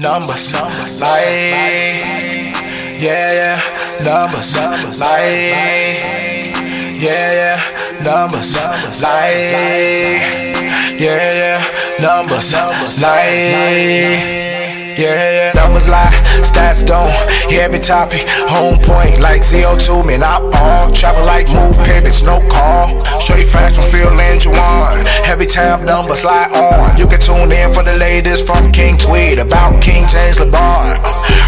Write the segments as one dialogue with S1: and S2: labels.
S1: numbers, numbers, like, yeah, yeah, numbers, like, yeah, yeah, numbers, like, yeah, yeah, numbers, like. Yeah, yeah, numbers lie, stats don't. Every topic, home point like CO2, man, I all travel like move pivots, no call. Show you facts from Phil and Juwan. Every time numbers lie on, you can tune in for the latest from King Tweed about King James LeBron.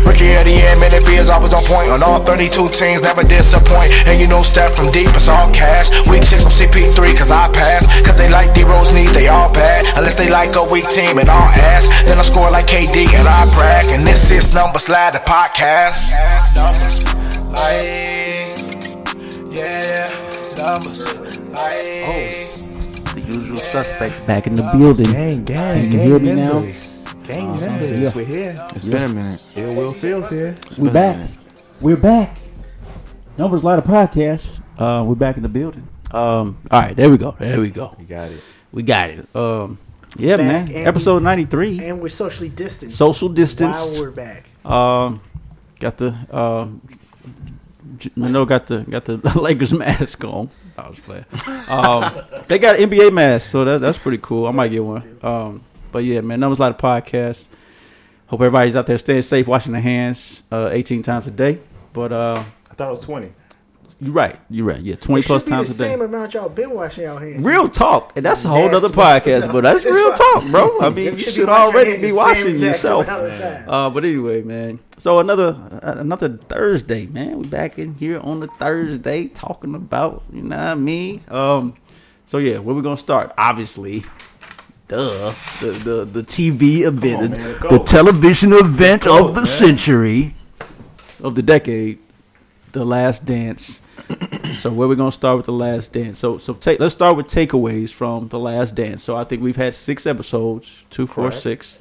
S1: Ricky at the end, man, if he is always on point on all 32 teams, never disappoint. And you know, step from deep, it's all cash. Week six on CP3, cause I pass. Cause they like D Rose knees, they all bad. Unless they like a weak team and all ass. Then I score like KD and I brag. And this is Numbers Lie, the podcast. Numbers, like, yeah, numbers, like.
S2: Oh, The usual suspects back in the building.
S3: Gang, gang,
S2: Can you
S3: gang
S2: hear me now?
S3: members. Gang members,
S2: yeah.
S3: we're here.
S4: It's been a minute.
S3: Ill Will Fields here.
S2: We
S4: been a
S2: back. We're back. Numbers Light of Podcast. Uh, we're back in the building. Um, all right, there we go. There we go.
S3: You got it.
S2: We got it. Um, yeah,
S5: Back
S2: man.
S5: and
S2: Episode ninety three.
S5: and we're socially distanced.
S2: Social distance.
S5: While we're back.
S2: Um, got the um, J- Mano got the got the Lakers mask on. I was playing. Um, they got NBA masks, so that that's pretty cool. I might get one. Um, but yeah, man, that was a lot of podcasts. Hope everybody's out there staying safe, washing their hands uh, 18 times a day. But uh,
S3: I thought it was 20.
S2: You're right. You're right. Yeah, 20
S5: It
S2: plus times
S5: the
S2: a day.
S5: same amount y'all been washing y'all hands.
S2: Real talk, and that's a whole other podcast. But that's real talk, bro. I mean,
S5: You should
S2: should already be washing yourself.
S5: amount of time.
S2: Uh, but anyway, man. So another uh, another Thursday, man. We back in here on the Thursday talking about you know what I mean. Um, so yeah, where we gonna start? Obviously, duh, the the the TV event,
S3: man,
S2: the television event
S3: Go,
S2: of the
S3: man.
S2: century, of the decade, The Last Dance. So where we gonna start with The Last Dance? So so take let's start with takeaways from The Last Dance. So I think we've had six episodes, two, four,
S3: Correct.
S2: six.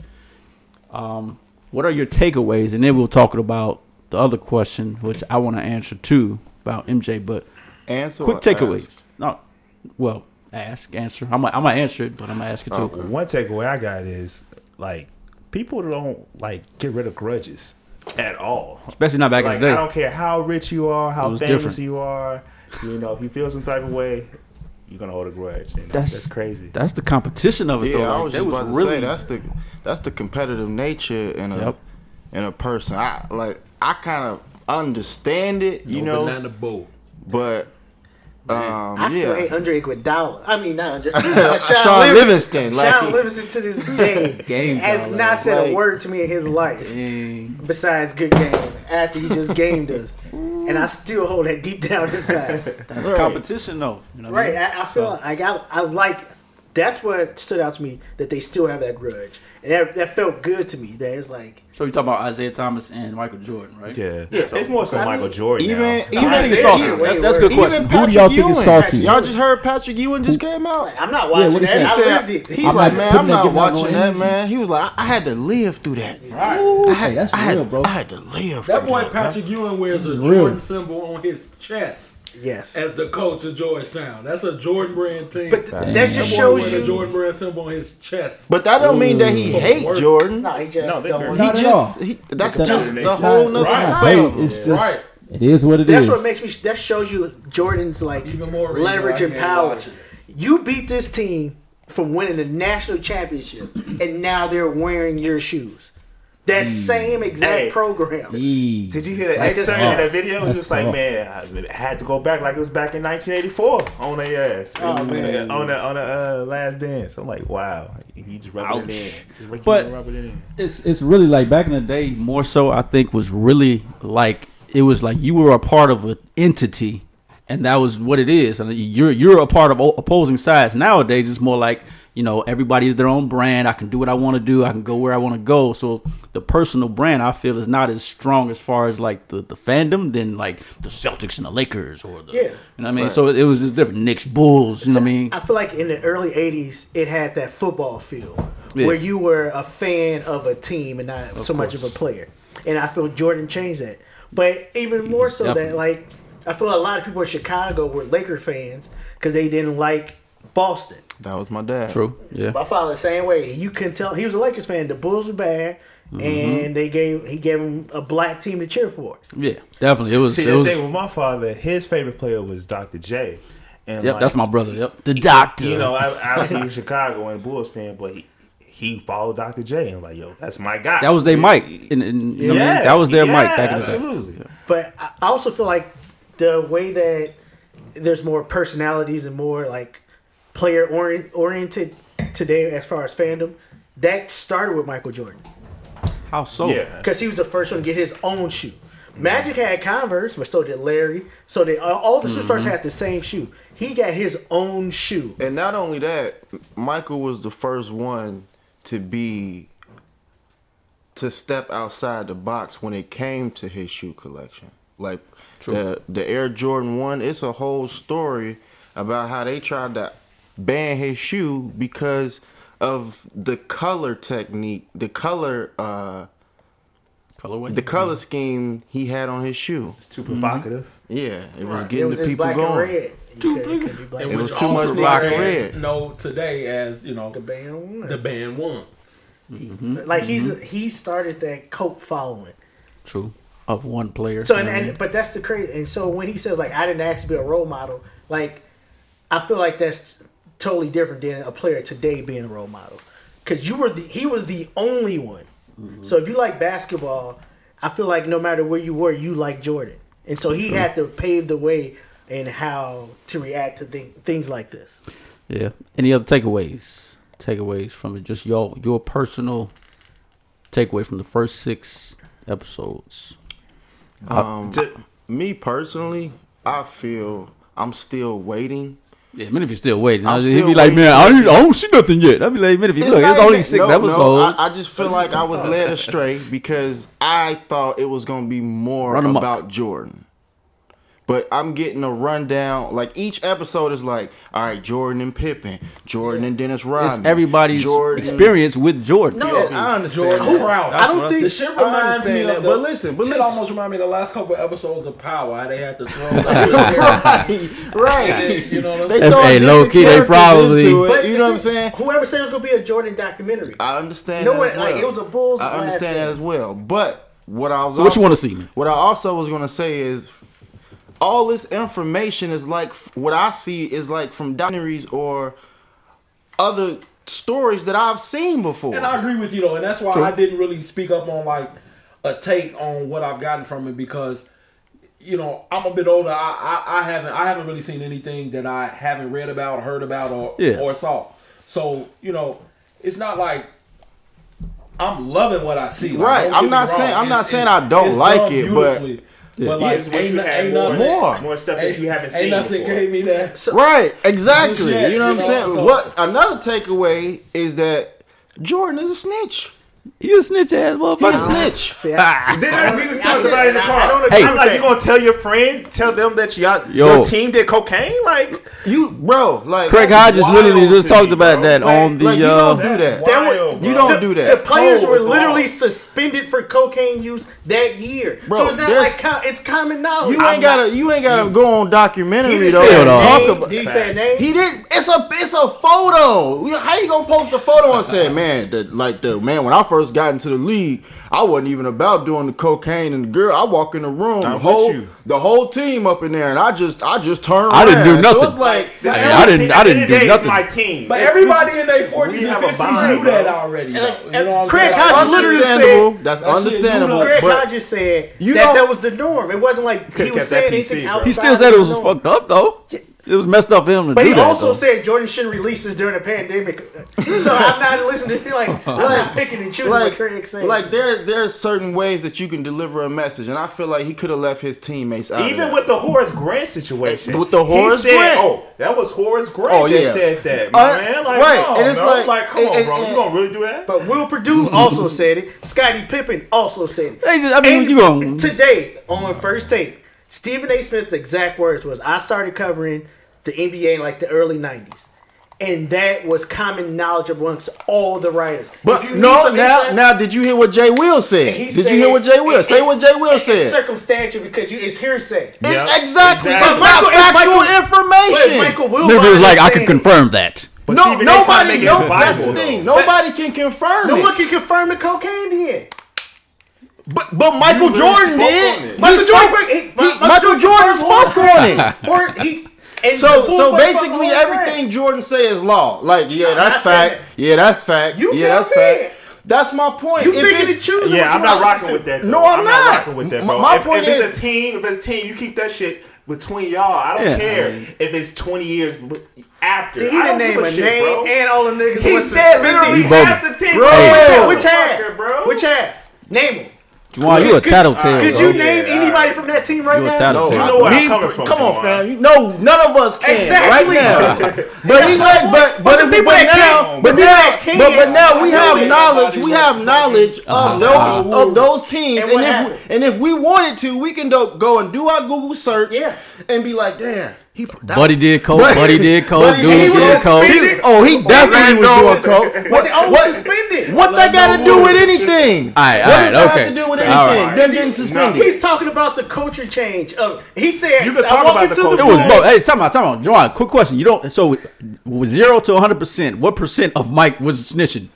S2: Um, what are your takeaways? And then we'll talk about the other question, which I want to answer too about MJ. But
S4: Answer
S2: quick takeaways.
S4: ask?
S2: No, well, ask, answer. I'm I'm gonna answer it, but I'm gonna ask it too.
S4: Okay.
S3: One takeaway I got is like people don't like get rid of grudges at all.
S2: Especially not back
S3: like
S2: in the day.
S3: I don't care how rich you are, how famous
S2: different.
S3: you are. You know, if you feel some type of way, you're gonna hold a grudge. And
S2: That's-
S3: that's, crazy.
S2: That's the competition of it, though.
S4: Yeah, I
S2: Like,
S4: was
S2: that
S4: just about to
S2: really
S4: say that's the that's the competitive nature in a
S2: Yep.
S4: in a person. I like I kind of understand it, you
S6: no
S4: know,
S6: banana boat.
S4: but um,
S5: I still
S4: yeah.
S5: hate Andre Iguodala. I mean, not Andre. Uh,
S4: Shaun Livingston, like-
S5: Shaun Livingston to this day
S2: Game
S5: has
S2: baller.
S5: not said
S4: Like-
S5: a word to me in his life
S2: Dang.
S5: besides good game after he just gamed us, and I still hold that deep down inside.
S2: That's
S5: Right.
S2: competition, though. You know what I
S5: Right,
S2: mean?
S5: I, I feel like I, I like that's what stood out to me that they still have that grudge, and that, that felt good to me. That it's like
S2: So you're talking about Isaiah Thomas and Michael Jordan, right?
S3: yeah, yeah. it's more so
S5: I
S3: Michael
S5: mean,
S3: Jordan.
S4: even
S3: now.
S4: even
S2: I think it's
S5: Isaiah
S2: salty.
S5: shit
S2: That's,
S5: way
S2: that's a good
S5: worse.
S2: question.
S4: even
S2: Who do
S4: Patrick
S2: y'all think
S4: Ewing.
S2: is salty?
S4: Y'all just heard Patrick Ewing just came out.
S5: I'm not
S2: Yeah,
S5: watching
S2: what'd he
S5: that.
S2: say?
S5: I
S4: Said-
S5: lived it.
S4: he's
S2: I'm
S4: like,
S2: not
S4: man,
S2: putting
S4: I'm
S2: that-
S4: not
S2: giving out no
S4: watching that,
S2: energy."
S4: man. He was like, I, I had to live through that.
S2: Ooh,
S4: I had,
S2: hey, that's
S4: I had,
S2: real, bro.
S4: I had to live.
S6: That
S4: through
S6: boy
S4: that,
S6: Patrick Ewing wears a
S2: Real.
S6: Jordan symbol on his chest
S5: Yes,
S6: as the coach of Georgetown. That's a Jordan brand team.
S5: but th- that
S6: that
S5: just shows you.
S6: Jordan brand symbol on his chest.
S4: But that don't mean that he
S6: Ooh.
S4: hate
S6: Work.
S4: Jordan.
S5: No, he just
S3: No,
S5: don't
S3: very-
S5: want
S4: He
S2: Not
S4: just he, that's
S2: That's
S4: just the whole nother
S6: Right.
S4: side.
S2: Hey, it's just
S6: Right.
S2: it is what it
S5: That's
S2: is.
S5: what makes me. That shows you Jordan's like
S6: Even more
S5: leverage and power. You beat this team from winning the national championship, and now they're wearing your shoes. That same exact
S3: Hey.
S5: program.
S2: Yee.
S3: Did you hear that
S5: That's
S3: excerpt
S5: tough.
S3: in that video? It was just like, man, I had to go back like it was back in 1984 on their ass.
S5: Oh, man.
S3: On the on the uh, last dance. I'm like, wow, he just rubbing it in. Just
S2: But-
S3: rubbing it in.
S2: It's it's really like back in the day. More so, I think was really like it was like you were a part of an entity, and that was what it is. And you're you're a part of opposing sides. Nowadays, it's more like you know everybody is their own brand. I can do what I want to do. I can go where I want to go. So the personal brand, I feel, is not as strong as far as like the, the fandom than like the Celtics and the Lakers or the
S5: Yeah.
S2: you know what I mean. So it was just different. Knicks, Bulls. You know what I mean?
S5: I feel like in the early '80s, it had that football feel
S2: Yeah.
S5: where you were a fan of a team and not so much of a player. And I feel Jordan changed that. But even more so
S2: Definitely.
S5: that like I feel a lot of people in Chicago were Laker fans because they didn't like Boston.
S4: That was my dad.
S2: True. Yeah.
S5: My father the same way. You can tell he was a Lakers fan. The Bulls were bad,
S2: Mm-hmm.
S5: and they gave he gave him a black team to cheer for.
S2: Yeah. Definitely. It was.
S3: See,
S2: it
S3: the
S2: was.
S3: thing with my father, his favorite player was Dr. J. And
S2: Yep.
S3: like,
S2: That's my brother. Yep. The doctor.
S3: You know, I, obviously he was Chicago and Bulls fan, but he, he followed Dr. J and like, yo, that's my guy.
S2: that was their Mike. And, and, you know what I mean?
S3: Yeah,
S2: that was their
S3: yeah,
S2: Mike back in the day.
S3: absolutely.
S5: But I I also feel like the way that there's more personalities and more like player orient, oriented today as far as fandom, that started with Michael Jordan
S2: How so?
S3: Yeah.
S5: because he was the first one to get his own shoe. Magic had Converse, but so did Larry. So they uh, all- all the superstars mm-hmm. had the same shoe. He got his own shoe.
S4: And not only that, Michael was the first one to be to step outside the box when it came to his shoe collection. Like the the Air Jordan One, it's a whole story about how they tried to ban his shoe because of the color technique, the color uh
S2: Colorway.
S4: the color scheme he had on his shoe.
S3: It's too provocative. Mm-hmm.
S4: Yeah, it was
S5: It
S4: getting
S5: was,
S4: the people
S5: black
S4: going.
S5: and red. You could- it could be black
S6: And
S5: and
S4: It was too much black and red.
S6: No, today as you know
S5: The band won.
S6: the band won. Mm-hmm.
S5: like he's mm-hmm. he started that cult following.
S2: True. Of one player.
S5: So and, and but that's the crazy. And so when he says like I didn't ask to be a role model, like I feel like that's totally different than a player today being a role model. Because you were the he was the only one. So if you like basketball, I feel like no matter where you were, you like Jordan, and so he had to pave the way in how to react to th- things like this.
S2: Yeah. Any other takeaways? Takeaways from it? Just your your personal takeaway from the first six episodes.
S4: Um, me personally, I feel I'm still waiting.
S2: Yeah, even if you're still waiting,
S4: I'm
S2: he'd be like, "Man, I don't, I don't see nothing yet." I'd be like, "Man, if you look, it's only six
S4: no, no,
S2: episodes."
S4: I, I just feel like I was led astray because I thought it was gonna be more
S2: Run 'em up.
S4: about Jordan. But I'm getting a rundown. Like each episode is like, all right, Jordan and Pippen, Jordan and Dennis Rodman.
S2: it's everybody's
S4: Jordan.
S2: experience with Jordan.
S5: No,
S4: Yeah, I understand.
S6: Jordan
S4: that.
S6: Crouch.
S5: I don't think
S6: the shit
S4: I
S6: reminds me
S4: understand
S6: of
S4: that,
S6: the,
S4: but listen, but
S6: shit
S4: listen.
S6: almost remind me of the last couple of episodes of Power. How they had to throw,
S4: right, right.
S6: you know what I'm
S4: They
S6: saying?
S4: throw
S2: Hey, low-key, they probably-
S4: it,
S5: But
S4: you know what I'm saying?
S5: Whoever said it was gonna be a Jordan documentary.
S4: I understand.
S5: No
S4: that
S5: one-
S4: as
S5: like, it was a Bulls
S4: I understand
S5: game.
S4: that as well. But what I was
S2: So what you wanna see, man?
S4: What I also was gonna say is, all this information is like what I see is like from documentaries or other stories that I've seen before.
S6: And I agree with you though, and that's why
S2: True.
S6: I didn't really speak up on like a take on what I've gotten from it because you know I'm a bit older. I, I, I haven't I haven't really seen anything that I haven't read about, heard about, or
S2: Yeah.
S6: or saw. So you know, it's not like I'm loving what I see. Like,
S4: Right. I'm not saying- I'm
S6: It's-
S4: not saying I don't like it, but-.
S2: Yeah.
S6: But
S3: You
S6: like,
S3: just wish
S6: ain't,
S3: you
S6: no-
S3: had
S6: ain't
S3: more-
S6: nothing,
S4: more.
S3: more stuff that you haven't
S6: ain't
S3: seen
S6: nothing
S3: before.
S6: gave me that.
S4: right. Exactly.
S6: Yeah,
S4: you know what
S6: you
S4: I'm saying?
S6: so-
S4: what another takeaway is that Jordan is a snitch.
S2: You a snitch ass
S4: He a snitch.
S5: See, I,
S3: Then
S5: I
S3: I,
S5: don't-
S3: we just
S5: I
S3: talked
S5: don't-
S3: about it in the car.
S5: I don't
S2: Hey.
S3: I'm like, you gonna tell your friend, tell them that y'all,
S2: Yo.
S3: your team did cocaine? Like,
S4: You, bro, like
S2: Craig Hodges literally just talked
S3: me,
S2: about
S3: bro.
S2: that
S3: Like-
S2: on the.
S4: like, you
S2: uh,
S4: don't do that.
S3: That's
S5: That was-
S3: wild,
S4: You don't do that.
S5: The players
S3: cold
S5: were literally
S3: law.
S5: suspended for cocaine use that year.
S4: Bro,
S5: so it's not like com- it's common knowledge.
S4: You ain't gotta, you ain't gotta go on
S5: He
S4: documentary
S5: didn't
S4: though.
S5: say
S2: Hell
S5: a
S2: no.
S4: and talk
S5: name.
S4: about.
S5: Did he say a name?
S4: He didn't. It's a it's a photo. How you gonna post a photo and say, man, the, like the man when I first got into the league, I wasn't even about doing the cocaine and the girl. I walk in the room,
S3: I'm
S4: the whole
S3: you.
S4: the whole team up in there, and I just I just turn.
S2: I didn't do
S4: So
S2: nothing.
S4: it's like
S3: This
S2: Hey, I didn't-
S3: team.
S2: I didn't do
S3: day,
S2: nothing.
S3: It's my team.
S6: But
S3: It's-
S6: everybody in their 40s
S3: we
S6: and
S3: have
S6: 50s knew that already.
S5: And
S6: though. You know what I'm
S5: Craig
S6: saying?
S5: Hodges literally said-
S4: That's
S6: That
S4: understandable.
S6: knew
S5: Craig
S4: but
S5: Hodges said
S4: You
S5: that that was the norm. It wasn't like he was
S3: kept
S5: saying
S3: that
S5: anything
S3: PC,
S5: outside.
S2: he still said it was fucked up though. It was messed up for him to
S5: But
S2: do
S5: he
S2: that.
S5: also
S2: though.
S5: said Jordan shouldn't release this during a pandemic. So I'm not listening to like I'm not picking and choosing what
S4: like,
S5: Craig said.
S4: like there there's certain ways that you can deliver a message, and I feel like he could have left his teammates out.
S3: Even
S4: that.
S3: with the Horace Grant situation,
S4: With the Horace
S3: he said,
S4: Grant.
S3: "Oh, that was Horace Grant
S4: Oh,
S3: that said that,
S4: Uh,
S3: man." Like,
S4: right,
S3: no,
S4: and it's
S3: no.
S4: like-
S3: come on,
S4: and-
S3: bro,
S4: and-
S3: you gonna really do that?
S5: but Will Perdue also said it. Scottie Pippen also said it.
S2: Just- I mean,
S5: And
S2: you gonna-
S5: today on first take, Stephen A. Smith's exact words was, "I started covering the NBA in like the early '90s." And that was common knowledge amongst all the writers.
S4: But
S5: you need
S4: no, now
S5: insight-
S4: now did you hear what Jay Will said?
S5: He
S4: Did
S5: said-
S4: you hear what Jay Will?
S5: it-
S4: Say
S5: it-
S4: what Jay Will
S5: It's
S4: said.
S5: circumstantial because you, it's hearsay.
S3: Yeah.
S4: Exactly.
S3: Exactly.
S4: It's
S5: But
S4: not
S5: Michael- if
S4: factual
S5: Michael-
S4: information.
S5: Michael Wilbon
S2: Maybe it was
S5: is
S2: like I
S5: saying
S2: could confirm that.
S3: But
S4: no,
S3: Stephen A. trying to
S4: nobody.
S3: make
S4: No, that's the
S3: though.
S4: thing. Nobody can confirm
S5: No
S4: it.
S5: one can confirm the cocaine then.
S4: But but Michael Jordan did.
S7: on it.
S4: He
S5: Michael
S4: spoke-
S5: Jordan- he-
S4: he-
S5: Michael
S4: Michael
S5: Jordan
S4: Jordan
S5: confirmed
S4: spoke on it.
S5: Or he's and
S4: So so basically everything
S5: thing.
S4: Jordan say is law. Like yeah,
S5: I'm
S4: that's
S5: not saying
S4: fact. Yeah, that's fact.
S5: You
S4: yeah, that's
S5: me.
S4: fact. That's my point.
S5: You
S4: If
S5: picking
S4: it's-
S5: and choosing.
S3: Yeah, I'm not rocking
S5: to.
S3: with that. Though.
S4: No, I'm not.
S3: rocking with that, bro.
S4: my
S3: if,
S4: point
S3: if
S4: is-
S3: it's a team, if it's a team, you keep that shit between y'all. I don't
S2: Yeah.
S3: care if it's 20 years after.
S5: He didn't name
S3: give
S5: a
S3: shit,
S5: name
S3: bro.
S5: and all the niggas.
S3: He
S5: was
S3: said literally half the team.
S4: Bro.
S5: Which half?
S3: bro.
S5: Which half? Name them.
S2: Juwan, you a
S5: Could-
S2: tattletale.
S5: Could
S2: bro.
S5: you name
S3: Yeah,
S5: anybody
S3: alright.
S5: from that team right
S2: You a
S5: now?
S2: tattletale.
S3: You know where I'm coming from,
S4: Come on,
S3: Jamal.
S4: fam. No, none of us can
S5: Exactly.
S4: right now. but he like, but but,
S5: the
S4: it- but now, but now,
S5: that
S4: but but now we have knowledge. We have knowledge of uh-huh. those uh-huh. of those teams,
S5: And
S4: and if we, and if we wanted to, we can do, go and do our Google search,
S5: Yeah.
S4: and be like, damn, he that-
S2: Buddy did coke.
S4: Buddy-
S2: Buddy did coke.
S4: Buddy-
S2: Dude
S4: he was
S2: did coke.
S5: suspended.
S4: Oh, he definitely was doing coke.
S5: But they all
S4: what-
S5: suspended.
S4: What that got to do with anything?
S2: All right,
S4: what
S2: all
S4: does
S2: right,
S4: that
S2: okay.
S4: have to do with
S2: All
S4: anything?
S3: right.
S4: Them getting suspended.
S5: He's talking about the culture change. Of he said,
S3: You can
S5: I
S3: talk about
S5: into
S3: the
S5: the
S3: culture
S2: It was both. Hey, time out, time out. Juwan, quick question. You don't. So, zero to 100 percent, what percent of Mike was snitching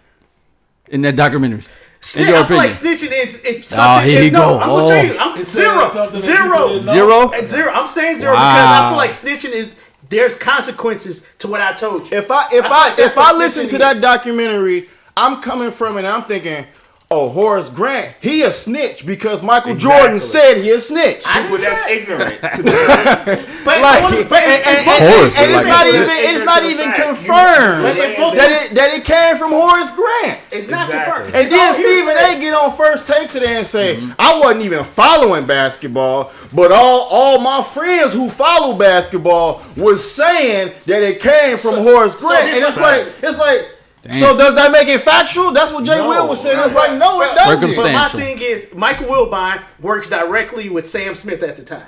S2: in that documentary?
S5: Snitch,
S2: In your
S5: I feel like snitching is if
S2: Oh,
S5: something.
S2: here
S5: if,
S2: he
S5: no,
S2: go.
S5: I'm gonna tell you,
S2: Oh.
S5: I'm
S6: It's saying
S5: zero,
S6: something that
S5: zero,
S6: people didn't know.
S2: Zero?
S5: and zero. I'm saying zero because I feel like snitching is there's consequences to what I told you.
S4: If I if
S5: I
S4: I,
S5: think
S4: if I listen to
S5: snitching
S4: that
S5: is.
S4: documentary, I'm coming from it and I'm thinking, oh Horace Grant, he a snitch because Michael Jordan said he a snitch.
S5: I
S3: But
S5: didn't
S3: that's ignorant.
S5: But,
S4: like,
S5: only-
S4: and,
S5: but
S4: and,
S5: it's-
S4: and, and- and it's
S2: like-
S4: not even it's not even
S3: fact. You-
S4: confirmed
S5: But it both-
S4: that it that it came from Horace Grant.
S5: It's not
S3: Exactly.
S5: confirmed.
S4: And then
S5: all
S4: Stephen
S5: hearsay.
S4: A. get on first take today and say, I wasn't even following basketball, but all, all my friends who follow basketball was saying that it came from Horace Grant.
S5: here's
S4: and it's
S5: my
S4: like, it's like, so does that make it factual? That's what Jay
S3: No.
S4: Will was saying. It's like, no, it doesn't.
S5: But my thing is, Michael Wilbon works directly with Sam Smith at the time,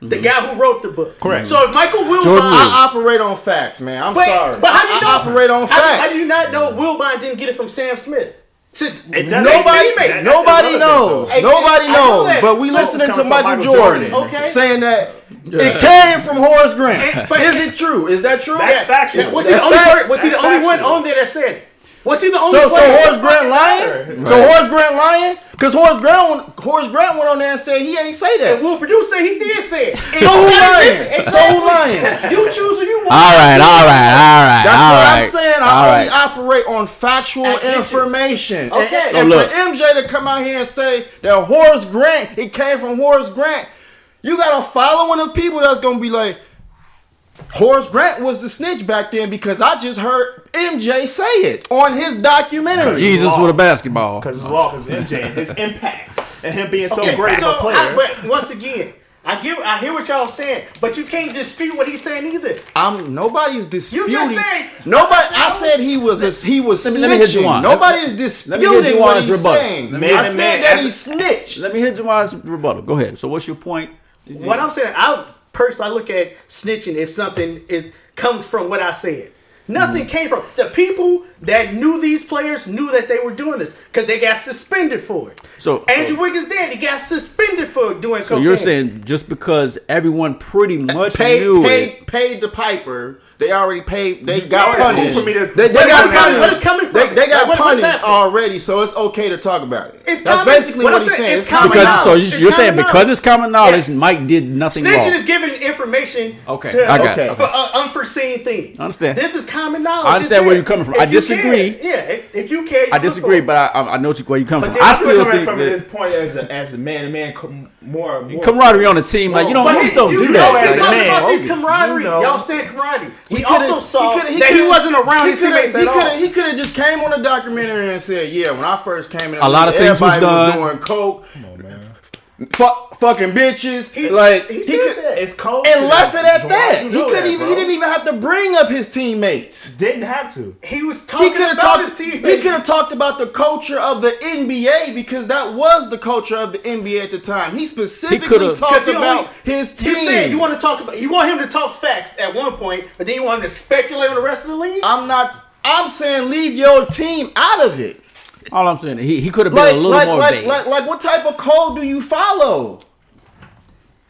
S5: the guy who wrote the book.
S3: Correct.
S5: So if Michael Wilbon,
S2: Jordan
S4: I operate on facts, man. I'm
S5: but,
S4: sorry.
S5: but how do
S4: I,
S5: you know?
S4: I operate on
S5: how,
S4: facts.
S5: How do you not know Wilbon didn't get it from Sam Smith? Since
S3: It
S4: Nobody,
S5: teammate.
S3: That- that's
S4: nobody knows.
S5: Hey,
S4: Nobody
S5: I know
S4: knows. But we
S5: So-
S4: listening to Michael,
S3: Michael
S4: Jordan,
S3: Jordan.
S5: Okay.
S4: saying that it came from Horace Grant.
S5: And- but-
S4: Is it true? Is that true?
S3: That's factual.
S5: Was he the only,
S4: fact.
S5: per- was he the only one on there that said it? Was he the only
S4: So, so
S5: player?
S4: Horace Grant lying? So Horace Grant lying? Because Horace Grant, Horace Grant went on there and said he ain't say
S5: And
S4: that.
S5: Will producer, he did say it.
S4: So who lying?
S5: Exactly.
S4: So who lying?
S5: You choose who you want.
S2: All right, all right, all right,
S4: That's
S2: all
S4: what
S2: right.
S4: I'm saying.
S2: all
S4: I only
S2: right.
S4: operate on factual
S5: I
S4: information.
S5: Okay.
S4: And,
S5: So
S4: and
S2: look.
S4: for MJ to come out here and say that Horace Grant, it came from Horace Grant, you got a following of people that's gonna be like, Horace Grant was the snitch back then because I just heard MJ say it on his documentary.
S2: Jesus with a basketball.
S3: Because it's law, because MJ, his impact, and him being so
S5: Okay,
S3: great
S5: so
S3: of a player.
S5: I, but once again, I give, I hear what y'all saying, but you can't dispute what he's saying either.
S4: I'm nobody's disputing.
S5: said-
S4: nobody. I said he was a, he was
S2: Let me- let me hit you
S4: snitching. Nobody is
S2: Let me hit
S4: disputing what he's
S2: rebuttal.
S4: saying.
S2: Let
S3: me-
S4: I
S3: Man to
S4: said
S3: man,
S4: that
S3: as
S4: he snitched.
S2: Let me hit Jamal's rebuttal. Go ahead. So, what's your point?
S5: What I'm saying, I personally I look at snitching if something it comes from what I said. Nothing
S2: Mm-hmm.
S5: came from the people that knew these players knew that they were doing this because they got suspended for it.
S2: So-
S5: Andrew Wiggins did. He got suspended for doing
S2: So
S5: cocaine.
S2: you're saying just because everyone pretty much
S4: paid,
S2: knew it,
S4: paid, paid the piper. They already paid. They got
S3: Yeah, it's cool
S4: punished.
S3: for me to-
S4: they, they
S3: What
S4: got
S3: is-
S4: punished.
S5: what is coming from
S4: They, they got
S5: Like, what-
S4: punished already, so it's okay to talk about it.
S5: It's
S4: That's
S5: common-
S4: basically
S5: what
S4: what,
S5: I'm
S4: he's
S5: saying,
S4: saying.
S5: it's
S4: It's common
S5: common
S2: because so
S4: knowledge.
S5: It's
S2: you're saying
S5: common
S2: because
S5: knowledge.
S2: it's common knowledge,
S5: Yes.
S2: Mike did nothing
S5: Snitching
S2: wrong.
S5: is giving information
S2: Okay,
S5: to,
S2: I got
S4: it.
S5: for uh, unforeseen things.
S2: I understand.
S5: This is common knowledge.
S2: I understand where you're coming from.
S5: If
S2: I
S5: you
S2: disagree.
S5: care- yeah, if- if you care, you
S2: I disagree, but I, I I know where you come
S5: But
S2: from.
S5: then
S2: I still
S3: coming
S2: think
S3: from
S2: that
S3: this point as a as a man to man, com- more, more
S2: camaraderie on the team, like you don't,
S5: But
S2: you
S5: he,
S2: just don't
S5: you
S2: do
S5: know,
S2: that.
S5: he's
S3: as a
S5: talking
S3: man,
S5: about this camaraderie.
S3: You know.
S5: Y'all saying camaraderie. We
S4: coulda-
S5: also saw
S4: coulda-
S5: that he
S4: coulda-
S5: wasn't around
S4: he
S5: his
S4: coulda-
S5: teammates
S4: he
S5: at all.
S4: coulda- He could have just came on a documentary and said, "Yeah, when I first came in,
S2: A lot of things was done.
S4: doing coke, fuck, fucking bitches,
S5: He-
S4: like
S5: he
S4: he,
S5: said
S4: could,
S5: that.
S3: It's cold.
S4: and left it at that.
S3: you
S4: He couldn't
S3: that,
S4: even.
S3: bro.
S4: He didn't even have to bring up his teammates.
S3: Didn't have to.
S5: He was talking
S4: could have
S5: about
S4: talked.
S5: his
S4: He could have talked about the culture of the NBA because that was the culture of the NBA at the time. He specifically
S2: coulda-
S4: talked
S5: 'Cause he
S4: about
S5: only-
S4: his team.
S5: You said you want to talk about. You want him to talk facts at one point, but then you want him to speculate on the rest of the league.
S4: I'm not. I'm saying leave your team out of it.
S2: All I'm saying, he, he could have been
S4: Like,
S2: a little
S4: like,
S2: more
S4: like,
S2: vague.
S4: like, like, what type of code do you follow?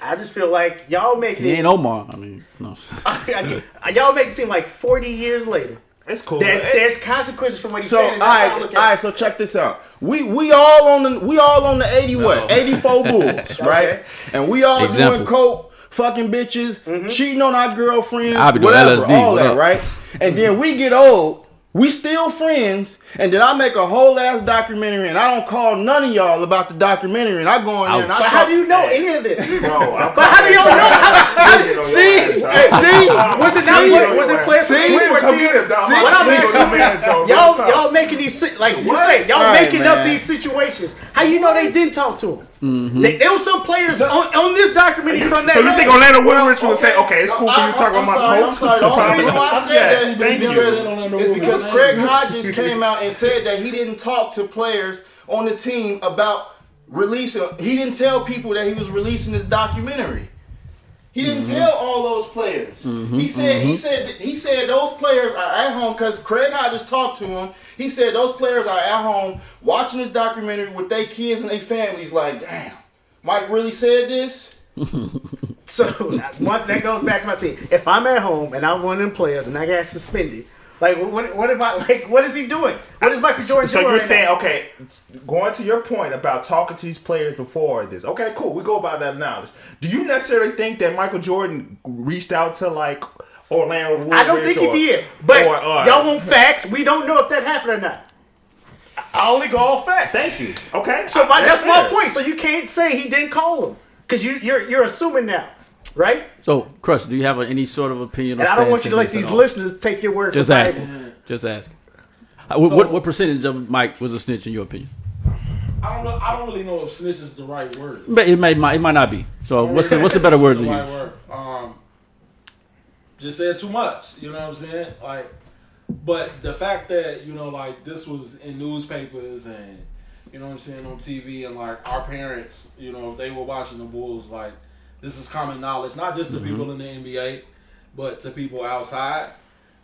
S5: I just feel like y'all making
S2: he
S5: it.
S2: ain't Omar. I mean, no.
S5: y'all make it seem like 40 years later.
S3: It's cool.
S5: There,
S3: It-
S5: there's consequences from what you
S4: so,
S5: saying.
S4: all
S5: That's how I
S4: right,
S5: look
S4: all
S5: at
S4: right.
S5: it.
S4: So check this out. We we all on the we all on the eighty what eighty four Bulls, right? And we all
S2: Example.
S4: doing coke, fucking bitches,
S5: Mm-hmm.
S4: cheating on our girlfriends,
S2: I be doing
S4: whatever,
S2: LSD,
S4: all
S2: what
S4: that,
S2: up?
S4: right? And then we get old. We still friends, and then I make a whole ass documentary, and I don't call none of y'all about the documentary, and I go in there and I
S5: But
S4: talk.
S5: how do you know any of this?
S3: Bro, I'm
S5: But how do y'all know? How, how,
S4: see, see,
S5: was it not
S4: See?
S5: play, was it playing for
S4: See?
S5: the Sweet team?
S3: get it, dog.
S5: See, what I'm
S3: legal
S5: asking,
S3: demands, though. Real
S5: y'all, y'all making these like you
S3: What?
S5: say, y'all making up these situations. How you know they didn't talk to him?
S2: Mm-hmm.
S5: They, there was some players on, on this documentary from that.
S3: So you think
S5: game.
S3: Orlando Woolridge would say, okay, it's cool for you to talk
S4: I'm
S3: about my
S4: sorry,
S3: coke?
S4: I'm sorry. The only reason why I said
S3: Yes,
S4: that is
S3: thank you.
S4: because, is because Craig Hodges came out and said that he didn't talk to players on the team about releasing. He didn't tell people that he was releasing this documentary. He didn't
S3: Mm-hmm.
S4: tell all those players. He said he said he said those players are at home because Craig Hodges talked to him. He said those players are at home watching this documentary with their kids and their families. Like, damn, Mike really said this.
S5: So one that goes back to my thing. If I'm at home and I'm one of them players and I got suspended, like what what am I like? What is he doing? What is Michael Jordan
S3: So
S5: doing?
S3: So you're
S5: right
S3: saying,
S5: now?
S3: okay, going to your point about talking to these players before this. Okay, cool. We go about that knowledge. Do you necessarily think that Michael Jordan reached out to like Orlando Woolridge?
S5: I don't think he did. But
S3: or, uh,
S5: y'all want facts. We don't know if that happened or not. I only go off facts.
S3: Thank you. Okay.
S5: So my, that's my point. So you can't say he didn't call him because you, you're you're assuming now, right?
S2: So, Crush, do you have any sort of opinion?
S5: And
S2: or
S5: I don't want you to let these listeners take your word
S2: Just
S5: for
S2: asking. Just asking. Uh, what, what what percentage of Mike was a snitch in your opinion?
S6: I don't know. I don't really know if snitch is the right word.
S2: But it may might it might not be. So what's the, what's a better word to
S6: the right
S2: use?
S6: word. Um, just said too much. You know what I'm saying? Like, but the fact that you know, like this was in newspapers and you know what I'm saying on TV, and like our parents, you know, if they were watching the Bulls, like this is common knowledge, not just to
S2: Mm-hmm.
S6: people in the NBA, but to people outside.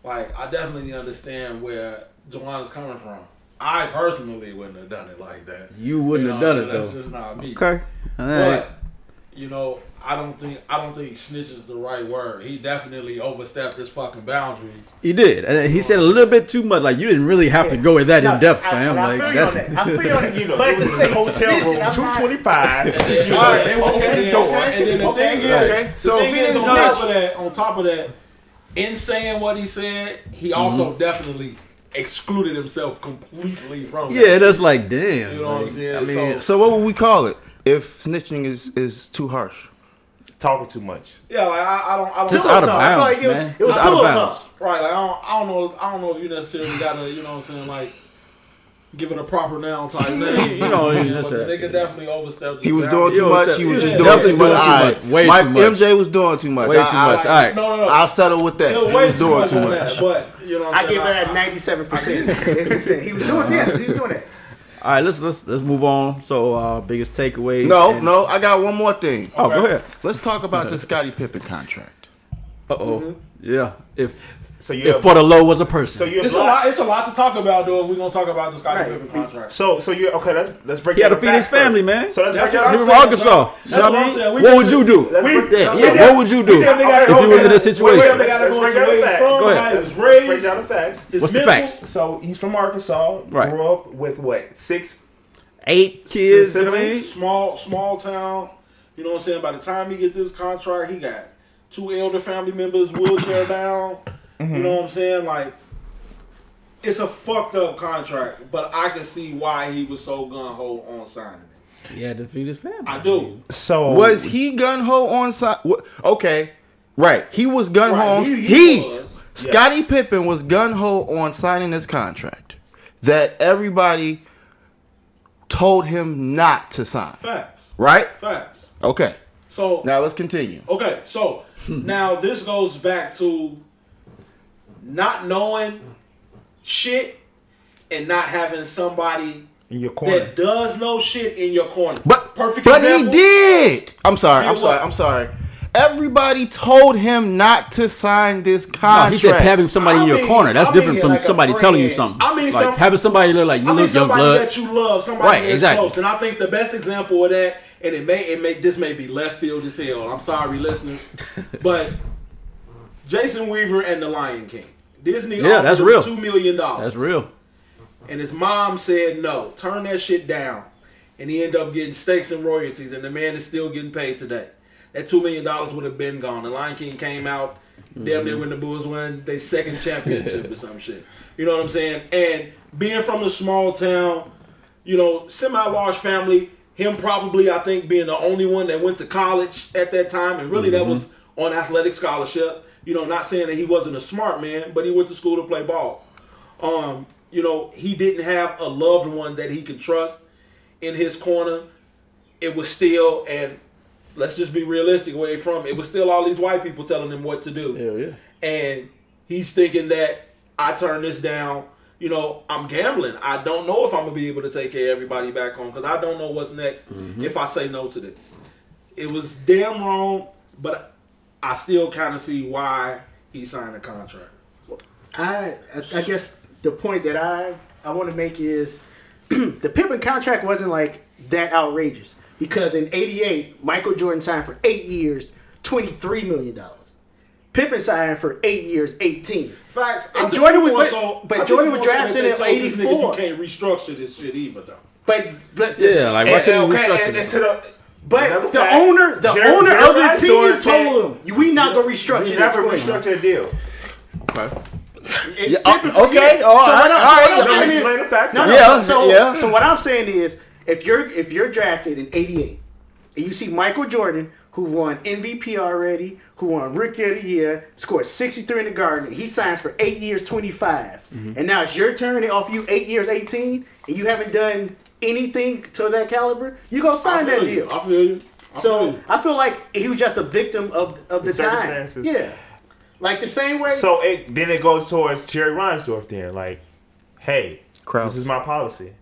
S6: Like, I definitely understand where Juwan is coming from. I personally wouldn't have done it like that.
S2: You wouldn't
S6: You
S2: have done it,
S6: That's
S2: though.
S6: just not me.
S2: Okay. All right.
S6: But you know, I don't think I don't think snitch is the right word. He definitely overstepped his fucking boundaries.
S2: He did. And he said a little bit too much. Like you didn't really have to go in that
S5: No,
S2: in depth,
S5: I-
S2: fam.
S5: and I
S2: Like
S5: feel you on that. I feel on that.
S3: You know,
S5: but to say
S3: hotel
S5: snitching,
S3: room,
S5: I'm
S3: two
S5: not-
S3: twenty five.
S6: And
S3: You
S6: then,
S3: know,
S4: Alright,
S3: they opened
S4: okay,
S3: the door.
S4: okay.
S6: and then the
S4: Okay,
S6: thing is,
S4: okay.
S6: the
S4: So
S6: thing
S4: he
S6: is,
S4: didn't
S6: on top of that, on top of that, in saying what he said, he mm-hmm. also definitely excluded himself completely from.
S2: Yeah,
S6: that.
S2: that's like damn.
S6: You know what I'm saying?
S2: I mean,
S6: So-
S4: So what would we call it if snitching is is too harsh?
S3: Talking too much.
S6: yeah, like I, I don't, I don't.
S2: Just out of
S5: talk. I feel
S2: bounds,
S5: like it was,
S2: man.
S5: it was
S2: Just out of bounds.
S5: talk.
S6: Right, like I don't, I don't know, I don't know if you necessarily gotta, you know what I'm saying, like give it a proper noun type name.
S2: You know,
S6: what I'm
S2: that's
S6: but the
S2: it.
S6: nigga definitely overstepped.
S4: He was doing too much. He was just doing too much.
S2: doing too
S4: All
S2: much. Way
S4: Mike
S2: too much.
S4: MJ was doing too much.
S2: way
S4: I,
S2: too
S4: I,
S2: much. All right.
S6: No, no, no.
S4: I'll settle with that.
S6: It was
S4: He
S6: way
S4: was doing too much.
S6: that, but you know,
S5: I
S6: I'm
S5: give it
S6: saying?
S5: at ninety seven percent. He was doing that. he was doing that.
S2: All right, let's let's let's move on. So, uh, biggest takeaways.
S4: No,
S2: and-
S4: no. I got one more thing.
S2: Oh, go ahead.
S4: Let's talk about the Scottie Pippen contract.
S2: Uh oh. Yeah. If
S3: So you
S2: if for the low was a person.
S3: so you're
S6: It's a lot. It's a lot to talk about, though. If we're gonna talk about the Scottie
S5: Right.
S6: Pippen contract.
S3: So so you okay? Let's let's break.
S2: He had to
S3: the
S2: feed his
S3: facts first.
S2: family, man.
S3: So let's
S6: That's
S3: break
S6: what
S3: down
S2: He from. Arkansas.
S6: That's
S2: So,
S6: what
S2: I
S6: I'm
S2: mean,
S6: saying. We
S2: what would you do?
S3: Let's
S6: We-
S3: break-
S2: Yeah,
S6: we
S2: yeah. What would you do
S6: we
S2: if you was in this situation?
S3: Wait, wait,
S6: They gotta
S3: Let's break down the facts.
S2: Go ahead.
S3: Let's, let's break down the facts.
S2: What's the facts?
S3: So he's from Arkansas.
S2: Right.
S3: Grew up with what six?
S2: Eight kids. you know what I
S3: siblings?
S6: small small town. You know what I'm saying? By the time he get this contract, he got two elder family members wheelchair bound. You know what I'm saying? Like it's a fucked up contract, but I can see why he was so gun ho on signing it.
S2: He had to feed his family.
S6: I do.
S3: So
S4: Was he gun ho on side? Okay, right. He was gun ho.
S6: Right,
S4: on
S6: he-
S4: He,
S6: he was.
S4: Scottie Pippen was gun ho on signing this contract that everybody told him not to sign.
S6: Facts.
S4: Right?
S6: Facts.
S4: Okay.
S6: So
S4: Now let's continue.
S6: Okay, so now this goes back to not knowing shit and not having somebody
S3: in your corner.
S6: that does know shit in your corner.
S4: But
S6: perfect
S4: But he did. I'm sorry. I'm
S6: Did
S4: sorry.
S6: what?
S4: I'm sorry. Everybody told him not to sign this
S2: No,
S4: contract.
S2: he said having somebody
S6: I
S2: in your
S6: mean-
S2: corner. That's
S6: I
S2: different
S6: mean
S2: from
S6: like
S2: somebody telling you something.
S6: I mean
S2: like
S6: some-
S2: having somebody look like you
S6: I mean
S2: live young
S6: somebody
S2: blood.
S6: that you love, somebody
S2: Right,
S6: that's
S2: exactly.
S6: close. And I think the best example of that, and it may it may this may be left field as hell. I'm sorry, listeners, but Jason Weaver and the Lion King. Disney
S2: Yeah, that's real.
S6: two million dollars.
S2: That's real.
S6: And his mom said no, turn that shit down. And he ended up getting stakes and royalties, and the man is still getting paid today. That two million dollars would have been gone. The Lion King came out damn
S2: Mm-hmm.
S6: near when the Bulls won their second championship or some shit. You know what I'm saying? And being from a small town, you know, semi-large family, him probably I think being the only one that went to college at that time, and really that was on athletic scholarship. You know, not saying that he wasn't a smart man, but he went to school to play ball. Um, you know, he didn't have a loved one that he could trust in his corner. It was still, and let's just be realistic where he from. It was still all these white people telling him what to do
S2: Hell yeah.
S6: and he's thinking that I turn this down. You know, I'm gambling. I don't know if I'm gonna be able to take care of everybody back home because I don't know what's next mm-hmm. if I say no to this. It was damn wrong, but I still kind of see why he signed a contract.
S5: I I I guess the point that I I want to make is the Pippen contract wasn't like that outrageous because in '88 Michael Jordan signed for eight years, twenty three million dollars. Pippen signed for eight years, eighteen.
S6: Facts.
S5: And
S6: I think
S5: Jordan was-
S6: more
S5: but- but
S6: I think
S5: Jordan
S6: more
S5: was
S6: so that
S5: drafted
S6: they
S5: in
S6: told this nigga
S5: 84.
S6: You can't restructure this shit either, though.
S5: But but the,
S2: Yeah, like why
S3: And,
S2: couldn't we
S3: okay,
S2: restructure
S3: and, and
S2: this?
S3: to the
S5: but
S3: another
S5: the
S3: fact,
S5: owner the
S3: Jerry-
S5: owner
S3: Jerry
S5: of the
S3: Reinsdorf
S5: team
S3: said,
S5: told him we not gonna restructure
S3: We never
S5: for you."
S3: restructured a deal.
S5: It's
S8: Yeah, uh, okay,
S5: years.
S8: all
S5: So
S8: right,
S5: what I'm-
S8: all right,
S5: so what I'm
S8: no,
S5: saying is-
S3: the facts.
S5: No, no,
S8: Yeah,
S5: so, so,
S8: yeah.
S5: so what I'm saying is, if you're if you're drafted in '88 and you see Michael Jordan, who won MVP already, who won Rookie of the Year, scored 63 in the Garden, he signs for eight years, 25,
S8: Mm-hmm.
S5: and now it's your turn. They offer you eight years, 18, and you haven't done anything to that caliber. You gonna sign that
S6: you.
S5: deal.
S6: I feel you. I feel
S5: So
S6: you.
S5: I feel like he was just a victim of of the,
S3: The
S5: time. Yeah, like the same way.
S3: So it, then it goes towards Jerry Reinsdorf. Then like, hey,
S4: Krause.
S3: this is my policy.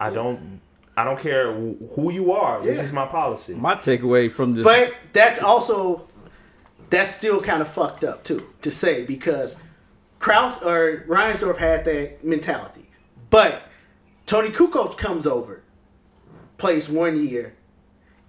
S3: I don't, I don't care who you are. This
S5: Yeah.
S3: is my policy.
S2: My takeaway from this,
S5: But that's also that's still kind of fucked up too to say because Krause or Reinsdorf had that mentality, but Toni Kukoc comes over, plays one year,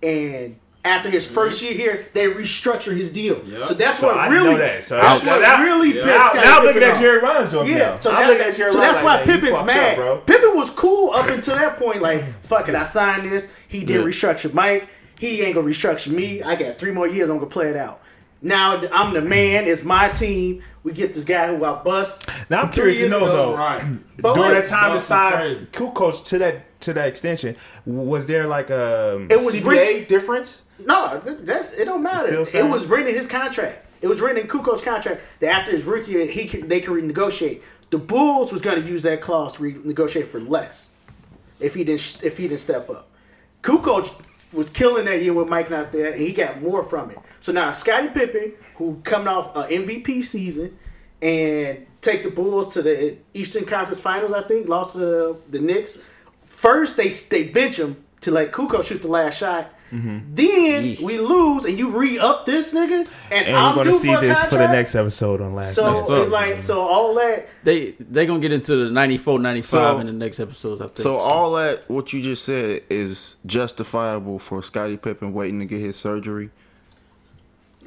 S5: and after his first year here, they restructure his deal.
S6: Yeah.
S5: So that's
S3: So
S5: what
S3: I didn't
S5: really
S3: know that. So
S5: that's
S3: now-
S5: what
S3: now-
S5: really
S6: Yeah.
S5: pissed
S3: now, now I'm looking at
S5: off.
S3: Jerry Reinsdorf.
S5: Yeah,
S3: now.
S5: so,
S3: I'm
S5: that-
S3: looking at Jerry
S5: so that's
S3: Reinsdorf
S5: why
S3: like,
S5: Pippen's mad.
S3: up, bro.
S5: Pippen was cool up until that point. Like, fuck it, I signed this. He didn't
S2: Yeah.
S5: restructure Mike. He ain't gonna restructure me. I got three more years. I'm gonna play it out. Now I'm the man. It's my team. We get this guy who I bust.
S3: Now I'm curious to know
S5: ago.
S3: though.
S6: Right.
S3: During that time to
S6: Busting
S3: sign
S6: crazy.
S3: Kukoc to that to that extension, was there like a
S5: It was
S3: CBA
S5: written-
S3: difference?
S5: No, that's it. Don't matter. It was written in his contract. It was written in Kukoc's contract that after his rookie year, he could, they could renegotiate. The Bulls was going to use that clause to renegotiate for less if he didn't if he didn't step up. Kukoc was killing that year with Mike not there, and he got more from it. So now Scottie Pippen, who coming off an MVP season and take the Bulls to the Eastern Conference Finals, I think lost to the, the Knicks. First, they they bench him to let Kukoc shoot the last shot. Mm-hmm. Then
S2: Yeesh.
S5: we lose, and you re up this nigga, and,
S3: And
S5: I'm
S3: we're gonna
S5: due
S3: see
S5: for a
S3: this for the next episode on Last
S5: So
S3: Dance.
S5: it's like so all that.
S2: they they gonna get into the 94, 95
S4: So-
S2: in the next episodes. I think.
S4: So all that what you just said is justifiable for Scottie Pippen waiting to get his surgery.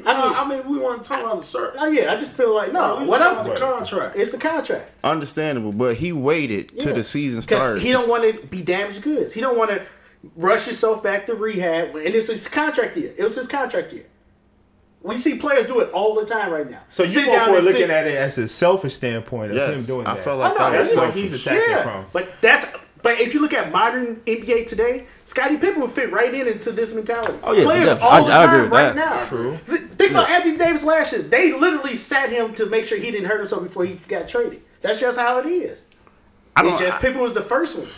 S6: I mean, I mean, we want to talk about the shirt.
S5: Oh yeah, I just feel like no.
S6: we
S5: what
S6: talking about the contract.
S5: it's the contract.
S4: Understandable, but he waited
S5: Yeah.
S4: till the season started.
S5: he don't want to be damaged goods. He don't want to rush yourself back to rehab, and it's his contract year. It was his contract year. We see players do it all the time right now.
S3: So you
S5: Sit
S3: both
S5: down
S3: looking
S5: sit-
S3: at it as a selfish standpoint of
S4: Yes,
S3: him doing it.
S4: I
S3: that.
S4: felt
S5: I
S4: like
S5: know,
S3: that's where
S4: selfish.
S3: he's attacking
S5: yeah,
S3: from.
S5: but that's but if you look at modern NBA today, Scottie Pippen would fit right in into this mentality.
S2: Oh, yeah,
S5: players
S2: yeah.
S5: all
S2: I-
S5: the
S2: I
S5: time
S2: agree with
S5: right
S2: that.
S5: now.
S3: True.
S5: Th- Think about Anthony Davis last year. They literally sat him to make sure he didn't hurt himself before he got traded. That's just how it is.
S2: I
S5: It's
S2: don't.
S5: just Pippen was the first one.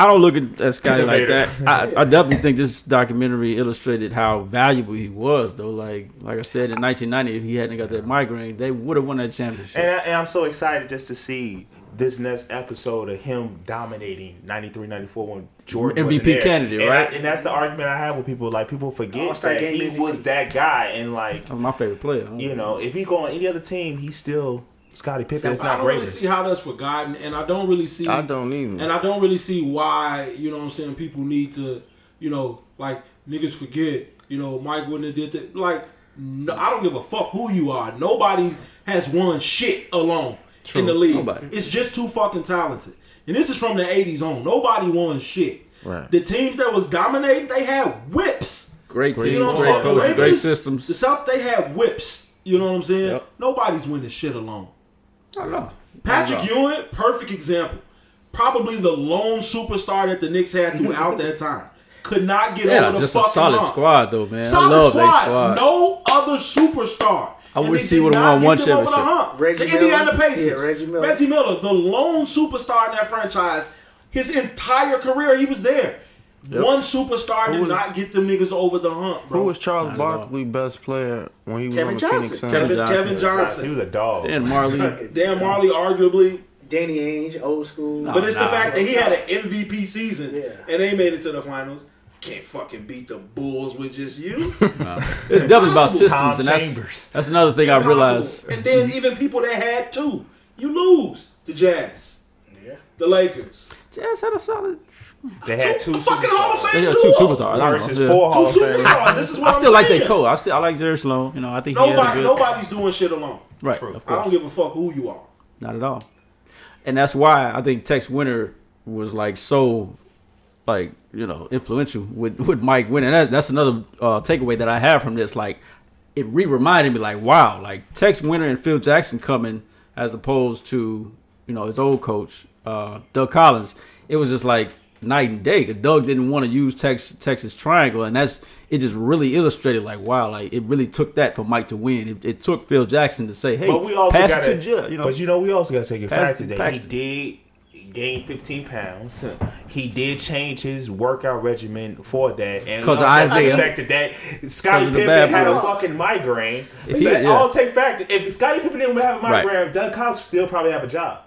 S2: I don't look at, at Scottie like that. I, I definitely think this documentary illustrated how valuable he was, though. Like, like I said, in 1990, if he hadn't got that migraine, they would have won that championship.
S3: And, I, and I'm so excited just to see this next episode of him dominating 93, 94 when Jordan
S2: MVP candidate,
S3: and
S2: right?
S3: I, and that's the argument I have with people. Like people forget
S5: All-Star
S3: that he
S5: MVP.
S3: was that guy, and like
S2: was my favorite player.
S3: you know, if he go on any other team, he's still Scottie Pippen, if
S6: I
S3: not
S6: don't really see how that's forgotten, and I don't really see.
S4: I don't either.
S6: And I don't really see why, you know what I'm saying, people need to, you know, like, niggas forget, you know, Mike wouldn't have did that. Like, no, I don't give a fuck who you are. Nobody has won shit alone. in the league.
S2: Nobody.
S6: It's just too fucking talented. And this is from the '80s on. Nobody won shit.
S4: Right.
S6: The teams that was dominating, they had whips.
S2: Great
S6: You
S2: teams,
S6: know what I'm
S2: great
S6: saying? The
S2: coaches,
S6: Lakers,
S2: great
S6: The
S2: systems.
S6: South, they had whips. You know what I'm saying?
S2: Yep.
S6: Nobody's winning shit alone.
S2: I know.
S6: Patrick
S2: I know.
S6: Ewing, perfect example. Probably the lone superstar that the Knicks had throughout that time. Could not get
S2: Yeah,
S6: over the
S2: just a solid
S6: hump.
S2: squad though, man.
S6: Solid
S2: I love
S6: squad.
S2: that squad.
S6: No other superstar.
S2: I
S6: And
S2: wish he would've won one
S6: them over the
S2: championship.
S6: hump.
S5: Reggie
S6: the Indiana
S5: Miller.
S6: Pacers.
S5: Yeah, Reggie Miller.
S6: Reggie Miller, the lone superstar in that franchise. His entire career, he was there. One superstar did
S2: was-
S6: not get them niggas over the hump, bro.
S4: Who was Charles
S2: Not.
S4: Barkley best player when he was
S5: Kevin
S4: on the
S5: Johnson.
S4: Phoenix Suns?
S6: Kevin,
S2: Johnson.
S6: Kevin Johnson.
S3: He was a dog.
S2: Dan Majerle.
S6: Dan Majerle, arguably.
S5: Danny Ainge, old school.
S6: But it's
S2: nah.
S6: the fact that he had an MVP season
S5: Yeah.
S6: and they made it to the finals. Can't fucking beat the Bulls with just you.
S2: It's definitely about
S6: Tom
S2: systems, and that's
S3: Chambers.
S2: that's another thing I realized.
S6: And then mm-hmm. even people that had two, you lose. The Jazz,
S5: Yeah.
S6: the Lakers.
S2: Jazz had a solid.
S3: They had two
S6: fucking Hall of
S3: superstars
S6: Fame
S2: They had two superstars. I
S3: versus
S2: Yeah.
S3: four Hall of Fame.
S6: superstars. This is what
S2: I still like
S6: saying.
S2: their coach. I still I like Jerry Sloan. You know, I think he had a
S6: Nobody,
S2: good.
S6: nobody's doing shit alone.
S2: right,
S3: True.
S2: of
S6: I don't
S2: course,
S6: give a fuck who you are.
S2: not at all. And that's why I think Tex Winter was like so, like you know, influential with with Mike winning. That, that's another uh, takeaway that I have from this. Like, it re reminded me, like, wow, like Tex Winter and Phil Jackson coming as opposed to you know his old coach uh, Doug Collins. It was just like night and day. 'cause Doug didn't want to use Tex, Texas Triangle, and that's it. Just really illustrated, like, wow, like it really took that for Mike to win. It, it took Phil Jackson to say, hey,
S3: But we also
S2: pass
S3: got
S2: it to Judge, you know.
S3: But you know, we also got to take it fact
S2: to
S3: that he did gain 15 pounds. He did change his workout regimen for that, and
S2: 'Cause
S3: we
S2: of
S3: also got
S2: Isaiah.
S3: the fact that, Scottie Pippen had a fucking migraine.
S2: If he-
S3: that
S2: yeah.
S3: all take factors. If Scottie Pippen didn't have a
S2: Right.
S3: migraine, Doug Collins still probably have a job.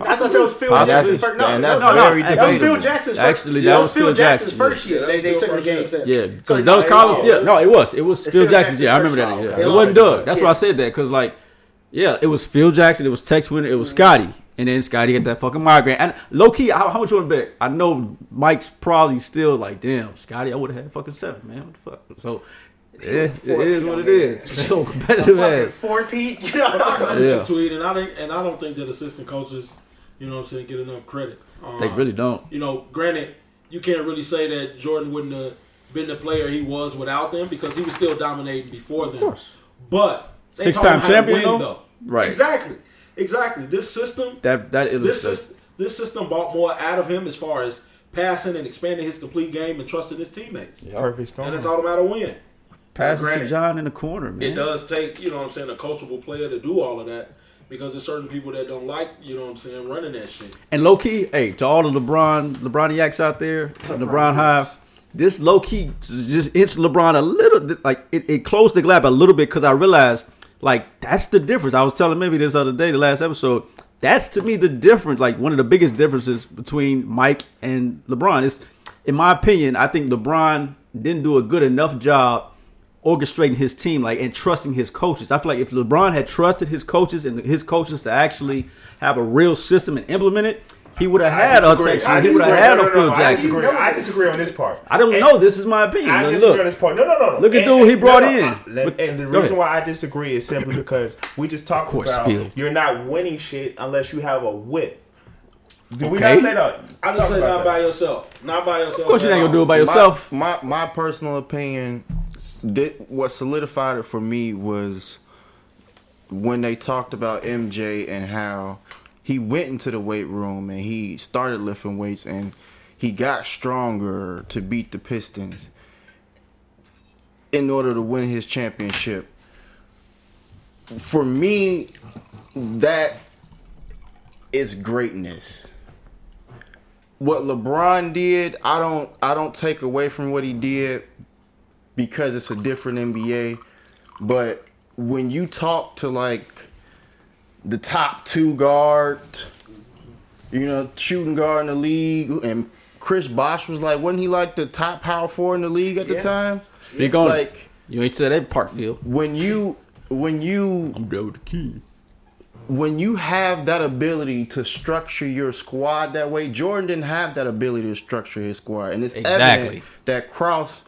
S5: I thought that was Phil
S4: Possibly.
S5: Jackson's first. No,
S4: And
S5: no, no, no. That was Phil. Jackson's first.
S2: Actually,
S5: yeah,
S2: that was Phil
S5: Jackson's
S2: Jackson,
S5: first year.
S6: yeah.
S5: They, they took the game set.
S2: Yeah, because
S5: no,
S2: Doug
S5: it
S2: Collins. Yeah, no, it was. It was Phil
S5: Phil
S2: Jackson's. Yeah, I remember that. Yeah, it wasn't Doug. That's
S5: Yeah.
S2: why I said that because like, yeah, it was Phil Jackson. It was Tex Winter. It was mm-hmm. Scottie, and then Scottie got that fucking migraine. And low key, how, how much you want to bet? I know Mike's probably still like, damn, Scottie, I would have had fucking seven, man. What the fuck? So. Yeah, eh, it is what it is. So competitive ass.
S5: four Pete, you know.
S6: I
S2: Yeah.
S6: yeah. tweet, and I think, and I don't think that assistant coaches, you know, what I'm saying, get enough credit. Um,
S2: They really don't.
S6: You know, granted, you can't really say that Jordan wouldn't have been the player he was without them because he was still dominating before them.
S2: Of course.
S6: But
S2: Six-time
S6: taught him how to
S2: champion,
S6: win,
S2: though? Right.
S6: Exactly. Exactly. This system,
S2: That that
S6: this
S2: illustrates.
S6: system, this system bought more out of him as far as passing and expanding his complete game and trusting his teammates.
S3: Perfect storm.
S6: And it's all matter win.
S2: Passes to John in the corner, man.
S6: It does take, you know what I'm saying, a coachable player to do all of that because there's certain people that don't like, you know what I'm saying, running that shit.
S2: And low key, hey, to all the LeBron LeBroniacs out there, LeBron Hive, this low key just inched LeBron a little, like it, it closed the gap a little bit because I realized, like that's the difference. I was telling maybe this other day, the last episode. That's to me the difference, like one of the biggest differences between Mike and LeBron. Is, in my opinion, I think LeBron didn't do a good enough job orchestrating his team, like and trusting his coaches. I feel like if LeBron had trusted his coaches and his coaches to actually have a real system and implement it, he would have had a
S3: disagree.
S2: Texas.
S3: I
S2: He would have
S3: disagree.
S2: had
S3: No,
S2: a Phil
S3: no, I
S2: Jackson.
S3: disagree. I disagree on this part.
S2: I don't
S3: And-
S2: know. This is my opinion.
S3: I
S2: Like,
S3: disagree
S2: look,
S3: on this part. No, no, no, no.
S2: Look at
S3: And-
S2: dude he brought
S3: no, no,
S2: in.
S3: Uh, let-
S2: But-
S3: and the
S2: go
S3: reason
S2: ahead.
S3: why I disagree is simply because we just talked
S2: course,
S3: about
S2: Phil.
S3: you're not winning shit unless you have a whip. Did we
S2: Okay.
S3: not say that?
S6: I just
S3: Talk
S6: say not
S3: that.
S6: by yourself. Not by yourself.
S2: Of course, you ain't
S6: at
S2: gonna do it by yourself.
S4: My, my my personal opinion, what solidified it for me was when they talked about MJ and how he went into the weight room and he started lifting weights and he got stronger to beat the Pistons in order to win his championship. For me, that is greatness what LeBron did, I don't I don't take away from what he did because it's a different NBA. But when you talk to like the top two guard, you know, shooting guard in the league, and Chris Bosh was like, wasn't he like the top power four in the league at the time?
S2: Speak on.
S4: Like
S2: You ain't said that part, Phil.
S4: when you when you
S2: I'm down with the key.
S4: when you have that ability to structure your squad that way, Jordan didn't have that ability to structure his squad, and it's
S2: Exactly.
S4: evident that Krause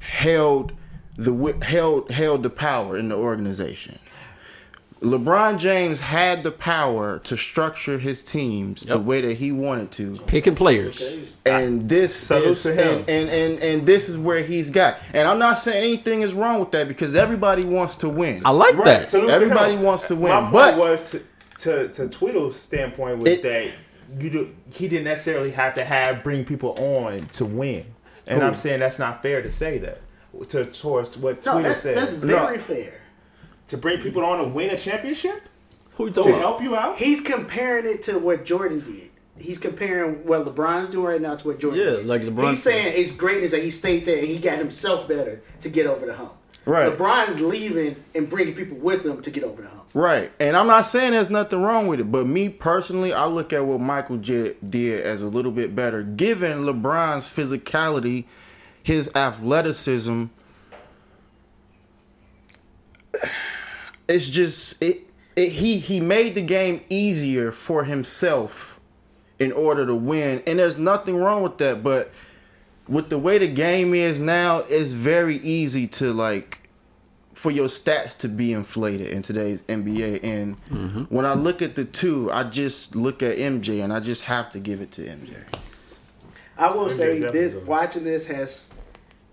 S4: held the held held the power in the organization. LeBron James had the power to structure his teams the way that he wanted to.
S2: Picking players.
S4: and this
S3: Salute
S4: is and, and, and and this is where he's got. And I'm not saying anything is wrong with that because everybody wants to win.
S2: I like that.
S3: salute to
S4: Everybody
S3: him.
S4: wants to win,
S3: My point
S4: but-
S3: was to, to to Tweedle's standpoint was
S4: It-
S3: that you do, he didn't necessarily have to have bring people on to win, and I'm saying that's not fair to say that to towards what
S5: No,
S3: Tweedle
S5: that's,
S3: said.
S5: that's
S3: No.
S5: very fair.
S3: to bring people on to win a championship
S2: Who
S3: to
S2: about?
S3: help you out.
S5: He's comparing it to what Jordan did. He's comparing what LeBron's doing right now to what Jordan
S2: Yeah,
S5: did.
S2: like LeBron
S5: He's saying his greatness that he stayed there and he got himself better to get over the hump.
S4: Right.
S5: LeBron's leaving and bringing people with him to get over the hump.
S4: Right. And I'm not saying there's nothing wrong with it, but me personally, I look at what Michael J- did as a little bit better, given LeBron's physicality, his athleticism. It's just it, it he he made the game easier for himself in order to win, and there's nothing wrong with that, but with the way the game is now, it's very easy to like for your stats to be inflated in today's NBA. And mm-hmm. when I look at the two, I just look at MJ and I just have to give it to MJ.
S5: I will
S3: MJ's
S5: say this
S3: good.
S5: watching this has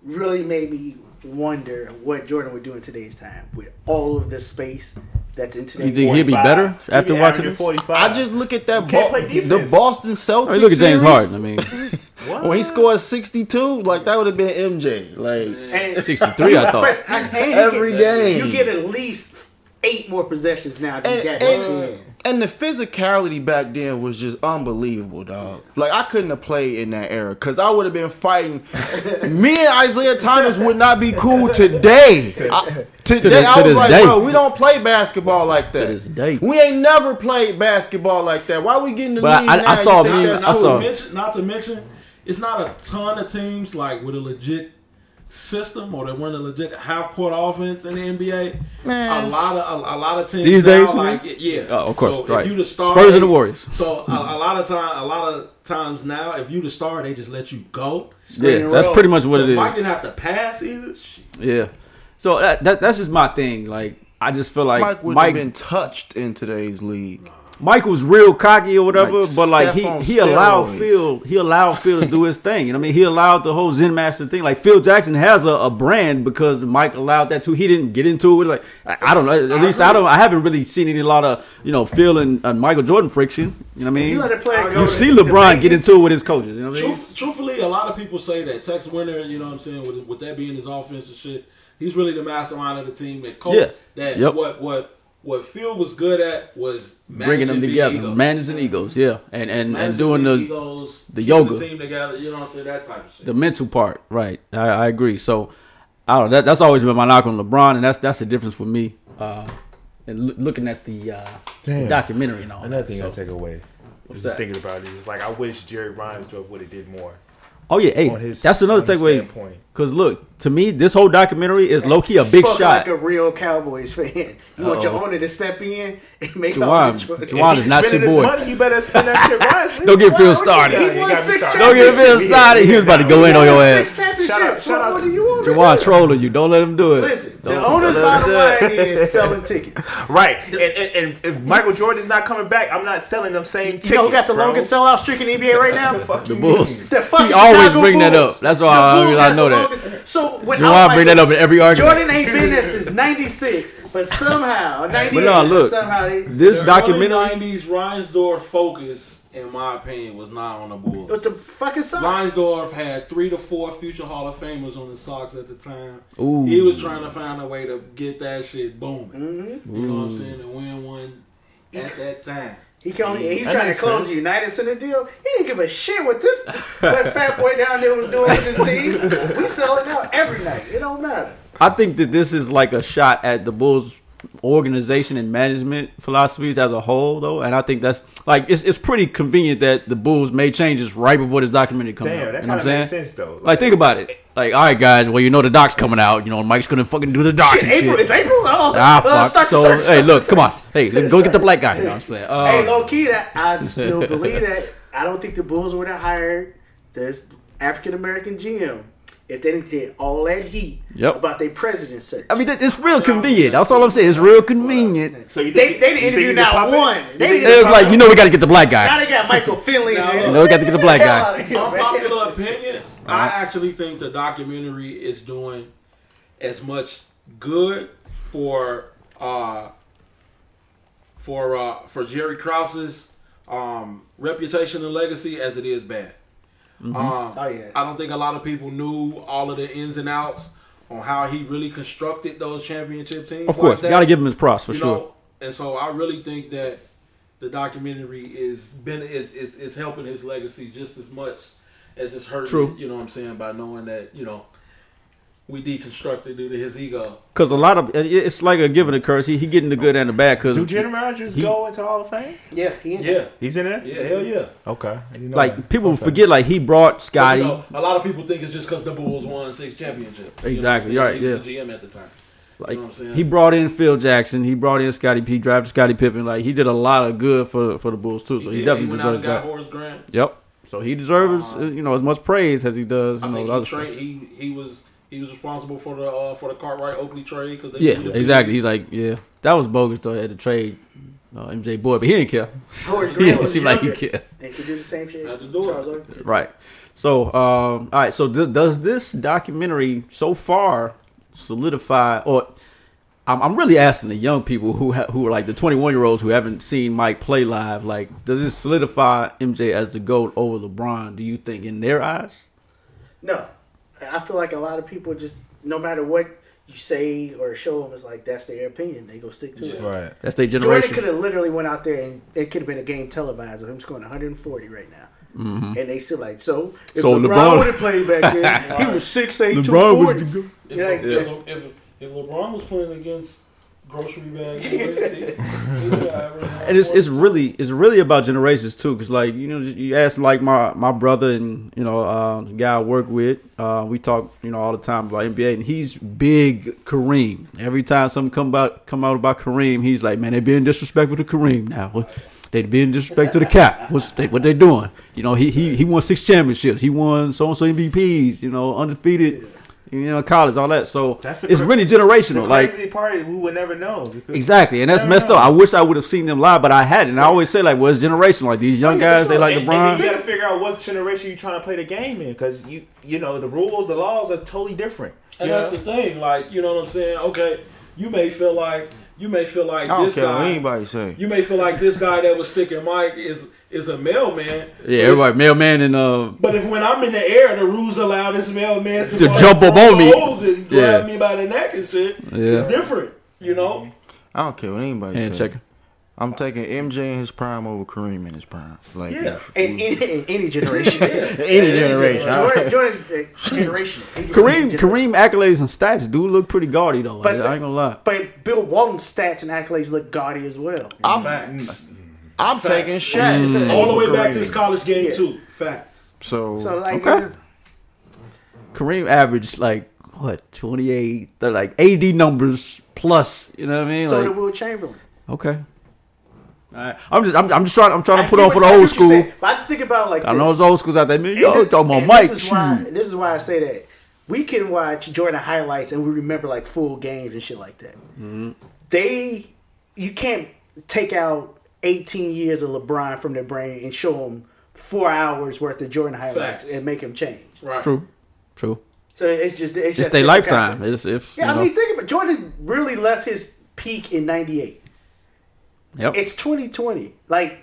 S5: really made me wonder what Jordan would do in today's time with all of this space that's in today's
S2: You think he'd be better after
S3: be
S2: watching
S3: averaging
S2: this?
S3: 45.
S4: I just look at that
S3: can't
S4: Bo- the. Boston Celtics.
S2: I mean, look at James
S4: series,
S2: Harden. I mean,
S4: When he scored 62, like that would have been MJ. Like
S2: 63, I thought.
S5: but, and you
S4: Every
S5: get,
S4: game.
S5: You get at least eight more possessions now than you
S4: and,
S5: got
S4: and,
S5: then.
S4: And the physicality back then was just unbelievable, dog. Like I couldn't have played in that era because I would have been fighting. Me and Isiah Thomas would not be cool today. I- today,
S2: this-
S4: I was like,
S2: day.
S4: bro, we don't play basketball like that.
S2: this day.
S4: We ain't never played basketball like that. Why are we getting the
S2: But
S4: league
S2: I-
S4: now?
S2: I
S4: You
S2: saw a
S4: think
S2: meme-
S4: that's
S2: I saw-
S6: mention, not to mention, it's not a ton of teams like with a legit system or they run a legit half court offense in the NBA.
S4: Man.
S6: A lot of a, a lot of teams
S2: These
S6: now,
S2: days, you
S6: like
S2: mean?
S6: yeah,
S2: Oh, of course,
S6: So
S2: right.
S6: If you the star,
S2: Spurs and the
S6: they-
S2: Warriors.
S6: So a, a lot of time, a lot of times now, if you the star, they just let you go.
S2: yeah, that's
S5: roll.
S2: pretty much what
S6: so
S2: it
S6: Mike didn't have to pass either. Shit.
S2: Yeah. So that, that that's just my thing. Like I just feel like
S4: Mike would
S2: Mike
S4: have been touched in today's league.
S2: Mike was real cocky or whatever,
S4: Like
S2: but like he
S4: Steph on
S2: he allowed
S4: steroids.
S2: Phil he allowed Phil to do his thing. You know what I mean? He allowed the whole Zen Master thing. Like Phil Jackson has a, a brand because Mike allowed that too. He didn't get into it. Like I, I don't know. At least I don't. I haven't really seen any lot of you know Phil and, and Michael Jordan friction. You know what I mean?
S5: you let a player
S2: You see
S5: to
S2: LeBron get into it with his coaches. You know what I mean?
S6: Truth, truthfully, a lot of people say that Tex Winter, you know what I'm saying, with, with that being his offensive shit, he's really the mastermind of the team. That coach,
S2: Yeah.
S6: that
S2: Yep.
S6: what what what Phil was good at was
S2: Bringing them together,
S6: egos.
S2: managing egos, yeah, and and and doing the
S6: egos,
S2: the yoga.
S6: the team together. You know what I'm saying, that type of shit.
S2: the mental part, right? I, I agree. So I don't. That, that's always been my knock on LeBron, and that's that's the difference for me. Uh, and loo- looking at the, uh, the documentary and all.
S3: Another
S2: that.
S3: thing
S2: So-
S3: I take away. I just thinking about it. It's just like I wish Jerry Reinsdorf would have did more.
S2: Oh yeah, hey,
S3: on his-
S2: that's another
S3: on his
S2: takeaway.
S3: standpoint.
S2: Because look, to me, this whole documentary is low key a big
S5: Spoken
S2: shot.
S5: like a real Cowboys fan. You want your
S2: Uh-oh.
S5: owner to step in and make
S2: Juwan-
S5: all the choices.
S2: Juwan is not your boy.
S3: Money, you better spend that shit wisely.
S2: Don't get
S5: Why
S2: Phil started.
S5: He
S3: You
S5: won six
S3: started.
S2: Don't get Phil
S5: championships.
S2: started. He was about to go in on your
S5: Six
S2: ass.
S5: championships.
S3: Shout out- shout out to-
S5: you want?
S2: Juwan trolling you. Don't let him do it.
S5: Listen, the
S2: Don't-
S5: owner's
S2: don't let him
S5: bottom line
S2: it.
S5: is selling tickets.
S3: Right, and, and, and if Michael Jordan is not coming back, I'm not selling them same tickets.
S5: You know who got the longest sellout streak in the NBA right now?
S2: The Bulls.
S5: The fucking
S2: He always
S5: Chicago
S2: bring that up. That's why I,
S5: Bulls
S2: I
S5: got
S2: know that.
S5: Longest- So without
S2: Juwan
S5: Michael
S2: bring that up in every argument.
S5: Jordan ain't been there since '96, but somehow '98.
S2: But no, look,
S5: somehow they,
S2: This
S6: The
S2: documentary.
S6: early '90s Reinsdorf focus, in my opinion, was not on the Bulls.
S5: with the fucking Sox.
S6: Reinsdorf had three to four future Hall of Famers on the Sox at the time.
S2: Ooh.
S6: He was trying to find a way to get that shit booming.
S5: Mm-hmm.
S6: You know what I'm saying? And win one at that time.
S5: He can he
S3: That
S5: trying to close
S3: sense.
S5: the United Center deal. He didn't give a shit what this that fat boy down there was doing with his team. We sell it out every night. It don't matter.
S2: I think that this is like a shot at the Bulls organization and management philosophies as a whole though and I think that's like it's it's pretty convenient that the Bulls made changes right before this documentary comes
S3: Damn,
S2: out.
S3: that
S2: you know
S3: kind of makes sense though.
S2: Like think about it. Like, all right guys, well you know the doc's coming out, you know, Mike's gonna fucking do the doc
S5: Shit, April.
S2: shit.
S5: It's April. Oh,
S2: Ah,
S5: uh,
S2: fuck. so,
S5: search,
S2: hey, look, come on. Hey, go get the black guy. Know I'm? Uh,
S5: Hey, low key, that I still believe that. I don't think the Bulls would have hired this African American GM if they didn't get all that heat
S2: Yep.
S5: about their president search.
S2: I mean, it's real convenient. That's all I'm saying. It's real convenient.
S3: So you
S5: they
S3: think
S5: they
S3: you
S5: didn't
S3: think
S5: interview
S3: he's
S5: not one. They
S3: think
S5: didn't
S3: he's a
S2: It was like, you know, we got to get the black guy.
S5: now
S2: guy.
S5: they got Michael Finley.
S6: Now,
S5: in there.
S6: look,
S2: You know, we got to get the black guy.
S5: out of here, man.
S6: Unpopular opinion. I actually think the documentary is doing as much good for uh for uh for Jerry Krause's um reputation and legacy as it is bad. Um,
S5: Oh, yeah.
S6: I don't think a lot of people knew all of the ins and outs on how he really constructed those championship teams.
S2: Of course,
S6: like
S2: got to give him his props for
S6: you
S2: sure.
S6: know, and so I really think that the documentary is been is, is is helping his legacy just as much as it's hurting.
S2: True.
S6: You know what I'm saying by knowing that you know we deconstructed due to his ego.
S2: Because a lot of it's like a give and a curse. He, he getting the good and the bad. Because
S3: Do General Managers go into the Hall of Fame?
S5: Yeah, he in
S6: Yeah,
S3: He's in there.
S6: yeah, hell yeah.
S3: Okay. I know
S2: like
S3: that.
S2: people
S3: Okay.
S2: forget, like he brought Scottie.
S6: You know, a lot of people think it's just because the Bulls won six championships. You know
S2: Exactly,
S6: what I'm saying?
S2: right,
S6: He was the GM at the time.
S2: Like
S6: you know what I'm saying?
S2: he brought in Phil Jackson. He brought in Scottie P. Drafted Scottie Pippen. Like he did a lot of good for for the Bulls too. So he,
S6: did.
S2: definitely
S6: went out and
S2: deserves
S6: got
S2: that.
S6: Horace Grant.
S2: Yep. So he deserves
S6: Uh,
S2: you know as much praise as he does. You
S6: I
S2: know,
S6: think he
S2: other
S6: trade. He he was he was responsible for the uh, for the Cartwright Oakley trade because
S2: Yeah, exactly. He's like, yeah, that was bogus though. At the trade, uh, MJ Boyd, but he didn't care.
S5: Horace
S2: he didn't seem like he
S5: younger
S2: cared.
S5: and could do the same shit.
S6: Had to do it.
S5: Charles Oakley.
S2: Right. So, um, all right. So, th- does this documentary so far solidify, or I'm, I'm really asking the young people who ha- who are like the 21 year olds who haven't seen Mike play live, like, does this solidify MJ as the goat over LeBron? Do you think in their eyes?
S5: No, I feel like a lot of people just no matter what you say or show them, it's like that's their opinion. They go stick to it.
S3: Right.
S2: That's their generation.
S5: Jordan
S2: generation.
S5: could have literally went out there and it could have been a game televised of him scoring 140 right now. And they still like so. If
S2: Mm-hmm. So
S5: LeBron,
S2: LeBron-
S5: would have played back then, he was six eight two
S2: LeBron was
S5: forty.
S2: the
S6: If,
S5: Yeah,
S6: if, if, if LeBron was playing against grocery bags, he- he-
S2: and it's it's really it's really about generations too, because like you know you ask like my my brother and you know uh, the guy I work with, uh, we talk you know all the time about NBA, and he's big Kareem. Every time something come about come out about Kareem, he's like, man, they being disrespectful to Kareem now. They being disrespectful to the cap. What's they what they doing? You know he he he won six championships. He won so and so MVPs. You know undefeated. You know college all that. So
S3: That's
S2: it's
S3: cra-
S2: really
S3: The
S2: generational. Like
S3: crazy part is we would never know.
S2: Exactly, and that's messed
S3: know.
S2: up. I wish I would have seen them live, but I hadn't. And I always say like, well, it's generational. Like these young guys, they like
S3: and, and then you got to figure out what generation you trying to play the game in, because you you know the rules, the laws are totally different.
S6: And
S3: you
S6: that's the thing, like you know what I'm saying. Okay, you may feel like you may feel like
S4: I don't
S6: this
S4: care what
S6: guy.
S4: anybody say.
S6: You may feel like this guy that was sticking Mike is is a mailman.
S2: Yeah, everybody, mailman and uh,
S6: But if when I'm in the air, the rules allow this mailman to,
S2: To jump up on me.
S6: holes and grab me by the neck and shit,
S2: Yeah.
S6: it's different, you know.
S4: I don't care what anybody
S2: hand
S4: say.
S2: checker.
S4: I'm taking MJ in his prime over Kareem in his prime. Like,
S6: Yeah.
S4: if-
S5: In, in, in any generation,
S4: any generation.
S5: Jordan, Jordan's uh, generation.
S2: Kareem, Kareem accolades and stats do look pretty gaudy though.
S5: But
S2: I ain't gonna lie.
S5: But Bill Walton's stats and accolades look gaudy as well.
S4: I'm,
S6: Facts.
S4: I'm taking Shaq.
S2: Mm.
S6: All the way back to
S4: Kareem.
S6: his college game
S5: Yeah.
S6: too. Facts.
S4: So,
S5: So like,
S2: Okay.
S5: uh,
S2: Kareem averaged like what 28, they're like AD numbers plus. You know what I mean?
S5: so
S2: Like,
S5: did Wilt Chamberlain.
S2: okay. All right. I'm just, I'm, I'm just trying, I'm trying to
S5: I
S2: put on for the old school.
S5: saying, But I just think about it like
S2: I
S5: this.
S2: know it's old schools out there. Man, yo,
S5: And
S2: talking about
S5: and
S2: Mike.
S5: This is why. This is why I say that we can watch Jordan highlights and we remember like full games and shit like that.
S2: Mm-hmm.
S5: They, you can't take out 18 years of LeBron from their brain and show them four hours worth of Jordan highlights
S6: Facts.
S5: and make them change.
S6: Right.
S2: True, true.
S5: So it's just it's
S2: Just
S5: just
S2: a
S5: different
S2: lifetime. It's, if
S5: Yeah,
S2: you
S5: I
S2: know.
S5: mean, think about Jordan. Really left his peak in '98.
S2: Yep.
S5: It's 2020. Like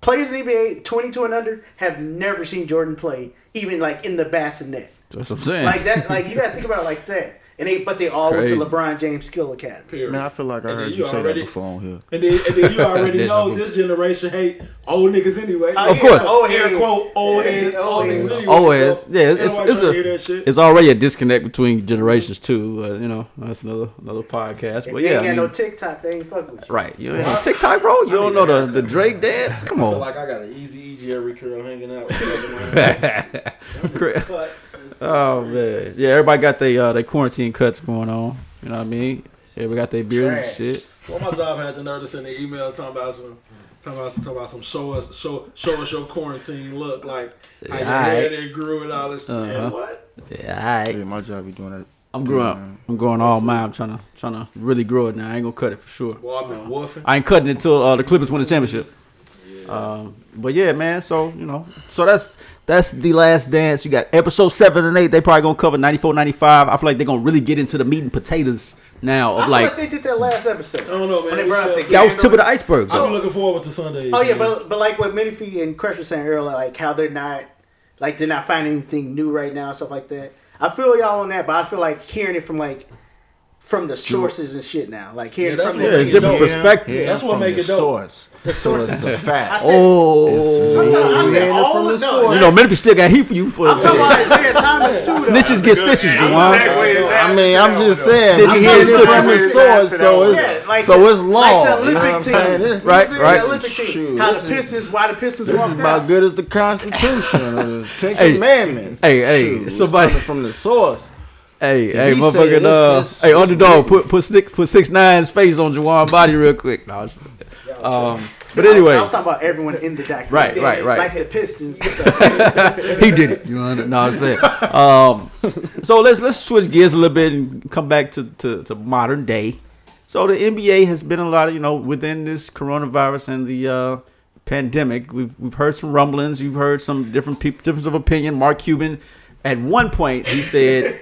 S5: players in the NBA 22 and under have never seen Jordan play, even like in the bassinet.
S2: That's what I'm saying.
S5: Like that. Like you got to think about it like that. And they, but they all went to LeBron James Skill Academy.
S6: Period.
S4: man, I feel like I
S6: And
S4: heard
S6: you
S4: you say
S6: already-
S4: that before on here.
S6: And then, and then you already know
S2: vu.
S6: this generation hate old niggas anyway.
S5: Oh,
S2: Of
S5: yeah,
S2: course.
S5: old
S6: Air quote old heads, old
S5: old
S6: niggas anyway.
S2: Always,
S6: so
S2: yeah. It's, it's, it's a
S6: to hear that shit.
S2: it's already a disconnect between generations too. Uh, you know, that's another another podcast.
S5: If
S2: But
S5: you
S2: yeah,
S5: ain't
S2: I
S5: got no TikTok, they ain't fuck with you.
S2: right. You ain't on TikTok, bro. You don't know the, the Drake dance. Come
S6: I feel
S2: on.
S6: like I got an Eazy E Jheri curl hanging out. With But
S2: oh man, yeah. Everybody got their uh, their quarantine cuts going on. You know what I mean? Everybody got their beards and shit.
S6: well, my job had the nerve to send an email talking about some. Talking about, talking about some show us show show us your quarantine look like how your
S2: Alright.
S6: hair it grew and all this.
S2: Uh-huh.
S6: Man, what?
S2: Yeah, all
S4: Yeah, my job be doing that.
S2: I'm growing. I'm growing all mine. I'm trying to trying to really grow it now. I ain't gonna cut it for sure.
S6: Boy, I've been woofing.
S2: I ain't cutting it until uh, the Clippers win the championship. Um, but yeah, man. So you know, so that's that's the last dance. You got episode seven and eight. They probably gonna cover 94, 95. I feel like they're gonna really get into the meat and potatoes now
S5: I
S2: of
S5: feel like,
S2: like
S5: they did that last episode.
S6: I don't know, man.
S5: When they brought up the
S2: that was tip of the iceberg.
S6: I'm looking forward to Sunday.
S5: Oh yeah,
S6: man.
S5: but but like what Menifee and Crush were saying earlier, like how they're not like they're not finding anything new right now, stuff like that. I feel y'all on that, but I feel like hearing it from like from the sources and shit now, like hearing
S6: Yeah,
S5: from
S6: that's
S2: yeah,
S5: the
S6: what
S2: it's
S6: make
S2: different perspective.
S4: Yeah,
S6: That's what
S4: from
S6: make it dope.
S4: source.
S5: the
S4: So
S5: sources.
S4: it's the
S5: I
S4: fact.
S5: said,
S2: Oh,
S5: I'm talking, I said
S4: hearing it
S5: all
S4: from the
S5: no,
S4: source.
S2: you know, Memphis still got heat for you for
S5: I'm talking about Isiah Thomas too.
S2: snitches get stitches, Juwan.
S3: segueing his ass
S4: I mean, I'm just saying. I'm
S2: head
S4: it from
S2: snitches.
S4: the source, so it's
S5: like
S4: so it's law.
S5: Like the
S4: you know
S5: Olympic
S4: what I'm
S5: team,
S4: saying?
S5: You know
S4: This-
S5: what I'm saying?
S2: right.
S5: The Olympic team.
S4: Shoot,
S5: How
S4: this
S5: the
S4: is-
S5: Pistons? Why the Pistons
S4: This is about
S5: out?
S4: good as the Constitution or the Ten
S2: Hey,
S4: Commandments.
S2: hey, hey,
S4: Shoot, it's
S2: somebody-
S4: from the source.
S2: Hey,
S4: If
S2: hey,
S4: he
S2: motherfucking, uh,
S4: this,
S2: hey, underdog, put put six put six nine's face on Juwan's body real quick. No, um, but anyway,
S5: I
S2: anyway,
S5: was talking about everyone in the documentary.
S2: Right, right, right.
S5: Like the Pistons
S2: he did it. You know, no, it's fair. Um, so let's let's switch gears a little bit and come back to, to, to modern day. So the NBA has been a lot of you know within this coronavirus and the uh, pandemic. We've we've heard some rumblings. You've heard some different people, difference of opinion. Mark Cuban, at one point, he said,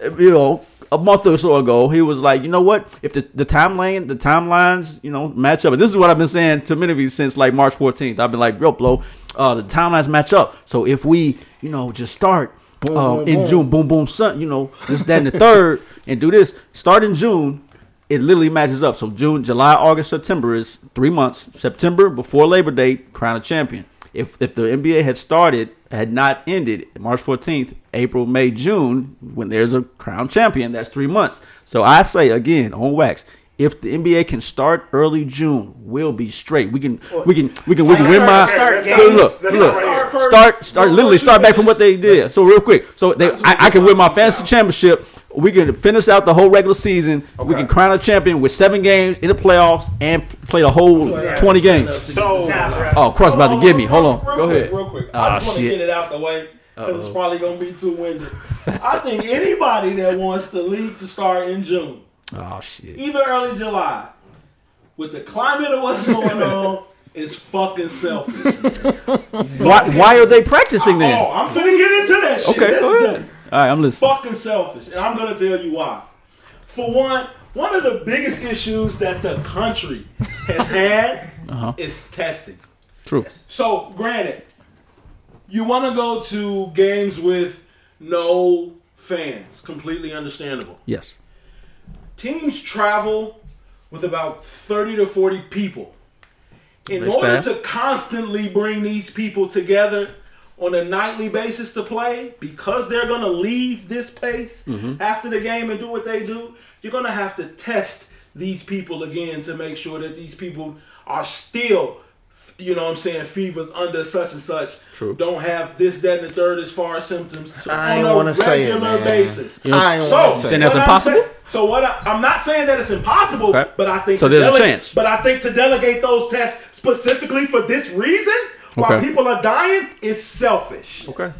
S2: you know. A month or so ago, he was like, you know what? If the, the timeline, the timelines, you know, match up. And this is what I've been saying to many of you since like March 14th. I've been like, real blow, uh, the timelines match up. So if we, you know, just start
S4: Boom,
S2: uh,
S4: boom,
S2: in
S4: boom.
S2: June, boom, boom, son, you know, this, that, and the third, and do this. Start in June, it literally matches up. So June, July, August, September is three months. September before Labor Day, crown a champion. If if the NBA had started, had not ended March 14th, April, May, June, when there's a crown champion, that's three months. So I say again on wax. If the NBA can start early June, we'll be straight. We can, we can, we can, we can win my.
S5: start games.
S2: Look, look,
S3: start
S2: start, start, literally start back from what they did. So real quick, so they, I, I can win my fantasy championship. We can finish out the whole regular season. We can crown a champion with seven games in the playoffs and play the whole twenty games.
S3: So,
S2: Oh, Cross about to give me. Hold on,
S6: Real
S2: go
S6: quick,
S2: ahead.
S6: Real quick.
S2: Ah,
S6: I just want to get it out the way because it's probably going to be too windy. I think anybody that wants the league to start in June,
S2: Oh shit.
S6: even early July, with the climate of what's going on, is fucking selfish.
S2: Why, why are they practicing then?
S6: Oh, I'm finna get into that shit.
S2: Okay, go
S6: Listen to
S2: ahead.
S6: me.
S2: All right, I'm listening.
S6: fucking selfish, and I'm gonna tell you why. For one, one of the biggest issues that the country has had
S2: Uh-huh.
S6: is testing.
S2: True.
S6: So, granted, you want to go to games with no fans, completely understandable.
S2: Yes.
S6: Teams travel with about 30 to 40 people. In
S2: They
S6: order
S2: staff.
S6: to constantly bring these people together on a nightly basis to play, because they're going to leave this place
S2: Mm-hmm.
S6: after the game and do what they do, you're going to have to test these people again to make sure that these people are still, you know what I'm saying, fevers under such and such.
S2: True.
S6: Don't have this, that, and the third as far as symptoms
S4: I ain't
S6: on
S4: wanna say it, man.
S6: basis.
S2: You know-
S4: I ain't
S6: So,
S4: wanna say
S2: saying that's
S6: I'm
S2: impossible?
S6: saying- so what? I, I'm not saying that it's impossible,
S2: Okay.
S6: but I think
S2: So
S6: to
S2: there's a chance.
S6: But I think to delegate those tests specifically for this reason, while
S2: Okay.
S6: people are dying, is selfish.
S2: Okay.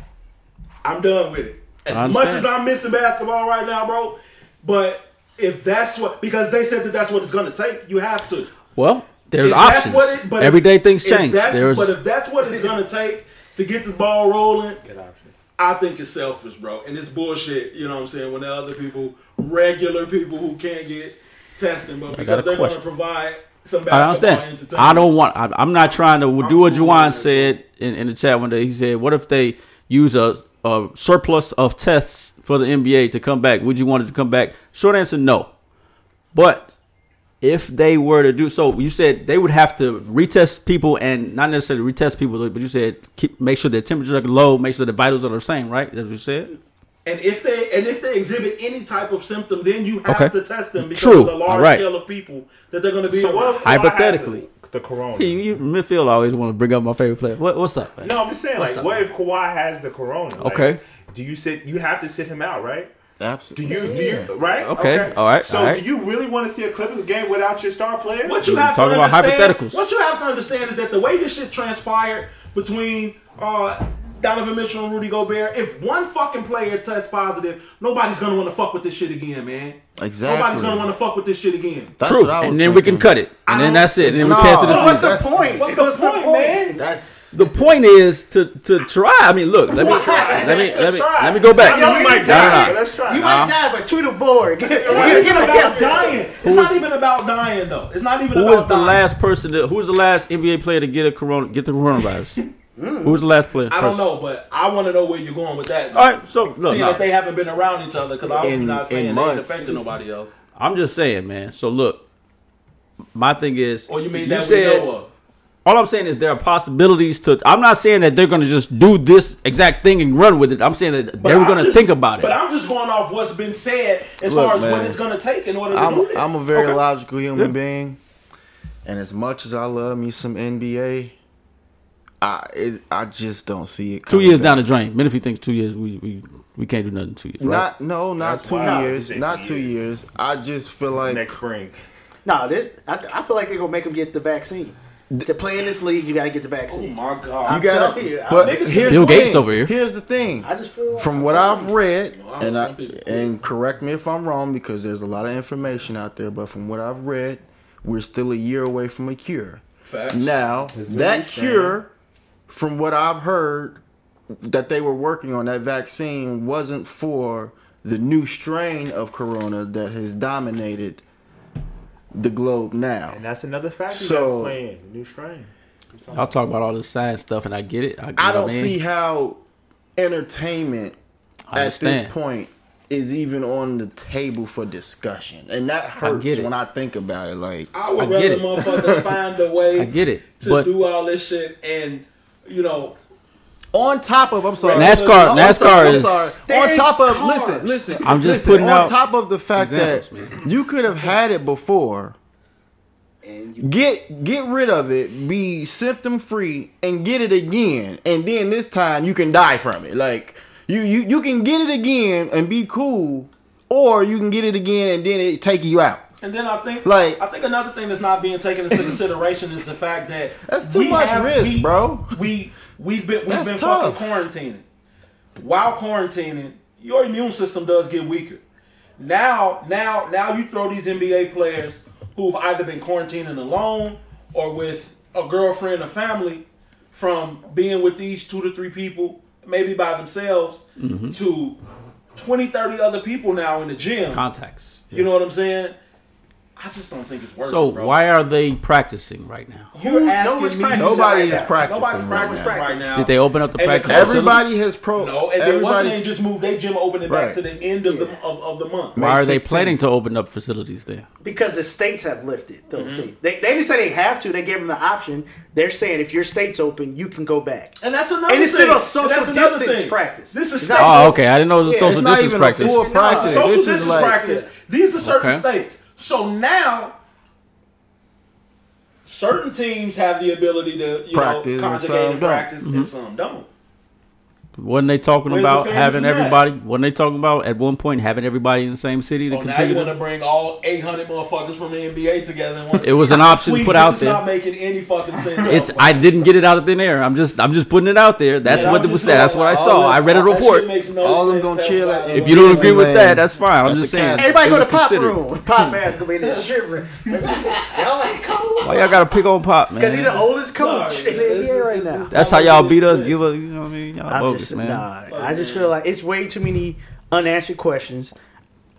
S6: I'm done with it. As much as I'm missing basketball right now, bro, but if that's what because they said that that's what it's going to take, you have to.
S2: Well, there's
S6: If that's
S2: options.
S6: what it- but if-
S2: Everyday things change.
S6: that's-
S2: There's
S6: but if that's what it's going to take to get this ball rolling, I think it's selfish, bro. And it's bullshit, you know what I'm saying? When there are other people, regular people who can't get testing, but because they're going to provide some
S2: I understand. I don't want. I, I'm not trying to do what Juwan said in, in the chat one day. He said, "What if they use a, a surplus of tests for the NBA to come back? Would you want it to come back?" Short answer: No. But if they were to do so, you said they would have to retest people and not necessarily retest people, but you said keep make sure their temperatures are low, make sure the vitals are the same, right? That's what you said.
S6: And if they and if they exhibit any type of symptom, then you have
S2: Okay.
S6: to test them because
S2: True.
S6: of the large
S2: All right.
S6: scale of people that they're going to be
S3: so
S6: around.
S3: what? Kawhi has
S2: Hypothetically.
S3: the corona.
S2: You, you midfield always want to bring up my favorite player. What, what's up? Man?
S3: No, I'm just saying,
S2: What's
S3: like,
S2: up?
S3: what if Kawhi has the corona? Like,
S2: Okay.
S3: Do you sit? You have to sit him out, right?
S4: Absolutely.
S3: Do you? Do you? Right?
S2: Okay, all right,
S3: So,
S2: all right.
S3: do you really want to see a Clippers game without your star player?
S6: What you
S2: We're
S6: have
S2: talking
S6: to
S2: about
S6: understand,
S2: hypotheticals.
S6: What you have to understand is that the way this shit transpired between uh, Donovan Mitchell and Rudy Gobert. If one fucking player tests positive, nobody's gonna want to fuck with this shit again, man.
S4: Exactly.
S6: Nobody's gonna want to fuck with this shit again.
S4: That's
S2: True,
S4: what I was
S2: and then we can cut it, and then that's it. And then we
S4: No.
S2: pass it
S4: So
S5: what's the point?
S6: What's the point, man?
S4: That's
S2: The point is to to try. I mean, look, let me try. let me let me let me go back.
S3: I mean, we might
S2: No, no,
S3: die.
S2: no.
S3: but Let's try.
S5: You
S3: it.
S5: might die, but tweet a board. Get,
S6: It's
S5: get,
S6: not
S5: get,
S6: even
S5: get,
S6: about
S5: get,
S6: dying. It's not even about dying though. It's not even
S2: Who
S6: about
S2: was the last person? To, who was the last NBA player to get a corona get the coronavirus? Mm. Who was the last player?
S6: I don't
S2: person?
S6: know, but I want to know where you're going with that.
S2: All right, so look,
S6: Seeing
S2: no,
S6: that they haven't been around each other, because I'm not saying
S4: in
S6: they ain't affecting nobody else.
S2: I'm just saying, man. So look, my thing is,
S6: Or you mean
S2: you
S6: that
S2: said
S6: we know of?
S2: all I'm saying is there are possibilities to. I'm not saying that they're going to just do this exact thing and run with it. I'm saying that
S6: But
S2: they're going to think about it.
S6: But I'm just going off what's been said as
S4: Look,
S6: far as what it's going to take in order to
S4: I'm
S6: do this.
S4: I'm a very
S2: Okay.
S4: logical human
S2: Yeah.
S4: being, and as much as I love me some NBA, I it, I just don't see it.
S2: two years
S4: back.
S2: down the drain. Men, if he thinks two years, we we, we can't do nothing two years. Right?
S4: Not no, not
S3: That's
S4: two years, not
S3: two
S4: two
S3: years.
S4: years. I just feel like
S3: next spring.
S5: No, this I, I feel like they're gonna make them get the vaccine. To play in this league, you got to get the vaccine.
S6: oh my God.
S4: you
S5: I'm
S4: gotta.
S5: telling you,
S4: but
S6: niggas-
S4: here's
S2: Bill
S4: the
S2: Gates
S4: thing.
S2: over here.
S4: Here's the thing.
S5: I just feel like,
S4: From what I've read,
S6: No, I
S4: and I, and correct me if I'm wrong because there's a lot of information out there, but from what I've read, we're still a year away from a cure.
S6: Facts.
S4: Now that cure, from what I've heard, that they were working on that vaccine wasn't for the new strain of corona that has dominated the globe now.
S3: And that's another factor
S4: So-
S3: that's playing. The new strain.
S2: I'll talk about all this science stuff, and I get it. I, you
S4: I don't
S2: what mean?
S4: see how entertainment at this point is even on the table for discussion, and that hurts
S2: get
S4: when I think about it. Like,
S6: I would
S2: I
S6: rather
S2: it.
S6: motherfuckers find a way
S2: I get it,
S6: to
S2: but
S6: do all this shit and, you know,
S4: on top of, I'm sorry,
S2: NASCAR-
S4: I'm
S2: NASCAR
S4: sorry, I'm
S2: is-
S4: sorry.
S5: They're
S4: on top of,
S5: cars.
S4: listen, listen.
S2: I'm just
S4: listen,
S2: putting
S4: on
S2: out
S4: top of the fact that
S2: examples,
S4: you could have had it before.
S5: and
S4: Get get rid of it, be symptom free, and get it again, and then this time you can die from it. Like you you you can get it again and be cool, or you can get it again and then it take you out.
S6: And then I think,
S4: Like-
S6: I think another thing that's not being taken into consideration is the fact that
S4: That's too
S6: we
S4: much
S6: have-
S4: risk,
S6: we-
S4: bro.
S6: We we've been we've
S4: That's
S6: been
S4: tough.
S6: fucking quarantining. While quarantining, your immune system does get weaker. Now, now, now you throw these NBA players who've either been quarantining alone or with a girlfriend or family from being with these two to three people, maybe by themselves,
S2: Mm-hmm.
S6: to 20, 30 other people now in the gym.
S2: contacts.
S6: You know what I'm saying? I just don't think it's worth
S2: So
S6: it, bro.
S2: why are they practicing right now?
S6: You're asking
S5: nobody's
S6: me?
S5: practicing
S4: Nobody
S5: right
S4: is
S5: now.
S4: practicing
S6: Nobody's
S4: right
S6: practicing
S4: now.
S6: right now.
S2: Did they open up the
S6: And
S2: practice?
S4: Everybody has pro.
S6: No, and they
S4: everybody,
S6: what's name just moved their gym opening back to the end of the of, of the month.
S2: Why are they planning to open up facilities there?
S5: because the states have lifted those
S6: Mm-hmm.
S5: They, they didn't say they have to. They gave them the option. They're saying if your state's open, you can go back.
S6: And that's another
S5: And it's
S6: thing.
S5: still a social distance
S6: thing.
S5: practice.
S6: This is
S5: It's not-
S2: Oh, okay. I didn't know it was a
S5: Yeah,
S2: social distance practice.
S4: full practice.
S6: social
S4: This is
S6: distance
S4: like
S6: practice. These are certain states. So now, certain teams have the ability to you
S4: Practice
S6: know
S4: and
S6: conjugate and
S4: don't.
S6: practice, and mm-hmm. some don't.
S2: Wasn't they talking
S6: Where's
S2: about
S6: fairness
S2: having
S6: in that?
S2: everybody? Wasn't they talking about at one point having everybody in the same city to
S6: Well, now you want
S2: to-
S6: to bring all 800 motherfuckers from the NBA together. In one
S2: It was an option
S6: Tweet,
S2: put
S6: this
S2: out
S6: is
S2: there.
S6: not making any fucking sense.
S2: It's
S6: at all.
S2: I didn't get it out of thin air. I'm just I'm just putting it out there. That's
S6: Man,
S2: what
S6: I'm
S2: it was said. That's what I saw.
S6: that-
S2: I read a report.
S6: makes no
S4: All them gonna chill
S6: all.
S4: at-
S2: If you don't agree with that, that's fine. I'm just saying.
S5: Everybody
S2: it
S5: go to pop
S2: considered.
S5: room. Pop man's gonna be in there shivering. y'all ain't cold
S2: Why y'all gotta pick on Pop, man?
S5: because he's the oldest coach in the
S6: man.
S5: NBA right now.
S2: That's how y'all beat us. Give us, you know what I mean? Y'all
S5: I'm just
S2: man.
S5: nah. I just feel like it's way too many unanswered questions.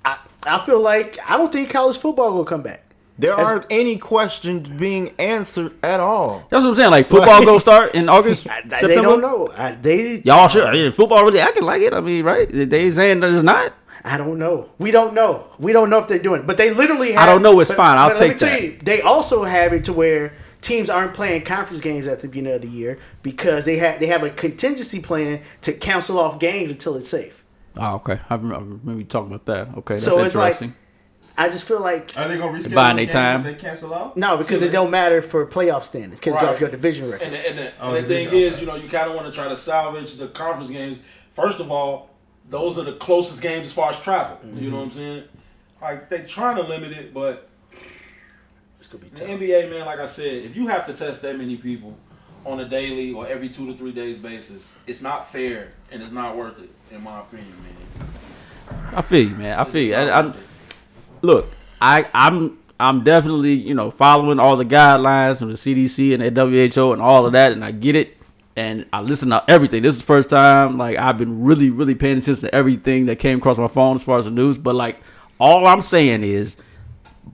S5: I I feel like I don't think college football will come back.
S4: there
S5: As-
S4: aren't any questions being answered at all.
S2: That's what I'm saying. Like football gonna start in August,
S5: I-
S2: September.
S5: they don't know. I, they
S2: Y'all sure? I mean, football really acting like it. I mean, right? They saying that it's not.
S5: I don't know. We don't know. We don't know if they're doing it. But they literally have
S2: I don't know, it's fine. I'll
S5: but let me
S2: take
S5: tell
S2: that.
S5: you, they also have it to where teams aren't playing conference games at the beginning of the year because they have they have a contingency plan to cancel off games until it's safe.
S2: Oh, okay. I remember, I remember talking about that. Okay, that's
S5: So it's like-
S2: interesting.
S5: I just feel like
S3: Are they gonna reschedule
S2: buying
S3: the
S2: their
S3: games
S2: time.
S3: They cancel out.
S5: no, because it don't matter for playoff standings because
S6: Right.
S5: of your division record.
S6: And the, and the,
S3: Oh,
S6: and the thing
S3: did,
S6: is, you know, you kind of want to try to salvage the conference games. First of all, those are the closest games as far as travel. You know what I'm saying? Like they trying to limit it, but
S5: It's gonna be
S6: the
S5: tough.
S6: NBA, man, like I said, if you have to test that many people on a daily or every two to three days basis, it's not fair and it's not worth it, in my opinion, man.
S2: I feel you, man. I feel you.
S6: It's
S2: I, I'm, look, I I'm I'm definitely you know following all the guidelines from the CDC and the WHO and all of that, and I get it. And I listen to everything. This is the first time like I've been really really paying attention to everything that came across my phone as far as the news. But like all I'm saying is,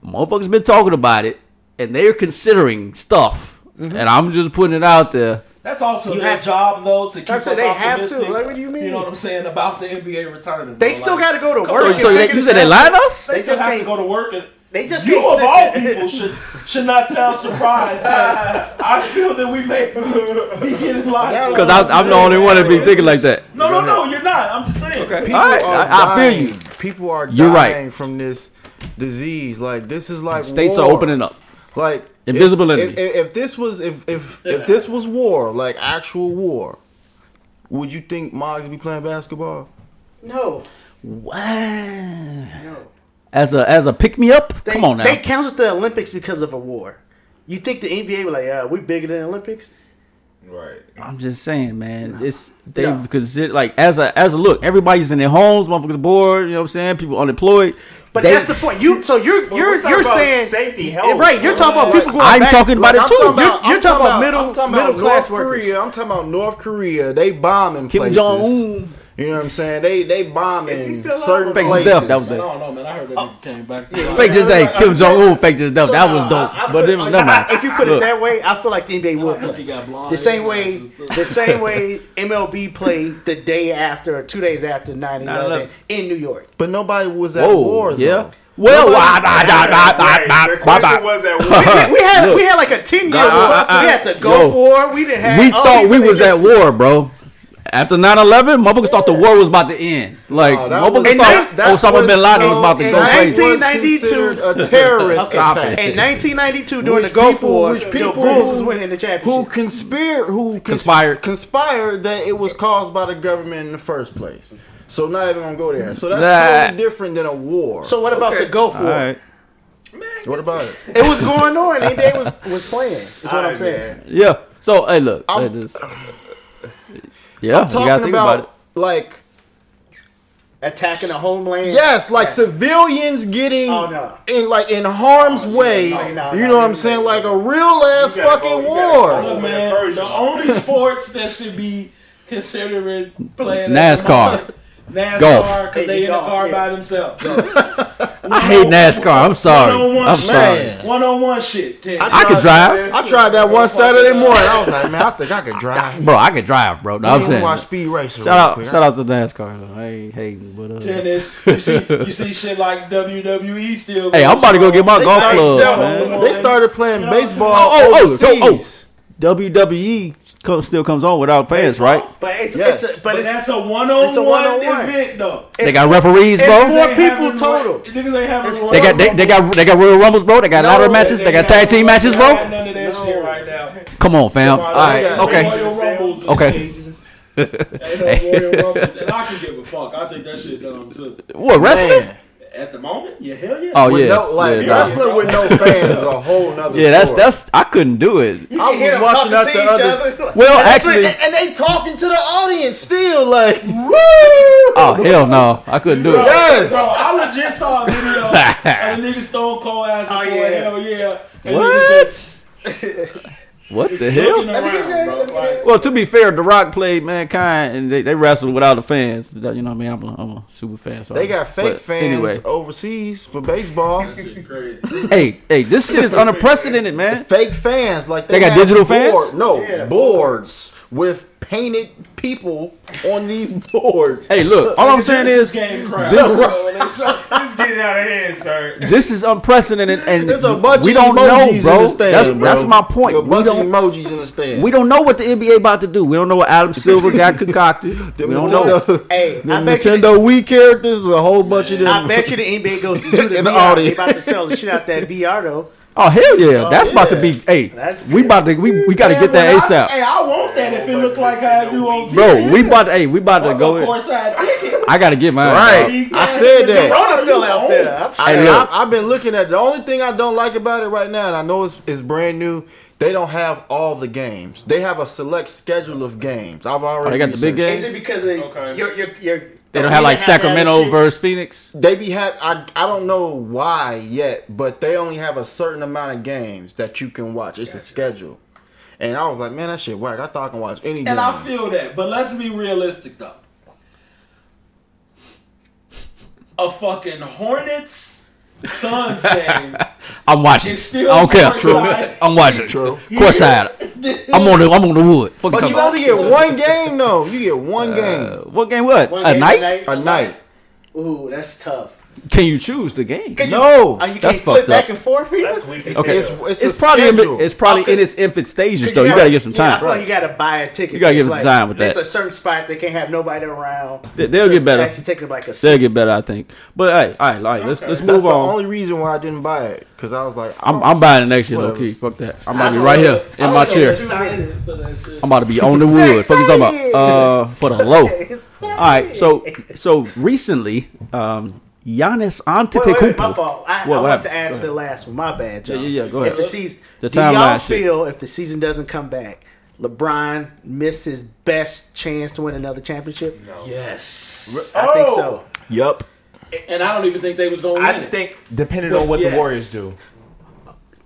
S2: motherfuckers been talking about it, and they're considering stuff,
S5: Mm-hmm.
S2: and I'm just putting it out there.
S6: That's also
S5: You
S6: their
S5: have-
S6: job, though, to keep
S5: I'm
S6: us
S5: saying they have to.
S6: optimistic.
S5: Like, what do you mean?
S6: You know what I'm saying about the NBA returning?
S5: They
S6: bro.
S5: still
S6: Like,
S5: got to go to work.
S2: So,
S5: and
S2: they, you said they lied us?
S6: They
S5: They
S6: still
S5: just
S6: have to
S5: can't-
S6: go to work and.
S5: They just
S6: you of all
S5: there.
S6: people should should not sound surprised. that I feel that we may be getting lied to.
S2: Because I'm the only one that be thinking like that.
S6: No, no, no, you're not. I'm just saying. Okay.
S4: People
S2: All right,
S4: are
S2: I- I feel you.
S4: People are dying
S2: You're right.
S4: from this disease. Like this is like
S2: States
S4: war.
S2: are opening up.
S4: Like
S2: Invisible
S4: if,
S2: enemy.
S4: If, if, if this was if if if this was war, like actual war, would you think Moggs be playing basketball?
S5: No,
S2: Wow.
S5: no.
S2: As a as a pick me up?
S5: They,
S2: Come on now.
S5: They canceled the Olympics because of a war. You think the NBA were like, uh, we bigger than the Olympics?
S3: Right.
S2: I'm just saying, man. It's they
S5: No.
S2: because like as a as a look, everybody's in their homes, motherfuckers bored. You know what I'm saying? People unemployed.
S5: But
S2: They-
S5: that's the point. You so you're
S3: But
S5: you're
S3: we're
S5: you're saying
S3: safety, health,
S5: right? You're talking about
S3: Like,
S5: people going
S2: I'm
S5: back.
S2: talking about
S4: Like,
S2: it too.
S4: talking
S5: You're- you're talking about middle-
S4: I'm talking
S5: middle
S4: about
S5: class
S4: North
S5: workers.
S4: Korea. I'm talking about North Korea. They bombing
S2: Kim
S4: places.
S2: Jong Un.
S4: You know what I'm saying? They they bombing
S3: Is he still
S4: certain
S3: alive?
S2: Fake
S4: places.
S2: death. That was
S6: Man, I
S2: it.
S6: don't know, man. I heard that nigga came back. To
S2: Fake just that Kim Jong Un faked his death. That was dope.
S5: I- I
S2: But
S5: feel-
S2: then, never mind.
S5: If you put it that way, I feel like the NBA would play.
S6: he got blonde
S5: The same way, the same way MLB played the day after, or two days after 9-11
S2: 9/11.
S5: in New York.
S4: But nobody was at
S2: Whoa,
S4: war.
S2: yeah. Well,
S4: Nobody-
S3: The question was that
S5: We, we had we had like a ten year.
S2: Uh, uh, uh,
S5: we had to go
S2: yo.
S5: for. We didn't have.
S2: we thought we was at war, bro. After 9-11, motherfuckers thought the war was about to end. Like,
S4: No, that
S2: motherfuckers
S4: was-
S2: thought
S4: that
S2: Osama
S4: was-
S2: bin Laden was about to go crazy.
S5: 1992
S4: a terrorist
S5: Okay.
S4: Attack.
S5: In 1992, during
S4: Which
S5: the Gulf
S4: people-
S5: War,
S4: which
S5: the
S4: people
S5: Bulls
S4: who-
S5: was winning the championship.
S4: Who
S5: championship.
S4: conspired? Who cons-
S2: Conspired.
S4: Conspired that it was caused by the government in the first place. So not even gonna go there. So that's
S2: Nah.
S4: totally different than a war.
S5: so what about the Gulf
S2: All
S5: War?
S2: right.
S4: what about it?
S5: It was going on. The NBA was was playing. Is what I'm
S3: Alright,
S5: saying.
S3: man.
S2: Yeah. So, hey, look.
S4: I'm-
S2: hey, this- yeah, you gotta
S4: Talking
S2: think
S4: about,
S2: about it.
S4: like
S5: Attacking a homeland.
S4: yes, like civilians getting
S5: Oh, no.
S4: in like in harm's oh, way.
S5: no, no,
S4: you
S5: no,
S4: know what I'm saying? Like a real ass fucking
S3: go-
S4: war.
S3: go.
S6: Man,
S3: Version.
S6: the only sports that should be considered playing
S2: NASCAR.
S6: NASCAR,
S2: Golf.
S6: because they in the car
S5: yeah.
S6: by themselves.
S2: I hate NASCAR. I'm sorry.
S6: One-on-one
S2: I'm
S6: shit.
S2: sorry.
S6: One on one shit. Tim.
S2: I could drive.
S4: I tried that one Saturday morning. I was like, man, I think I could drive.
S2: Bro, I could drive, bro. No, I'm
S4: I'm
S2: saying.
S4: watch Speed Racer.
S2: Shout
S4: real
S2: out,
S4: quick.
S2: shout out to NASCAR. though. I ain't hating, but uh,
S6: tennis. You see, you see shit like WWE still.
S2: Hey, I'm about to go get my golf
S5: got
S2: club, man.
S4: They started playing baseball
S2: Oh, oh, oh, oh.
S4: Overseas.
S2: WWE co- still comes on without fans, right?
S5: But it's,
S4: Yes.
S5: it's a,
S6: But
S5: but it's
S6: that's a one on
S5: it's a
S6: one
S5: one-on-one.
S6: event though.
S2: They got referees,
S5: it's
S2: bro.
S5: four
S6: They
S5: people
S6: having-
S5: total.
S6: Niggas ain't having.
S2: They got they, they got they got Royal Rumbles, bro. They got ladder matches. They got tag team matches, bro.
S6: None of that shit right now.
S2: Come on, fam. All right, okay.
S6: Royal Rumbles and
S2: Okay.
S6: Ain't no Royal Rumbles. And I can give a fuck. I think that shit dumb too.
S2: What wrestling?
S4: Man.
S6: At the moment, yeah, hell yeah.
S2: Oh
S4: With
S2: yeah,
S4: no, like
S2: yeah, nah.
S4: wrestling with no fans a whole nother
S2: yeah. That's
S4: story.
S2: that's I couldn't do it.
S5: You
S4: I
S5: can hear
S4: was
S5: them
S4: watching that
S5: to
S4: the
S5: each
S4: other-
S5: other.
S2: Well,
S4: and,
S2: actually,
S4: and they talking to the audience still like woo.
S2: oh hell no, I couldn't do it.
S4: Yes.
S6: Bro, I legit saw a video of a nigga stone cold ass
S5: Oh,
S6: before,
S5: yeah.
S6: hell yeah. And niggas just
S2: What the hell?
S6: around, bro. Like,
S2: Well, to be fair, The Rock played Mankind, and they, they wrestled without the fans. You know what I mean? I'm a, I'm a super fan. So
S4: They got fake
S2: but
S4: fans
S2: Anyway,
S4: overseas for baseball.
S6: that shit crazy.
S2: hey, hey, this shit is unprecedented, man.
S4: Fake fans, like
S2: They got
S4: have
S2: digital fans?
S4: board- No,
S5: Yeah.
S4: boards with painted people on these boards.
S2: Hey, look, all I'm saying
S6: This
S2: is
S6: game crap.
S2: this-
S3: This is getting out of hand, sir.
S2: this is unprecedented, and
S4: There's a bunch
S2: we
S4: of
S2: don't
S4: emojis
S2: know,
S4: in
S2: bro.
S4: the stand,
S2: that's
S4: bro.
S2: that's my point.
S4: A
S2: We
S4: bunch of
S2: don't
S4: emojis in the stand.
S2: we don't know what the NBA about to do. We don't know what Adam Silver got concocted. we
S4: Them
S2: don't know.
S4: Nintendo,
S5: Hey,
S4: them
S5: I bet you.
S4: Nintendo Wii characters, is a whole bunch of them.
S5: I bet you the NBA goes to the
S4: In the
S5: VR. They
S4: audience.
S5: about to sell the shit out that VR though.
S2: Oh hell yeah, oh, that's about to be. Hey,
S5: That's
S2: we about to we, we got to get that
S6: when I-
S2: ASAP,
S6: Hey, I want that if it look like how I do on TV.
S2: bro. We about to. Hey, we about to go.
S6: a
S2: In.
S6: courtside.
S2: I got to get mine.
S4: Right.
S2: dog.
S4: I said that.
S5: Corona's still out there. I'm
S4: I,
S2: Hey, look.
S4: I, have been looking at the only thing I don't like about it right now, and I know it's, it's brand new.
S8: They don't have all the games. They have a select schedule of games. I've already.
S2: Oh, they got the big
S8: researched.
S2: games?
S5: Is it because of
S6: Okay.
S5: your your your?
S2: They don't have like Sacramento versus Phoenix.
S8: They be have I I don't know why yet, but they only have a certain amount of games that you can watch. It's a schedule. And I was like, man, that shit whack. I thought I can watch any game.
S6: And I feel that, but let's be realistic though. A fucking Hornets Suns game
S2: I'm watching.
S6: is still
S2: I don't care.
S6: courtside.
S2: I'm watching. True. Course I'm on the. I'm on the wood. Fuck
S8: but
S2: you
S8: you only get one game though. You get one uh, game
S2: about. what game? What?
S5: One
S2: a
S5: game
S2: night?
S8: a night.
S5: Ooh, that's tough.
S2: Can you choose the game?
S5: Can you-
S8: No,
S5: oh, you
S2: that's
S5: can't flip
S2: fucked
S5: back
S2: up.
S5: and forth. Either?
S3: That's weak
S2: Okay.
S8: It's, it's,
S2: It's
S8: a
S2: probably in, it's probably
S5: Okay.
S2: in its infant stages though. You gotta give some
S5: Yeah, I
S2: time.
S5: feel like you gotta buy a ticket.
S2: You gotta
S5: for
S2: give some
S5: It's
S2: time with
S5: There's
S2: that.
S5: a certain spot they can't have nobody around.
S2: They- they'll
S5: So
S2: get better.
S5: Actually, taking like a
S2: They'll get better, I think. But hey, all right, all right. Let's let's
S8: That's
S2: move
S8: the only reason why I didn't buy it because I was like,
S2: I'm, I'm buying it next year, low key. Fuck that. I'm about to be right here in my chair.
S6: Science to that shit.
S2: I'm about to be on the wood. Fuck you talking about? Uh, for the low. All right. So so recently, um, Giannis
S5: Wait, wait, wait, my fault. I,
S2: What-
S5: I
S2: what
S5: want to
S2: happened?
S5: add to the last one. My bad, John.
S2: Yeah, yeah, yeah, go ahead.
S5: If the season,
S2: The
S5: do y'all
S2: timeline shit.
S5: feel if the season doesn't come back, LeBron missed his best chance to win another championship?
S6: Yes.
S5: I think so. Oh!
S8: yup.
S6: And I don't even think they was going to
S3: I just think depending
S6: But
S3: on what
S6: yes.
S3: the Warriors do,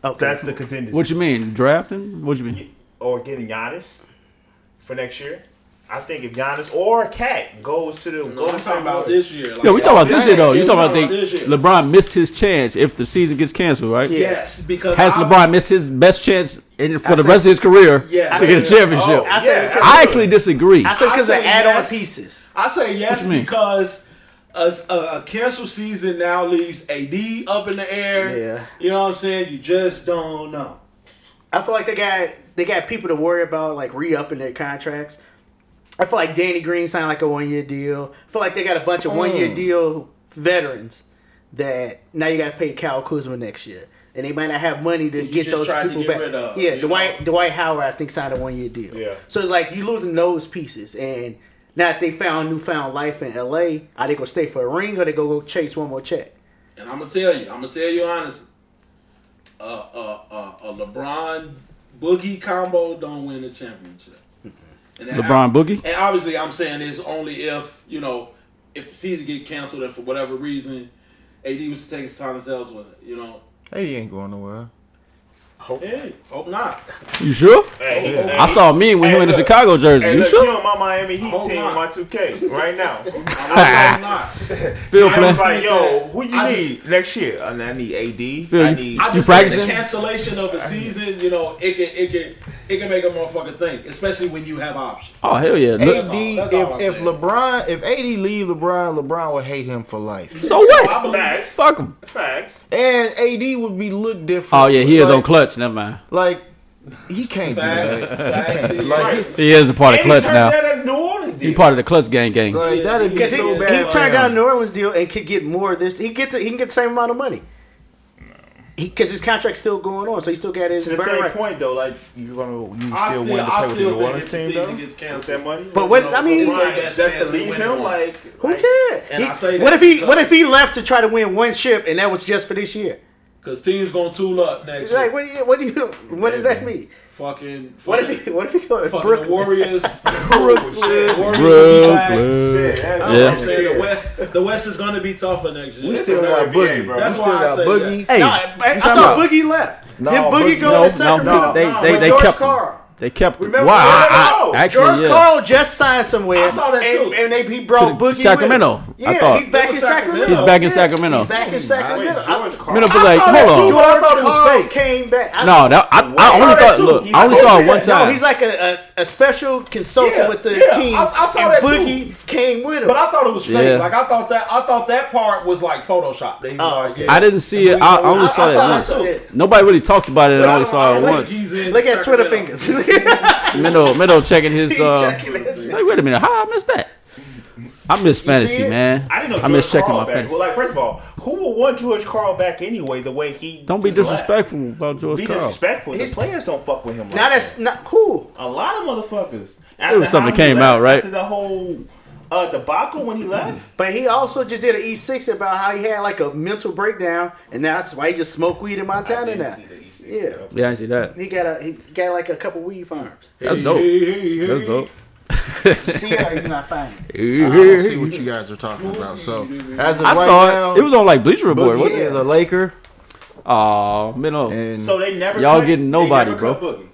S5: Okay.
S3: that's the contingency.
S2: What you mean drafting? What you mean?
S3: or getting Giannis for next year. I think if Giannis or Cat goes to the
S6: No,
S3: Golden
S6: I'm
S3: State
S6: talking about
S3: Warriors-
S6: this year. Like,
S2: Yeah, we talking about this year though. You
S6: Yeah,
S2: talking
S6: we
S2: about
S6: talking
S2: the
S6: about.
S2: LeBron missed his chance if the season gets canceled, right?
S6: Yes, because
S2: Has
S6: I-
S2: LeBron missed his best chance in, for the
S5: said-
S2: rest of his career
S6: Yes.
S2: to get a championship?
S3: Oh,
S5: I said
S3: yeah.
S2: I actually disagree.
S5: I said because
S6: I
S5: of
S6: say
S5: add-on
S6: yes.
S5: pieces.
S6: I say yes because a, a, a cancel season now leaves AD up in the air.
S5: Yeah.
S6: You know what I'm saying? You just don't know.
S5: I feel like they got they got people to worry about like re-upping their contracts. I feel like Danny Green signed like a one year deal. I feel like they got a bunch of one
S6: Mm.
S5: year deal veterans that now you got to pay Kyle Kuzma next year, and they might not have money to
S6: You
S5: get those people
S6: get
S5: back.
S6: rid of,
S5: yeah, Dwight
S6: know.
S5: Dwight Howard I think signed a one year deal.
S3: Yeah.
S5: so it's like you losing those pieces, and now that they found newfound life in L.A., are they gonna stay for a ring or they go go chase one more check?
S6: And I'm gonna tell you, I'm gonna tell you honestly. Uh, uh, uh, a LeBron Boogie combo don't win a championship. And
S2: LeBron
S6: I-
S2: Boogie?
S6: And obviously, I'm saying this only if you know if the season get canceled and for whatever reason, AD was to take his time elsewhere. You know,
S8: Hey, he ain't going nowhere.
S6: Hey, hope not.
S2: You sure?
S3: Hey, hey,
S2: I saw me meme when he
S3: Hey,
S2: went to
S3: look.
S2: Chicago jersey.
S3: Hey,
S2: You
S3: look,
S2: sure?
S3: you on my Miami Heat
S6: Hold
S3: team
S6: on.
S3: on my 2K right now.
S6: I hope not.
S2: Phil
S3: I was
S2: playing.
S3: like, yo, who you
S6: I
S3: need next year? And I need AD.
S2: Phil,
S3: I need.
S6: I just think
S2: practicing?
S6: the cancellation of a season, you know, it can it can it can make a motherfucker think, especially when you have options.
S2: Oh hell yeah! Look,
S8: AD,
S6: that's all I'm
S8: if if. LeBron, if AD leave LeBron, LeBron would hate him for life,
S2: so what?
S6: I believe
S3: Facts.
S2: Fuck him.
S3: Facts.
S8: and AD would be looked different.
S2: Oh yeah, he is
S8: like,
S2: on clutch. Never mind.
S8: Like he can't do that.
S6: facts, he-
S8: Like,
S2: He is a part of
S3: And he
S2: clutch
S3: turned
S2: now.
S3: down that New Orleans deal.
S2: He part of the clutch gang gang.
S8: like that'd be
S5: Because he,
S8: so
S5: he
S8: bad. for
S5: turned down New Orleans deal and could get more of this. He get the, he can get the same amount of money. Because his contract's still going on, so he still got his
S3: to the same
S5: rights.
S3: point though, like you gonna you
S6: I
S3: still,
S6: still-
S3: want to
S6: I
S3: play with the
S6: still
S3: New
S6: think
S3: Orleans
S6: if
S3: team though
S6: gets
S3: with
S6: canceled-
S3: that money.
S5: But what I mean,
S6: It's
S3: Right,
S6: not
S3: just to leave him like
S5: Who
S3: like,
S5: cares?
S6: And
S5: He-
S6: say
S5: what if he what if he left to try to win one ship and that was just for this year?
S6: Because teams gonna tool up next
S5: It's
S6: year.
S5: like what do you, what do you what does that mean?
S6: fucking,
S5: What if he what if he go to
S6: fucking
S5: Brooklyn?
S6: the Warriors.
S3: Oh, shit.
S6: Warriors will be back.
S2: Brooklyn.
S3: Shit,
S2: Yeah.
S6: I'm saying the West, the West is gonna be tougher next year.
S8: We still got
S3: NBA,
S8: Boogie.
S3: bro.
S8: We
S6: That's
S8: still
S6: why I
S8: got
S6: say
S8: Boogie.
S2: Hey,
S5: No, I, I thought
S2: talking
S5: Boogie left.
S8: No,
S5: Did Boogie
S8: Boogie-
S5: go
S2: no,
S5: to Sacramento?
S2: no, they- they-
S5: With
S2: they
S5: George
S2: kept him.
S5: Karl.
S2: They kept him.
S5: Remember
S2: Why? I,
S3: No,
S2: I, actually,
S5: George
S2: yeah.
S5: Carl just signed somewhere.
S6: I saw that
S5: and,
S6: too.
S5: and they he brought
S2: To
S5: Boogie
S2: Sacramento,
S5: With him.
S2: I
S5: Yeah,
S2: thought.
S5: he's back in Sacramento.
S6: Sacramento.
S2: He's back in
S5: Yeah,
S2: Sacramento.
S5: He's back in
S3: Wait,
S5: Sacramento.
S3: George Karl.
S2: Middle
S5: I
S2: like,
S5: saw
S2: hold on.
S8: George
S5: George
S8: thought it was fake.
S5: came back. I-
S2: No, that, I, I
S3: saw
S2: only thought. Look,
S3: He's
S2: I only saw it
S3: coaching
S2: one
S3: that.
S5: No, he's like a, a, a special consultant
S6: Yeah,
S5: with the
S6: yeah,
S5: Kings,
S6: I- I saw
S5: and
S6: that too.
S5: Boogie came with him.
S6: But I thought it was fake.
S2: Yeah.
S6: Like I thought that I thought that part was like Photoshop. They was
S5: Oh,
S6: like, yeah.
S2: I didn't see it. I, I only saw
S6: I
S2: that once. Nobody really talked about it, and I
S6: I
S2: only saw it once.
S5: Look at Twitter fingers.
S2: Middle, middle checking his. Uh,
S5: checking that
S2: like, wait a minute, how I missed that? I miss fantasy, man.
S3: I didn't know
S2: I
S3: George
S2: miss checking
S3: Karl
S2: my
S3: back.
S2: fantasy.
S3: Well, like first of all, who will want George Karl back anyway? The way he
S2: Don't be
S3: just left?
S2: disrespectful about George
S3: Be
S2: Karl.
S3: disrespectful. The players don't fuck with him. Like
S5: now that's not cool.
S3: a lot of motherfuckers.
S2: It was something that came
S3: left,
S2: out, right?
S3: After the whole uh, debacle when he left.
S5: But he also just did an E6 about how he had like a mental breakdown, and that's why he just smoked weed in Montana
S3: didn't
S5: now.
S3: see the E6.
S5: Yeah.
S2: Yeah, I see that.
S5: He got a he got like a couple weed farms.
S2: That's dope. That's dope.
S5: See it or you not finding it?
S8: I don't see what you guys are talking about. So as of
S2: I
S8: right
S2: saw
S8: now,
S2: it. It was on like Bleacher Report.
S8: Boogie
S2: wasn't it?
S8: is a Laker,
S2: Oh, man,
S8: and
S3: So they never
S2: Y'all
S3: cut-
S2: getting
S3: they
S2: nobody,
S3: never
S2: bro.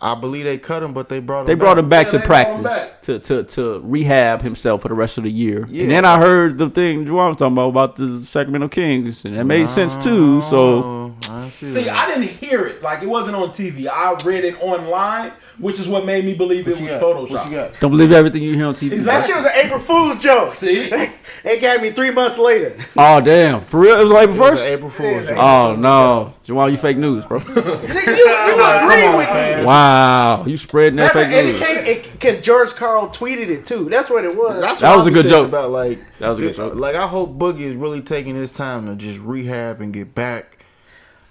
S3: Cut Boogie.
S8: I believe they cut him, but they brought him.
S2: They brought him back
S6: Yeah,
S2: to
S6: they brought him
S2: practice
S6: back.
S2: to, to to rehab himself for the rest of the year.
S8: Yeah.
S2: And then I heard the thing Juwan was talking about about the Sacramento Kings, and that made sense too. So
S8: Oh, I see.
S6: See. I didn't hear it. Like it wasn't on TV. I read it online, which is what made me believe it
S8: What you
S6: was
S8: got?
S6: Photoshop.
S8: What you
S2: don't believe everything you hear on TV.
S6: Exactly.
S5: That shit was an April Fool's joke.
S6: See?
S5: it got me three months later.
S2: Oh damn, for real? It was like
S8: It
S2: first.
S8: April Fool's. joke.
S2: Oh no, Juwan, you fake news, bro.
S5: You, you agree with me.
S2: Wow, you spreading that fake
S5: and it
S2: news.
S5: came because George Karl tweeted it too. That's what it was.
S8: That's
S2: That
S8: what
S2: was
S8: I
S2: a
S8: be
S2: good joke.
S8: About like
S2: That was a good joke.
S8: Like I hope Boogie is really taking his time to just rehab and get back.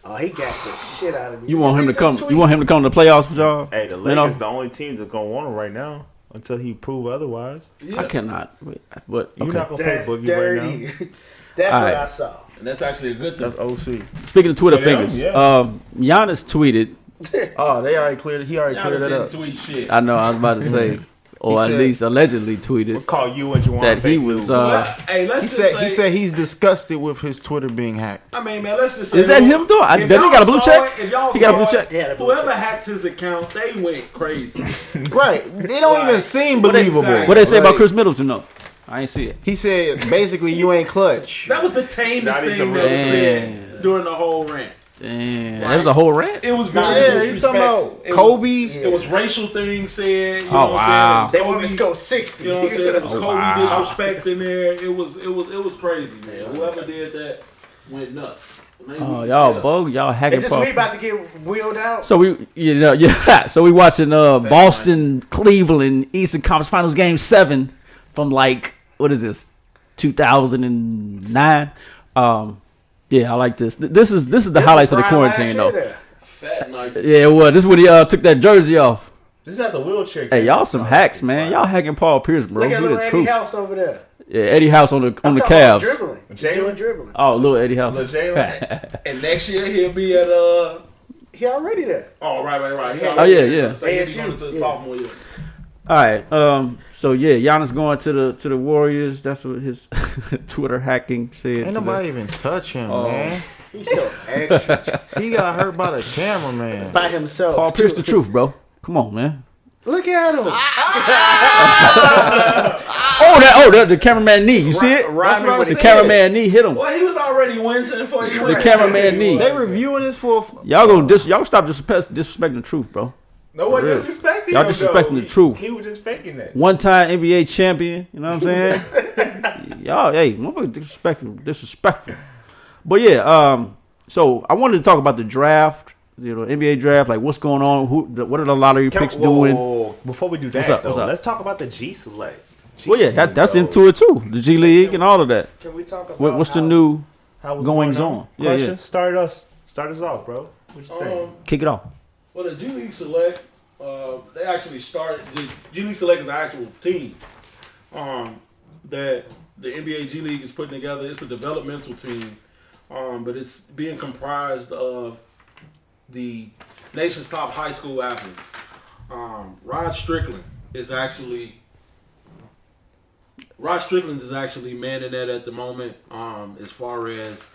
S5: Oh, he got the shit out of me.
S2: You want him to come?
S5: tweet.
S2: You want him to come to the playoffs with y'all?
S3: Hey, the
S2: You
S3: Lakers
S2: know?
S3: the only team that's gonna want him right now until he prove otherwise.
S2: I cannot. Wait, But
S3: You're
S2: okay.
S3: not gonna
S5: That's
S3: pay Boogie
S5: dirty.
S3: right now.
S5: That's
S2: All
S5: what
S2: right.
S5: I saw.
S6: And that's actually a good thing.
S8: That's OC.
S2: Speaking of Twitter
S3: For
S2: fingers,
S3: yeah.
S2: um, Giannis tweeted.
S8: Oh, they already cleared. it. He already
S6: Y'all
S8: cleared that
S6: didn't
S8: up.
S6: tweet shit.
S2: I know I was about to say, or
S8: He
S2: at
S8: said-
S2: least allegedly tweeted
S3: We'll call you and Juwan
S2: that he was.
S3: news.
S2: Uh,
S6: hey, let's
S8: He
S6: just
S8: said
S6: say,
S8: he said he's disgusted with his Twitter being hacked.
S6: I mean, man, let's just say
S2: Is that him though? I-
S6: If
S2: does he got a blue check?
S6: it- y'all
S2: He got a blue check?
S5: He had blue
S6: Whoever
S5: check.
S6: hacked his account, they went crazy.
S8: Right. They don't even seem believable.
S6: exactly.
S2: what they say about Khris Middleton though? I ain't see it.
S8: He said basically you ain't clutch.
S6: That was the tamest
S3: That is
S6: thing
S3: a
S6: that was
S3: real
S6: said during the whole rant.
S2: Damn, that was a whole rant.
S6: It was very
S8: Yeah, he's talking
S6: disrespectful.
S8: about
S6: It was-
S8: Kobe.
S6: It was racial things said. You know
S2: Oh,
S6: what
S2: wow.
S6: I'm
S5: They
S6: saying?
S5: want
S6: It
S5: us
S6: was
S5: to go sixty.
S6: you know what I'm saying? It was
S2: Oh,
S6: Kobe
S2: wow.
S6: disrespect in there. It was it was it was crazy, man. Whoever did that went nuts. They
S2: Oh, y'all
S6: yeah.
S2: bug, y'all hacking.
S5: It's just
S2: Paul.
S5: me about to get wheeled out.
S2: So we, you know, yeah. So we watching uh Boston, Cleveland, Eastern Conference Finals Game Seven from like what is this, two thousand and nine. Um, yeah, I like this. This is this is the highlights of the quarantine though.
S6: Fat night.
S2: Yeah, well, this is when he uh took that jersey off.
S3: This is at the wheelchair.
S2: Hey, y'all some hacks, man. Y'all hacking Paul Pierce, bro.
S5: Look
S2: He
S5: at little
S2: the
S5: Eddie
S2: truth.
S5: House over there.
S2: Yeah, Eddie House on the on
S5: I'm
S2: the
S5: talking about
S2: Cavs.
S5: dribbling.
S3: Jalen?
S5: Dribbling.
S2: Oh, little Eddie House.
S3: Lil Jalen?
S6: And next year he'll be at uh.
S5: He already there.
S6: Oh right, right, right. He
S5: Oh,
S6: already-
S2: yeah, yeah.
S6: So he'll be
S5: ASU,
S6: going the
S5: yeah.
S6: sophomore year.
S2: All right. Um. So yeah, Giannis going to the to the Warriors. That's what his Twitter hacking said.
S8: Ain't nobody even touch him,
S2: Oh.
S8: man.
S5: He's so extra
S8: He got hurt by the cameraman.
S5: by himself.
S2: Paul Pierce, the truth, bro. Come on, man.
S5: Look at him.
S2: Oh, that oh, the, the cameraman knee. You see it?
S5: Rhyming
S8: what I
S5: with
S2: The
S5: the
S2: cameraman knee hit him.
S6: Well, he was already wincing before he
S2: The cameraman knee.
S8: They reviewing this for.
S2: Y'all gonna dis- y'all stop disrespect, disrespecting the truth, bro.
S3: No one
S2: real.
S3: disrespecting
S2: Y'all disrespecting
S3: though.
S2: the truth.
S3: He, he was just faking that.
S2: One time NBA champion. You know what I'm saying? y'all, hey, motherfucker, disrespectful, disrespectful. But yeah, um, so I wanted to talk about the draft. You know, NBA draft. Like, what's going on? Who? The, what are the lottery
S3: Can-
S2: picks
S3: whoa,
S2: doing?
S3: whoa, whoa. Before we do that,
S2: What's up?
S3: though,
S2: What's up?
S3: let's talk about the G Select. G
S2: Well, yeah, that that's
S3: though.
S2: into it too. The G League and all of that.
S3: Can we talk about
S2: What, what's the new?
S3: how was
S2: goings
S3: going
S2: on? Yeah,
S3: Question?
S2: yeah.
S3: Start us. Start us off, bro. What you think?
S6: Um,
S2: Kick it off.
S6: Well, the G League Select, uh, they actually started. G- G League Select is an actual team um, that the NBA G League is putting together. It's a developmental team, um, but it's being comprised of the nation's top high school athletes. Um, Rod Strickland is actually. Rod Strickland is actually manning that at the moment, um, as far as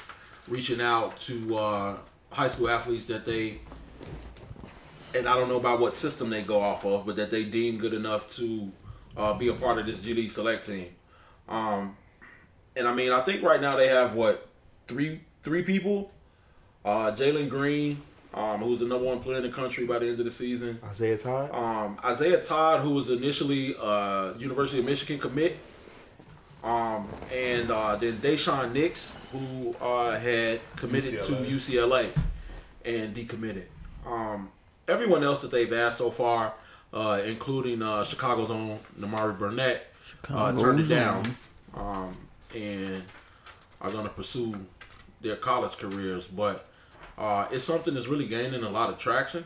S6: reaching out to uh, high school athletes that they and I don't know about what system they go off of, but that they deem good enough to uh, be a part of this G League select team. Um, and I mean, I think right now they have what three three people. Uh, Jalen Green, um, who's the number one player in the country by the end of the season.
S3: Isaiah Todd.
S6: Um, Isaiah Todd, who was initially uh, University of Michigan commit, um, and uh, then Daishen Nix, who uh, had committed to UCLA and decommitted. Um, everyone else that they've asked so far, uh, including uh, Chicago's own Nimari Burnett, uh, turned it down um, and are going to pursue their college careers. But uh, it's something that's really gaining a lot of traction.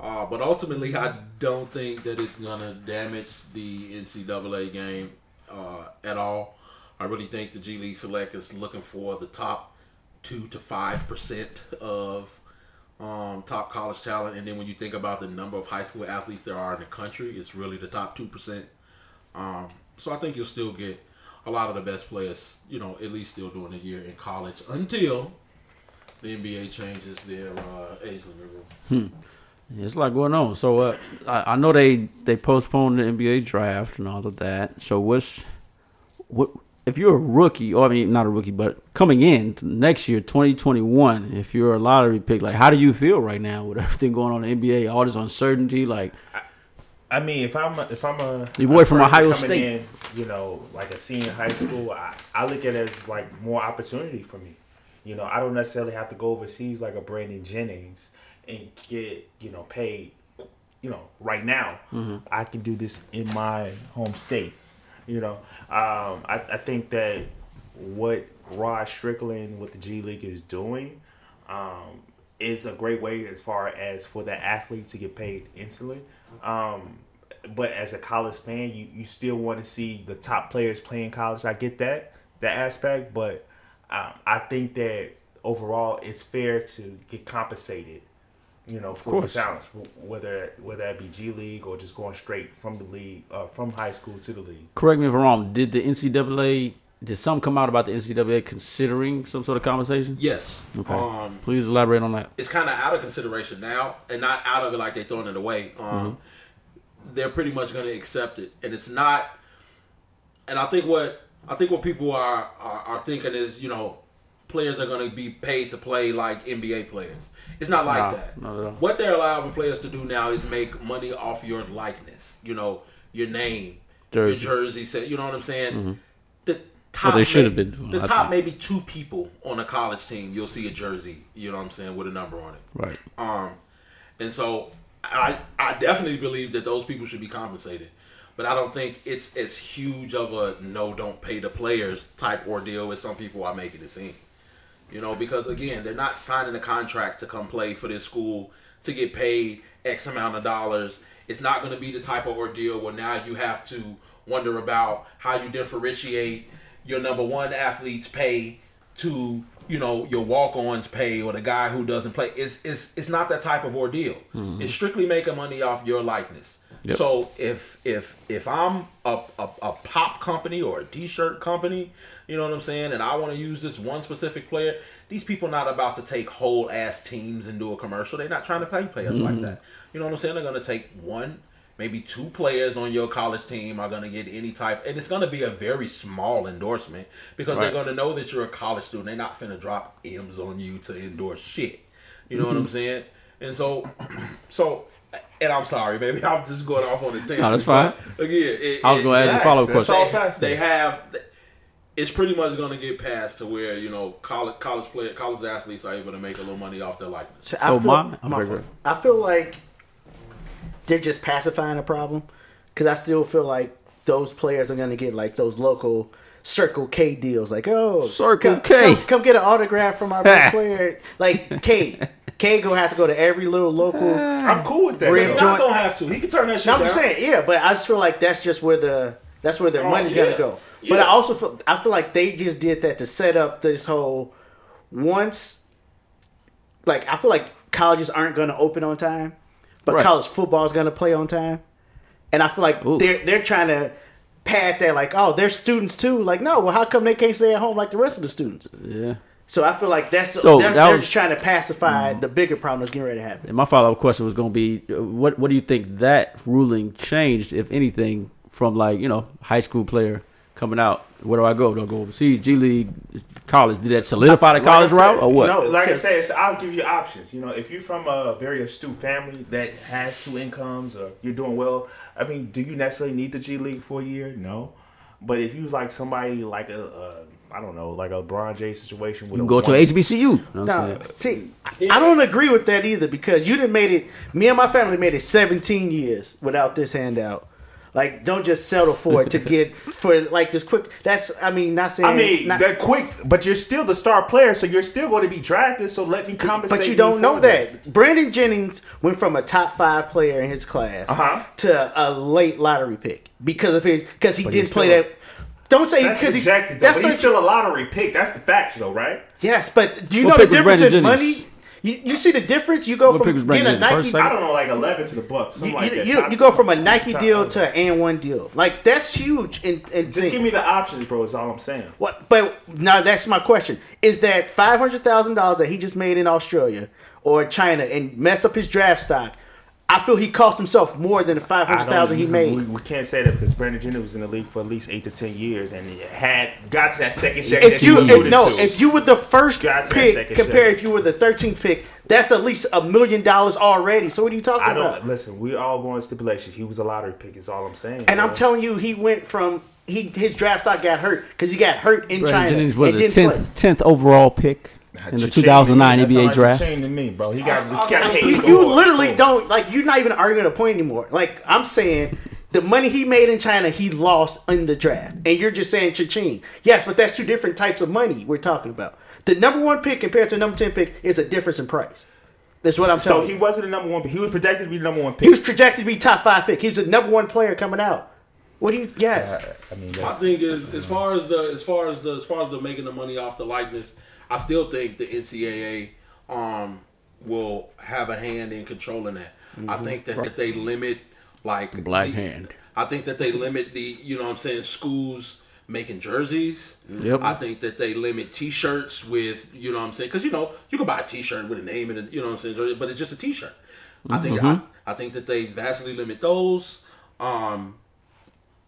S6: Uh, but ultimately, I don't think that it's gonna damage the NCAA game uh, at all. I really think the G League Select is looking for the top two to five percent of um, top college talent, and then when you think about the number of high school athletes there are in the country, it's really the top two percent. Um, so I think you'll still get a lot of the best players, you know, at least still doing a year in college until the NBA changes their uh, age limit rule.
S2: Yeah, It's a lot going on. So uh, I, I know they they postponed the NBA draft and all of that. So what's what if you're a rookie? Or I mean, not a rookie, but coming in next year, 2021. If you're a lottery pick, like how do you feel right now with everything going on in the NBA? All this uncertainty, like
S3: I mean, if I'm a, if I'm a
S2: Your boy from Ohio State.
S3: in, you know, like a senior in high school, I, I look at it as like more opportunity for me. You know, I don't necessarily have to go overseas like a Brandon Jennings and get you know paid. You know, right now mm-hmm. I can do this in my home state. You know, um, I, I think that what Rod Strickland with the G League is doing um, is a great way as far as for the athlete to get paid instantly. Um, but as a college fan, you, you still want to see the top players playing college. I get that that aspect, but um, I think that overall it's fair to get compensated. You know, for your
S2: course.
S3: talents, whether whether that be G League or just going straight from the league, uh, from high school to the league.
S2: correct me if I'm wrong. Did the NCAA did some come out about the NCAA considering some sort of conversation?
S6: Yes.
S2: Okay.
S6: Um,
S2: Please elaborate on that.
S6: it's kind of out of consideration now, and not out of it like they're throwing it away. Um, They're pretty much going to accept it, and it's not. And I think what I think what people are are, are thinking is, you know, players are going to be paid to play like NBA players. It's not like
S2: No,
S6: that.
S2: not.
S6: What they're allowing players to do now is make money off your likeness. You know, your name,
S2: Jersey.
S6: your jersey set. You know what I'm saying? The top
S2: Well, they should have been doing,
S6: the
S2: I
S6: top
S2: think.
S6: maybe two people on a college team. You'll see a jersey. You know what I'm saying with a number on it.
S2: Right.
S6: Um, and so I I definitely believe that those people should be compensated, but I don't think it's as huge of a no, don't pay the players type ordeal as some people are making it seem. You know, because again, they're not signing a contract to come play for this school to get paid X amount of dollars. It's not going to be the type of ordeal where now you have to wonder about how you differentiate your number one athlete's pay to you know your walk-ons pay or the guy who doesn't play. It's it's it's not that type of ordeal. Mm-hmm. It's strictly making money off your likeness.
S2: Yep.
S6: So if if if I'm a, a, a pop company or a t-shirt company, you know what I'm saying, and I want to use this one specific player, these people not about to take whole ass teams and do a commercial. They're not trying to pay players like mm-hmm. that. You know what I'm saying? They're gonna take one, maybe two players on your college team are gonna get any type, and it's gonna be a very small endorsement because
S2: Right.
S6: they're gonna know that you're a college student. They're not finna drop M's on you to endorse shit. You know what I'm mm-hmm. saying? And so, so. And I'm sorry, maybe I'm just going off on a tangent.
S2: No, that's fine.
S6: Again, it,
S2: I was
S6: it-
S2: gonna ask a follow up question.
S6: they,
S3: fast.
S6: they have it's pretty much going to get passed to where you know college college player college athletes are able to make a little money off their likeness.
S5: So,
S2: So
S5: I, feel,
S2: my-
S5: my
S2: okay,
S5: fault. I feel like they're just pacifying a problem because I still feel like those players are going to get like those local Circle K deals. Like, oh,
S2: Circle
S5: come,
S2: K.
S5: come, come get an autograph from our best player. Like K, K gonna have to go to every little local.
S3: I'm cool with that.
S6: He's not gonna have to. He can turn that shit
S5: No, I'm
S6: down.
S5: just saying, yeah, but I just feel like that's just where the that's where their
S6: Oh,
S5: money's
S6: yeah.
S5: gonna go. But I also feel I feel like they just did that to set up this whole once like I feel like colleges aren't gonna open on time, but
S2: Right.
S5: college football is gonna play on time. And I feel like
S2: Oof.
S5: they're they're trying to pad that like, oh, they're students too. Like, no, well how come they can't stay at home like the rest of the students?
S2: Yeah.
S5: So I feel like that's
S2: So
S5: they're,
S2: that
S5: they're
S2: was-
S5: just trying to pacify the bigger problem that's getting ready to happen.
S2: And my follow up question was going to be, uh, what what do you think that ruling changed, if anything, from like you know high school player coming out? Where do I go? Do I go overseas? G League, college? Did that solidify the
S3: Like
S2: college
S3: said,
S2: route or what?
S5: no.
S3: Like I
S5: Because-
S3: said, it's- I'll give you options. You know, if you're from a very astute family that has two incomes or you're doing well, I mean, do you necessarily need the G League for a year? No. But if you was like somebody like a, a I don't know, like a LeBron James situation, with
S2: You can go to HBCU. You know
S5: No,
S2: saying?
S5: see, I- I don't agree with that either because you didn't made it. Me and my family made it 17 years without this handout. Like, don't just settle for it to get for like this quick. That's I mean, not saying.
S3: I mean,
S5: not-
S3: that quick, but you're still the star player, so you're still going to be drafted. So let me compensate.
S5: but you don't know that. Brandon Jennings went from a top five player in his class
S3: Uh-huh.
S5: to a late lottery pick because of his because he
S3: But
S5: didn't play that. Don't say
S3: That's
S5: because he.
S3: projected, though.
S5: That's
S3: But he's still a lottery pick. That's the facts, though, right?
S5: Yes, but do you
S2: What
S5: know the difference in money?
S2: Jennings?
S5: You, you see the difference? You go
S2: What
S5: from getting a Nike.
S3: I don't know, like eleven to the Bucks, something
S5: You,
S3: like
S5: you, you,
S3: Top-
S5: you go from a Nike
S3: top
S5: deal
S3: eleven.
S5: to an and one deal. Like that's huge. And, and
S3: Just give me the options, bro. Is all I'm saying.
S5: What? But now that's my question: Is that five hundred thousand dollars that he just made in Australia or China and messed up his draft stock? I feel he cost himself more than the five
S3: I
S5: hundred
S3: don't-
S5: thousand he made.
S3: We, we can't say that because Brandon Jennings was in the league for at least eight to ten years, and he had got to that second check.
S5: if
S3: that
S5: you
S3: alluded
S5: if, no,
S3: to.
S5: if you were the first
S3: Got to that
S5: pick
S3: compare
S5: compared if you were the thirteenth pick, that's at least a million dollars already. So what are you talking
S3: I
S5: about?
S3: don't listen. We all going stipulations. He was a lottery pick. Is all I'm saying.
S5: And I'm telling you, he went from he his draft stock got hurt because he got hurt in
S2: Brandon
S5: China
S2: Jennings was a
S5: didn't play.
S2: tenth tenth overall pick in the 2009
S3: to.
S2: NBA
S3: That sound
S2: draft.
S3: Like cha-ching to me, bro. He got, he
S5: I
S3: got
S5: mean, you, you literally
S3: Boom.
S5: don't like. You're not even arguing a point anymore. Like I'm saying, the money he made in China, he lost in the draft, and you're just saying cha-ching. Yes, but that's two different types of money we're talking about. The number one pick compared to the number ten pick is a difference in price. That's what I'm saying.
S3: So
S5: telling
S3: he
S5: you.
S3: wasn't the number one. pick. He was projected to be the number one pick.
S5: He was projected to be top five pick. He's the number one player coming out. What do you? Yes.
S3: I mean,
S6: I
S3: that's,
S6: think is as far as the as far as the as far as the making the money off the likeness, I still think the NCAA um will have a hand in controlling that. I think that, that they limit like
S2: Black
S6: the-
S2: hand.
S6: I think that they limit the you know what I'm saying schools making jerseys.
S2: Yep.
S6: I think that they limit T-shirts with you know what I'm saying because you know you can buy a T-shirt with a name in it you know what I'm saying but it's just a T-shirt. I think I, I think that they vastly limit those. Um,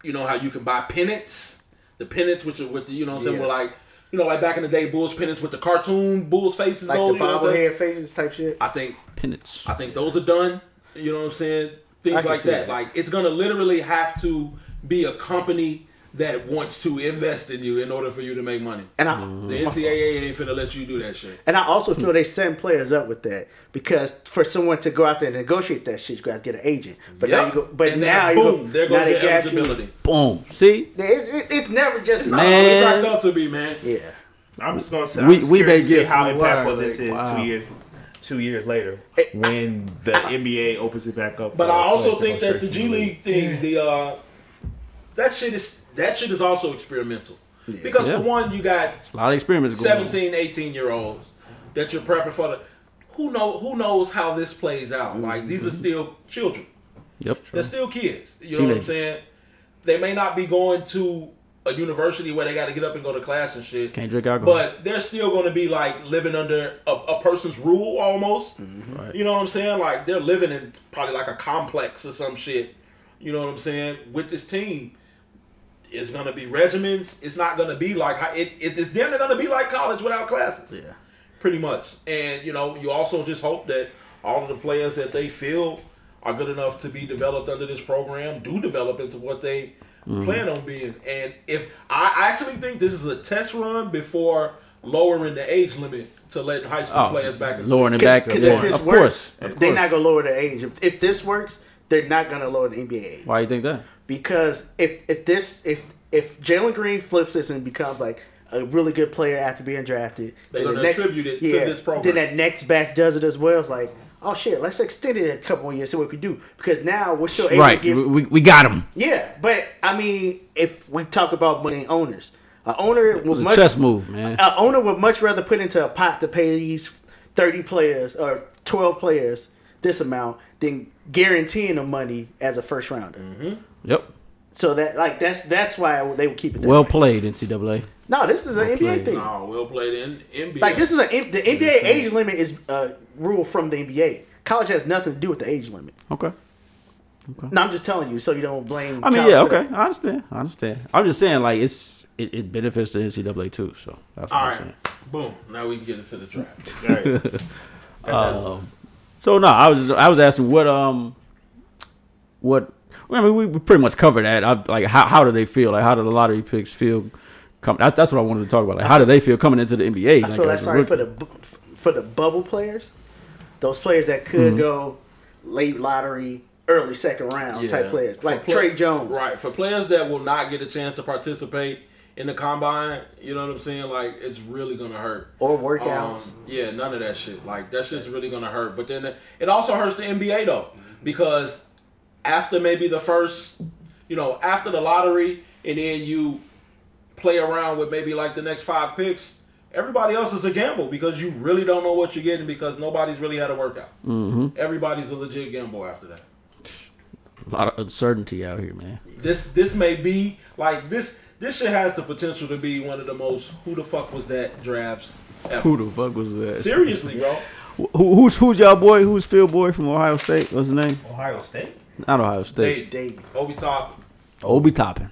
S6: you know how you can buy pennants, the pennants which are with the you know what I'm saying
S5: Yeah.
S6: were like you know like back in the day Bulls pennants with the cartoon Bulls faces
S5: Like
S6: though,
S5: the
S6: you know what I'm saying?
S5: bobblehead faces type shit.
S6: I think
S2: Pennants.
S6: I think those are done. You know what I'm saying? Things like that.
S5: that.
S6: Like it's gonna literally have to be a company that wants to invest in you in order for you to make money.
S5: And I,
S6: The NCAA ain't finna let you do that shit.
S5: And I also feel they send players up with that because for someone to go out there and negotiate that shit, you got to get an agent. But now you go, but
S6: and
S5: now
S6: then
S5: you
S6: boom,
S5: go,
S6: there
S5: now
S6: goes
S5: they
S6: your
S5: got you.
S6: eligibility.
S2: Boom. See,
S5: It's, it- it's never just
S6: It's not
S2: Man.
S6: it's cracked up to be, man.
S5: Yeah,
S3: I'm just gonna say.
S2: We-
S3: I'm just
S2: we
S3: curious
S2: may
S3: to see
S2: get
S3: how
S2: one
S3: impactful
S2: word,
S3: this is
S2: wow.
S3: two years, two years later
S5: Hey,
S3: when the NBA opens it back up.
S6: But
S3: for
S6: I also
S3: players to
S6: think
S3: go
S6: that the
S3: straight
S6: G League thing, the uh, that shit is that shit is also experimental. Because
S2: Yeah.
S6: for one, you got
S2: a lot of experiments going
S6: 17, 18 year olds that you're prepping for the who know who knows how this plays out. Mm-hmm. Like these are still children.
S2: Yep.
S6: They're still kids. You know what I'm saying? They may not be going to a university where they got to get up and go to class and shit.
S2: Can't drink alcohol.
S6: But they're still going to be like living under a, a person's rule almost. Mm-hmm.
S2: Right.
S6: You know what I'm saying? Like they're living in probably like a complex or some shit. You know what I'm saying? With this team, it's going to be regimens. It's not going to be like hi- it, it, it's damn going to be like college without classes.
S5: yeah.
S6: Pretty much. And you know, you also just hope that all of the players that they feel are good enough to be developed under this program do develop into what they mm-hmm. plan on being. And if I I actually think this is a test run before lowering the age limit to let high school
S2: Oh,
S6: players back in.
S2: lowering it back.
S5: Because
S2: yeah,
S5: if this
S2: of
S5: works,
S2: course. Of
S5: they're
S2: course.
S5: not gonna lower the age. If, if this works, they're not gonna lower the NBA age.
S2: Why do you think that?
S5: Because if if this if if Jalen Green flips this and becomes like a really good player after being drafted,
S6: They're
S5: then
S6: gonna attribute it to this program.
S5: Then that next batch does it as well. It's like, oh shit, let's extend it a couple more years, see what we can do. Because now we're still able
S2: Right.
S5: to give
S2: We, we got him.
S5: Yeah, but I mean, if we talk about money owners, an owner
S2: It
S5: would
S2: was a
S5: much
S2: chess move, man.
S5: an owner would much rather put into a pot to pay these thirty players or twelve players this amount than guaranteeing them money as a first rounder.
S2: Yep.
S5: So that like that's that's why they would keep it. That
S2: Well
S5: way.
S2: played, NCAA.
S5: No, this is an NBA thing.
S6: No, we'll play the N- NBA.
S5: Like this is a the NBA age limit is a rule from the NBA. College has nothing to do with the age limit.
S2: Okay.
S5: No, I'm just telling you so you don't blame.
S2: I mean, yeah, okay.
S5: that.
S2: I understand. I understand. I'm just saying, like, it's it, it benefits the NCAA too. So that's what
S6: all
S2: I'm
S6: right,
S2: saying.
S6: boom. Now we can get into the draft.
S3: Right.
S2: Um, so no, I was I was asking what um what I mean we, we pretty much covered that. I, like how how do they feel? Like how do the lottery picks feel? Come, that's, that's what I wanted to talk about. Like how do they feel coming into the NBA?
S5: I
S2: like,
S5: feel like
S2: as a
S5: sorry for the for the bubble players, those players that
S2: Mm-hmm.
S5: could go late lottery, early second round type players, like
S6: play-
S5: Tre Jones.
S6: Right. For players that will not get a chance to participate in the combine, you know what I'm saying? Like it's really gonna hurt.
S5: Or workouts.
S6: Um, yeah, none of that shit. Like that shit's really gonna hurt. But then it also hurts the NBA though, because after maybe the first, you know, after the lottery, and then you play around with maybe like the next five picks, Everybody else is a gamble because you really don't know what you're getting because nobody's really had a workout. Mm-hmm. Everybody's a legit gamble after that.
S2: A lot of uncertainty out here, man.
S6: This this may be like this. This shit has the potential to be one of the most who the fuck was that drafts ever.
S2: Who the fuck was that?
S6: Seriously, bro.
S2: Who, who's who's y'all boy? Who's Phil boy from Ohio State? What's his name?
S3: Ohio State.
S2: Not Ohio State.
S6: Dayton, Dayton, Obi Top.
S2: Obi Toppin.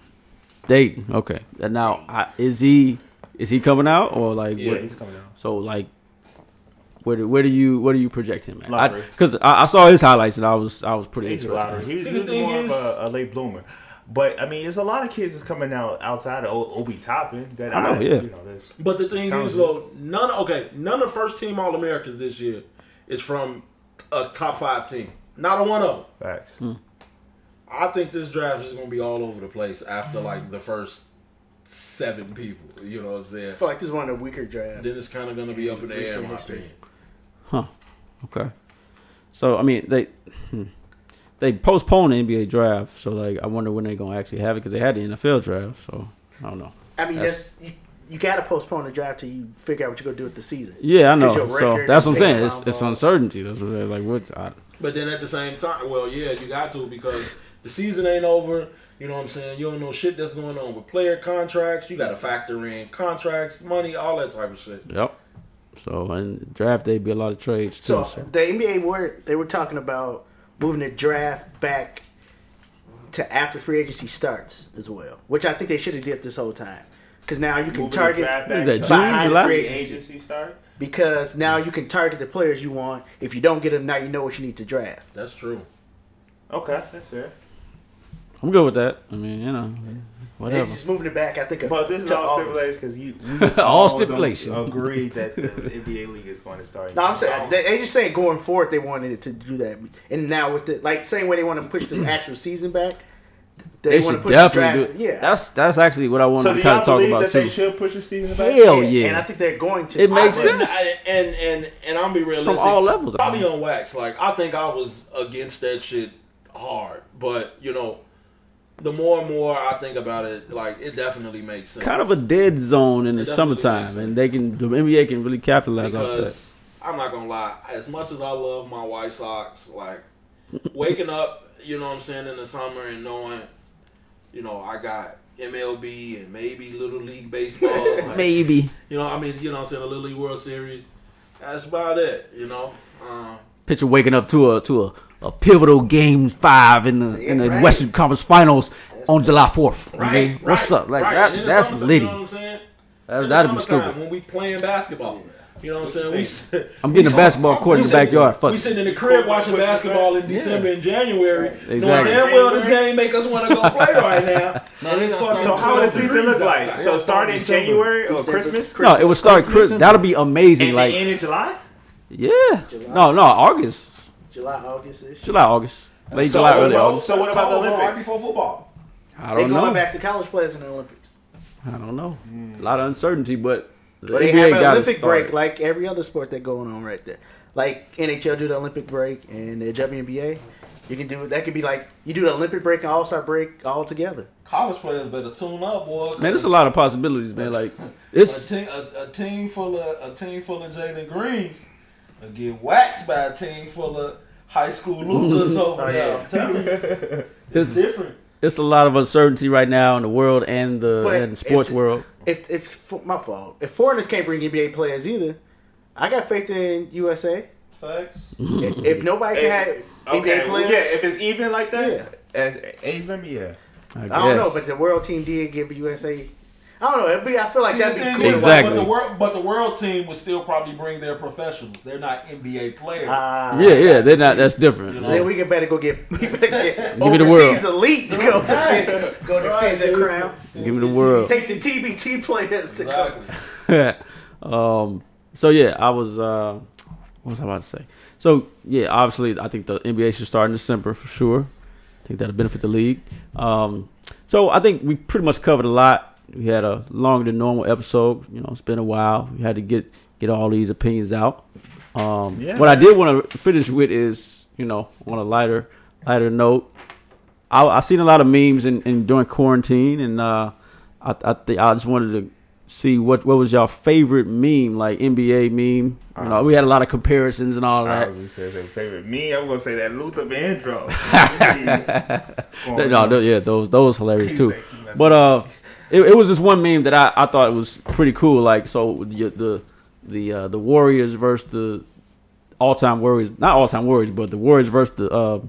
S2: Dayton. Okay. And now I, is he is he coming out or like?
S3: Yeah,
S2: what-
S3: he's coming out.
S2: So like, where do, where do you where do you project him at?
S3: Lottery.
S2: Because I, I, saw his highlights and I was I was pretty
S3: He's a
S2: interested.
S3: lottery. He's,
S6: See, the
S3: he's more
S6: is-
S3: of a, a late bloomer. But I mean, it's a lot of kids that's coming out outside of O- Obi Toppin that
S2: I know,
S3: I,
S2: yeah.
S3: you know, there's
S6: But the thing is, though, none. Okay, none of first team All Americans this year is from a top five team. Not a one of them.
S3: facts.
S2: Hmm.
S6: I think this draft is going to be all over the place after like the first seven people. You know what I'm saying?
S5: I feel like this is one of the weaker drafts.
S6: Then it's kind of going to be up in the air, in
S5: Recent
S6: my opinion.
S2: Huh. Okay. So I mean they hmm. They postponed the NBA draft. So like I wonder when they're gonna actually have it because they had the NFL draft. So I don't know.
S5: I mean,
S2: That's-
S5: that's, you, you got to postpone the draft till you figure out what you're gonna do with the season.
S2: Yeah, I know. So that's what I'm saying. It's it's uncertainty. That's what they're like. What's I,
S6: But then at the same time, well, yeah, you got to because the season ain't over. You know what I'm saying? You don't know shit that's going on with player contracts. You got to factor in contracts, money, all that type of shit.
S2: Yep. So and draft day be a lot of trades too.
S5: So,
S2: So,
S5: the NBA were they were talking about moving the draft back to after free agency starts as well, which I think they should have did this whole time. Because now you can
S3: Moving the
S5: target
S3: draft
S2: What is
S3: back
S2: that, June,
S3: behind
S2: July?
S3: free
S5: Agency.
S3: agency start.
S5: because now you can target the players you want. If you don't get them now, you know what you need to draft.
S6: That's true.
S3: Okay, that's fair.
S2: I'm good with that. I mean, you know,
S5: They're
S2: whatever.
S5: just moving it back. I think.
S3: But this is all
S5: August.
S3: stipulations because you we
S2: All
S3: don't
S2: stipulation.
S3: Agree that the NBA league is going to start.
S5: No, I'm saying they, they just saying going forward they wanted it to do that, and now with the like same way they want to push the actual season back, they,
S2: They
S5: want to
S2: should
S5: push
S2: definitely
S5: the
S2: do it.
S5: Yeah,
S2: That's that's actually what I want
S3: So
S2: to kind of talk about
S3: that
S2: too.
S3: they should push the season back?
S2: Hell
S5: And-
S2: yeah!
S5: and I think they're going to.
S2: It makes
S6: I-
S2: sense.
S6: I- and and and I'm be realistic.
S2: From all levels.
S6: Probably on wax. Like I think I was against that shit hard, but you know, the more and more I think about it, like it definitely makes sense.
S2: kind of a dead zone in the
S6: It definitely
S2: summertime, and they can the NBA can really capitalize off that.
S6: I'm not gonna lie. As much as I love my White Sox, like waking up, you know what I'm saying, in the summer and knowing, you know, I got MLB and maybe Little League Baseball. like,
S2: Maybe
S6: You know, I mean, you know what I'm saying, the Little League World Series. That's about it, you know. Um,
S2: picture waking up to a to a, a pivotal game five in the in the
S5: right.
S2: Western Conference Finals on July fourth.
S6: right,
S2: Right? What's up? Like
S6: right.
S2: that?
S6: And in
S2: That's
S6: summertime,
S2: litty.
S6: You know what I'm?
S2: That, that'd be stupid.
S6: When we playing basketball. You know what I'm saying? We, s-
S2: I'm getting a basketball court in the
S6: sitting-
S2: backyard. Fuck
S6: We sitting in the crib watching basketball in December and January, knowing
S2: Exactly.
S6: damn well this game make us want to go play right now. and it's fucking
S3: So how would the season look like?
S6: outside.
S3: So start in January or
S5: December.
S3: Christmas?
S2: No, it would start Chris. That'll be amazing.
S3: And
S2: like
S3: the end of July.
S2: yeah,
S5: July.
S2: no, no, August,
S5: July, August ish.
S2: July, August, late
S3: So
S2: July, early
S3: about-
S2: August.
S3: So what about the
S6: Right
S3: Olympics?
S6: before football.
S2: I don't
S5: going
S2: know.
S5: back to college players in the Olympics.
S2: I don't know. Hmm. A lot of uncertainty, but the
S5: But they
S2: NBA
S5: have an
S2: got
S5: Olympic break like every other sport that's going on right there. Like NHL do the Olympic break and the WNBA. You can do that. Could be like you do the Olympic break and All Star break all together.
S6: College players better tune up, boy.
S2: Man, there's a lot of possibilities, man. Like it's A
S6: team, a, a team full of a team full of Jalen Greens will get waxed by a team full of high school Lucas over
S5: Oh,
S6: there. I'm telling you, it's
S2: it's
S6: different.
S2: it's a lot of uncertainty right now in the world and the
S5: But
S2: and sports
S5: if-
S2: world.
S5: If if for, my fault, if foreigners can't bring NBA players either, I got faith in USA.
S6: Facts.
S5: if, if nobody can have NBA
S3: Okay, well,
S5: players,
S3: yeah. If it's even like that,
S5: Yeah.
S3: as age limit, yeah.
S2: I,
S5: I don't know, but the world team did give USA. I don't know. It'd be, I feel like
S6: See,
S5: that'd be
S6: thing
S5: cool.
S2: Exactly.
S6: But the world, but the world team would still probably bring their professionals. They're not NBA players.
S5: Ah,
S2: yeah, yeah, they're not. That's different.
S6: You know,
S5: Then we can better go get, we better get
S2: Give me the
S5: overseas
S2: world.
S5: elite to go defend, go defend the crown.
S2: Give me the world.
S5: Take the TBT players to go.
S2: um. So yeah, I was. Uh, what was I about to say? So yeah, obviously, I think the NBA should start in December for sure. I think that'll benefit the league. Um. So I think we pretty much covered a lot. We had a longer than normal episode. You know, it's been a while. We had to get get all these opinions out. Um,
S3: Yeah,
S2: what I did want to finish with is, you know, on a lighter lighter note, I, I seen a lot of memes in, in during quarantine, and uh, I I, think I just wanted to see what what was your favorite meme, like NBA meme. You know, we had a lot of comparisons and all
S3: I
S2: that.
S3: was gonna say favorite me. I'm gonna say that Luther Vandross.
S2: no, no, yeah, those those hilarious too.
S3: He's
S2: But uh, it, it was this one meme that I, I thought was pretty cool. Like so the the the uh, the Warriors versus the all time Warriors, not all time Warriors, but the Warriors versus the uh,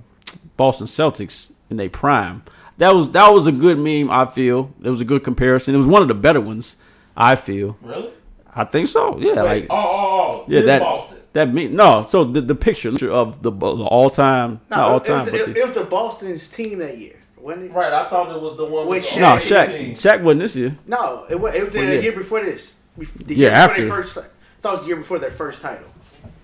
S2: Boston Celtics in their prime. That was that was a good meme. I feel it was a good comparison. It was one of the better ones. I feel.
S6: Really?
S2: I think so. Yeah,
S6: Wait,
S2: like
S6: oh, oh, oh.
S2: yeah
S6: this
S2: that
S6: Boston.
S2: that mean No, so the the picture of the, the all time, not all
S5: it,
S2: time,
S5: was, it,
S2: the,
S5: it was the Boston's team that year, wasn't it?
S6: Right, I thought it was the one
S5: With
S6: with the
S2: no
S5: Shaq.
S2: Shaq. Wasn't this year.
S5: No, it was, it was the
S2: yeah.
S5: year before this. Bef- The
S2: Yeah,
S5: year
S2: after.
S5: Before their first, I thought it was the year before their first title.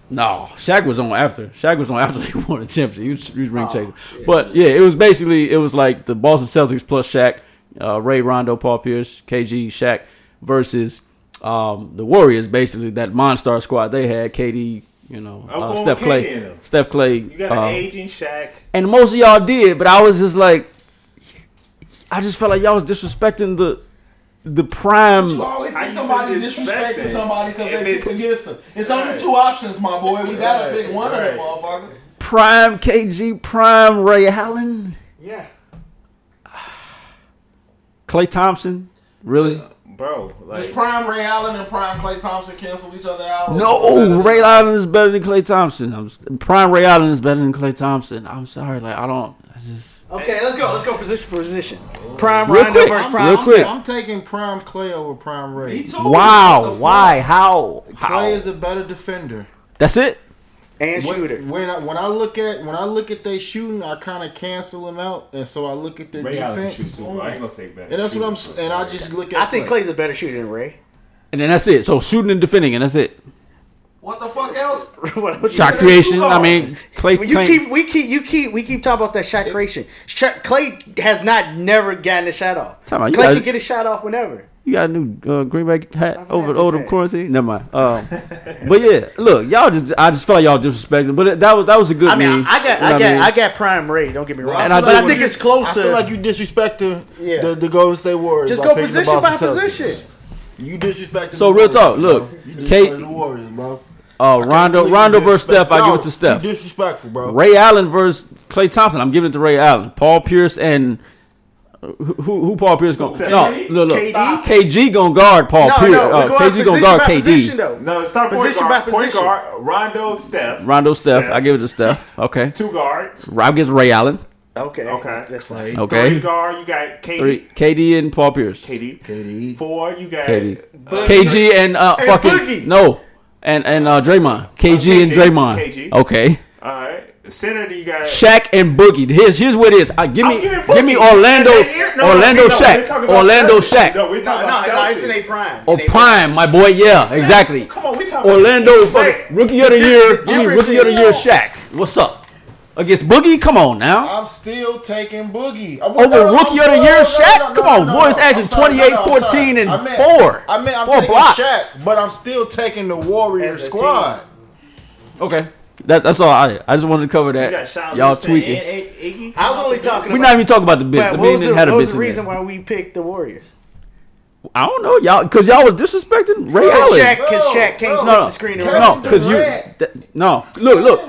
S2: No, Shaq was on after. Shaq was on after they won the championship. He was, he was ring
S5: Oh,
S2: chaser. But yeah, it was basically it was like the Boston Celtics plus Shaq, uh, Ray Rondo, Paul Pierce, KG, Shaq versus um, the Warriors. Basically, that Monstar squad they had. KD, you know, uh, Steph
S3: with KD in Klay.
S2: Steph Klay,
S3: You got an
S2: uh,
S3: aging Shaq.
S2: and most of y'all did. But I was just like, I just felt like y'all was disrespecting the the prime.
S6: You always
S3: I
S6: think somebody disrespecting somebody because they pick
S3: it's-
S6: against them. It's only
S3: Right.
S6: two options, my boy. We gotta
S3: Right,
S6: pick one of them,
S3: right.
S6: motherfuckers.
S2: Prime KG, prime Ray Allen,
S5: Yeah.
S2: Klay Thompson. Really?
S3: Uh, bro,
S6: Does Prime Ray Allen and Prime Klay Thompson cancel each other out?
S2: No, Ray Allen is better than Klay Thompson. I'm prime Ray Allen is better than Klay Thompson. I'm sorry, like I don't. I just
S5: Okay, let's go. Let's go position for position. Prime
S2: Real
S5: Rondo
S2: quick,
S5: versus
S2: I'm-
S5: Prime
S2: real quick.
S4: I'm taking Prime Klay over Prime Ray.
S6: too. What
S2: wow, why, how, how?
S4: Klay is a better defender.
S2: That's it.
S5: and
S4: When,
S5: shooter.
S4: when I when I look at when I look at they shooting, I kind of cancel them out, and so I look at their
S3: Ray Allen can shoot
S4: defense,
S3: too. I ain't gonna say better.
S4: and that's what I'm.
S3: Shoot,
S4: s- And I just look at.
S5: I think
S4: Klay.
S5: Klay's a better shooter than Ray.
S2: And then that's it. So shooting and defending, and that's it.
S6: What the fuck else?
S5: What- what-
S2: Shot creation. I mean, Klay.
S5: When you
S2: Klay-
S5: keep, we keep, you keep, we keep talking about that shot creation. Shot, Klay has not never gotten a shot off.
S2: Time out, you
S5: Klay
S2: guys-
S5: can get a shot off whenever.
S2: you got a new uh, Green Bay hat
S5: I've
S2: over
S5: had
S2: over
S5: this
S2: the quarantine. Never mind. Um, but yeah, look, y'all just I just felt like y'all disrespecting. But that was that was a good
S5: I mean,
S2: meme.
S5: I got,
S2: You know
S5: I got,
S2: mean?
S5: I got prime Ray. Don't get me wrong,
S2: And I
S5: but
S2: do-
S5: I think it's closer.
S4: I feel like you disrespecting
S5: Yeah.
S4: the, the Golden State Warriors.
S5: Just go position by position.
S4: You disrespecting.
S2: So real talk,
S4: bro.
S2: look,
S4: you disrespecting
S2: Kate-
S4: the Warriors, bro.
S2: Uh, Rondo Rondo
S4: you
S2: versus Steph. I give it to Steph.
S4: You disrespectful, bro.
S2: Ray Allen versus Klay Thompson. I'm giving it to Ray Allen. Paul Pierce and who, who who Paul Pierce going?
S3: Steph.
S2: No, look, look.
S5: KD?
S2: KG gonna guard Paul
S5: No,
S2: Pierce.
S5: no,
S2: uh,
S5: we're going
S2: KG
S5: position
S2: gonna guard
S5: by
S2: KD.
S5: position though.
S3: No, it's not point
S5: Position
S3: guard.
S5: by
S3: Point
S5: position.
S3: guard. Rondo, Steph.
S2: Rondo, Steph. I give it to Steph. Okay.
S3: two guard.
S2: I gets Ray Allen.
S5: Okay,
S3: Okay.
S5: that's fine.
S2: Okay.
S3: Three guard. You got KD.
S2: Three. KD and Paul Pierce.
S3: KD.
S4: KD.
S3: Four. You got
S2: KD.
S3: uh,
S2: KG and uh,
S5: Hey,
S2: fucking
S5: Boogie.
S2: no, and and uh, Draymond. KG and
S3: KG.
S2: Draymond.
S3: KG.
S2: Okay.
S3: All right. Center. You got.
S2: Shaq and Boogie. Here's here's what it is. I give me give me Orlando
S3: no, no,
S2: Orlando
S3: we- no, we're
S2: Shaq
S3: talking about
S2: Orlando
S3: Celtics.
S2: Shaq.
S3: No, we're
S5: No,
S3: talking
S5: no,
S3: about
S5: no, it's in
S3: Celtics.
S5: a prime.
S2: Oh
S5: In they
S2: prime, my boy. Yeah, exactly.
S3: Come on, we talking
S2: Orlando,
S3: about
S2: fucking rookie of the
S5: the-
S2: year.
S5: the
S2: Give me rookie of the
S5: is-
S2: year, Shaq. What's up? Against Boogie? Come on now.
S4: I'm still taking Boogie. I-
S2: Over oh,
S4: no, no,
S2: rookie
S4: I'm-
S2: of the year,
S4: no,
S2: Shaq?
S4: no, no,
S2: Come on,
S4: no,
S2: boys
S4: no,
S2: averaging 28,
S4: no, no,
S2: 14, and
S4: I meant-
S2: four.
S4: I mean, I'm
S2: Four
S4: taking
S2: blocks.
S4: Shaq, but I'm still taking the Warriors
S5: As a
S4: squad.
S2: Okay. That, that's all I I just wanted to cover that.
S3: Sean
S2: Y'all
S3: Livingston
S2: tweaking.
S3: and A- Iggy.
S5: I was only talking
S2: We're not even talking about the bit.
S5: But
S2: The
S5: what was
S2: man
S5: the,
S2: had a
S5: what was the reason why we picked the Warriors?
S2: I don't know, y'all, because y'all was disrespecting Ray
S5: Because
S2: Allen.
S5: Shaq, because
S4: Bro,
S5: Shaq can't
S4: bro.
S5: stick
S2: No,
S5: the screen
S2: No, because you.
S4: Durant.
S2: th- no, look, look.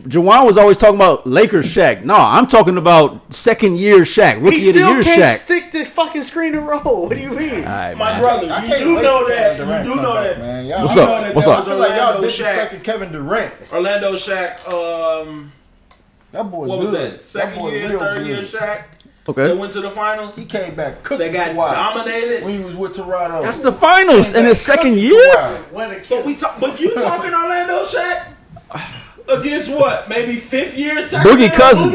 S2: Juwan was always talking about Lakers Shaq. No, I'm talking about second year Shaq, rookie
S5: He
S2: of the
S5: still
S2: year
S5: can't
S2: Shaq.
S5: stick the fucking screen and roll. What do you mean?
S2: All right,
S6: My
S2: man.
S6: brother,
S4: I
S6: you do know that. You do know that.
S4: man. Y'all-
S2: What's up?
S6: know that
S2: What's up?
S4: I feel like y'all
S6: Orlando Shaq.
S4: disrespecting Kevin Durant.
S6: Orlando Shaq. Um,
S4: That boy
S6: what was
S4: good.
S6: that? Second
S4: boy
S6: year, third
S4: good.
S6: year Shaq.
S2: Okay.
S6: They went to the finals.
S4: He came back cooking.
S6: They got
S4: for
S6: dominated.
S4: when he was with Toronto.
S2: That's the finals in his second year.
S4: Wild.
S5: When the
S6: But we talk, but you talking Orlando Shaq against what? Maybe fifth year second
S2: Boogie Cousins.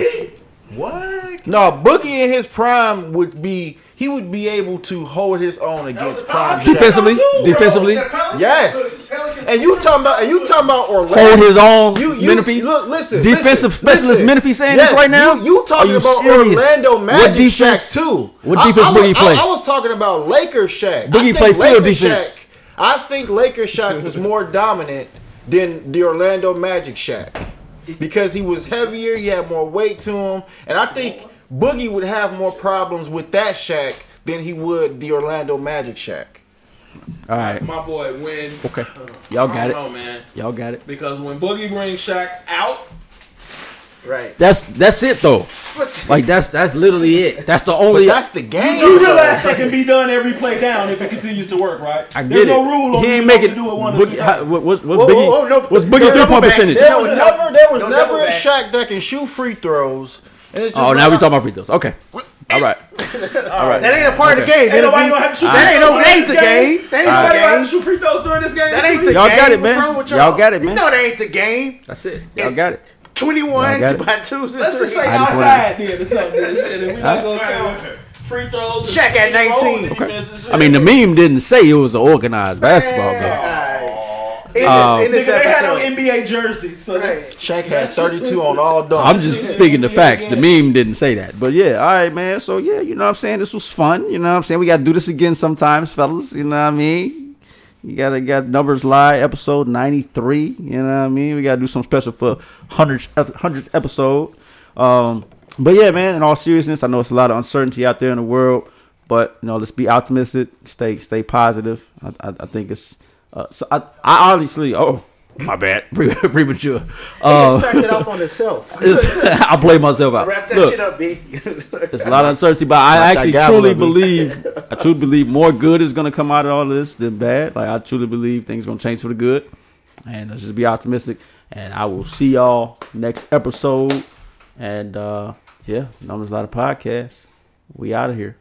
S6: Boogie?
S4: No, Boogie in his prime would be he would be able to hold his own against prime Shaq.
S2: Defensively, defensively,
S4: Yes. And you talking about and you talking about Orlando.
S2: hold his own.
S4: You, you
S2: Menifee.
S4: look, listen.
S2: Defensive
S4: listen,
S2: specialist
S4: listen.
S2: Menifee saying
S4: Yes,
S2: this right now?
S4: You, you talking
S2: you
S4: about
S2: serious?
S4: Orlando
S2: What
S4: Magic
S2: defense-
S4: Shaq too?
S2: what
S4: I-
S2: defense
S4: I, was-
S2: Boogie play?
S4: I, I was talking about Lakers Shaq.
S2: Boogie
S4: think
S2: play field
S4: Lakers
S2: defense.
S4: Shaq- I think Lakers Shaq was more dominant than the Orlando Magic Shaq because he was heavier. He had more weight to him, and I think Boogie would have more problems with that Shaq than he would the Orlando Magic Shaq.
S2: All right.
S6: my boy, when
S2: Okay. Uh, Y'all got
S6: I
S2: it.
S6: don't know, man.
S2: Y'all got it.
S6: Because when Boogie brings Shaq out,
S5: Right.
S2: That's that's it though. Like that's that's literally it. That's the only.
S4: But that's the game.
S6: you realize that can be done every play down if it continues to work, right?
S2: I get
S6: There's
S2: it.
S6: no rule on
S2: he ain't making.
S6: do it one or
S2: Boogie,
S6: two
S2: how, what, what's, what's
S5: Whoa,
S2: Biggie?
S5: whoa, whoa, no,
S2: what's
S5: no
S2: Biggie three point percentage?
S4: There was never, there was
S5: no
S4: never a
S5: back.
S4: Shaq that can shoot free throws. And it's oh, just
S2: Oh, now we talking about free throws. Okay. All right. All right.
S5: That ain't a part of the game.
S6: Ain't
S5: That
S6: nobody
S5: ain't
S6: gonna have to shoot
S5: that
S6: free
S5: ain't no
S6: throws
S5: game's a
S6: this
S5: game. That ain't
S6: Nobody
S5: the
S6: gonna have to
S5: game.
S6: shoot free throws during this game.
S5: That ain't the
S2: Y'all
S5: game.
S2: got it,
S5: What's
S2: man.
S5: wrong with y'all?
S2: Y'all got it, man.
S5: No, that ain't the game.
S2: That's it. Y'all got it.
S5: Twenty-one
S2: Y'all got it.
S5: by twos and
S6: Let's just
S5: threes.
S6: say
S2: I wanna-
S6: outside then or something. Shit, if we not gonna count free throws. and
S5: Shaq at 19.
S6: defense and shit.
S2: I mean, the meme didn't say it was an organized basketball game.
S5: In
S2: Um,
S5: this, in this
S6: Nigga, they had no. NBA jerseys, so
S5: Right.
S4: Shaq had 32 on all dunks.
S2: I'm just speaking the facts. The meme didn't say that. But yeah, all right, man. So yeah, you know what I'm saying? This was fun. You know what I'm saying? We got to do this again sometimes, fellas. You know what I mean? You got to got numbers lie episode 93. You know what I mean? We got to do some special for 100th, 100th episode. Um, but yeah, man, in all seriousness, I know it's a lot of uncertainty out there in the world, but you know, let's be optimistic, stay stay positive. I, I, I think it's uh, so I, I honestly, oh, my bad, premature.
S5: He
S2: Uh,
S5: started off on himself.
S2: it's, I play myself out.
S5: Wrap that
S2: Look,
S5: shit up, B.
S2: there's a lot of uncertainty, but I
S4: Wrap
S2: actually truly believe, I truly believe more good is gonna come out of all of this than bad. Like I truly believe things gonna change for the good, and let's just be optimistic. And I will see y'all next episode. And uh yeah, numbers a lot of podcasts. We out of here.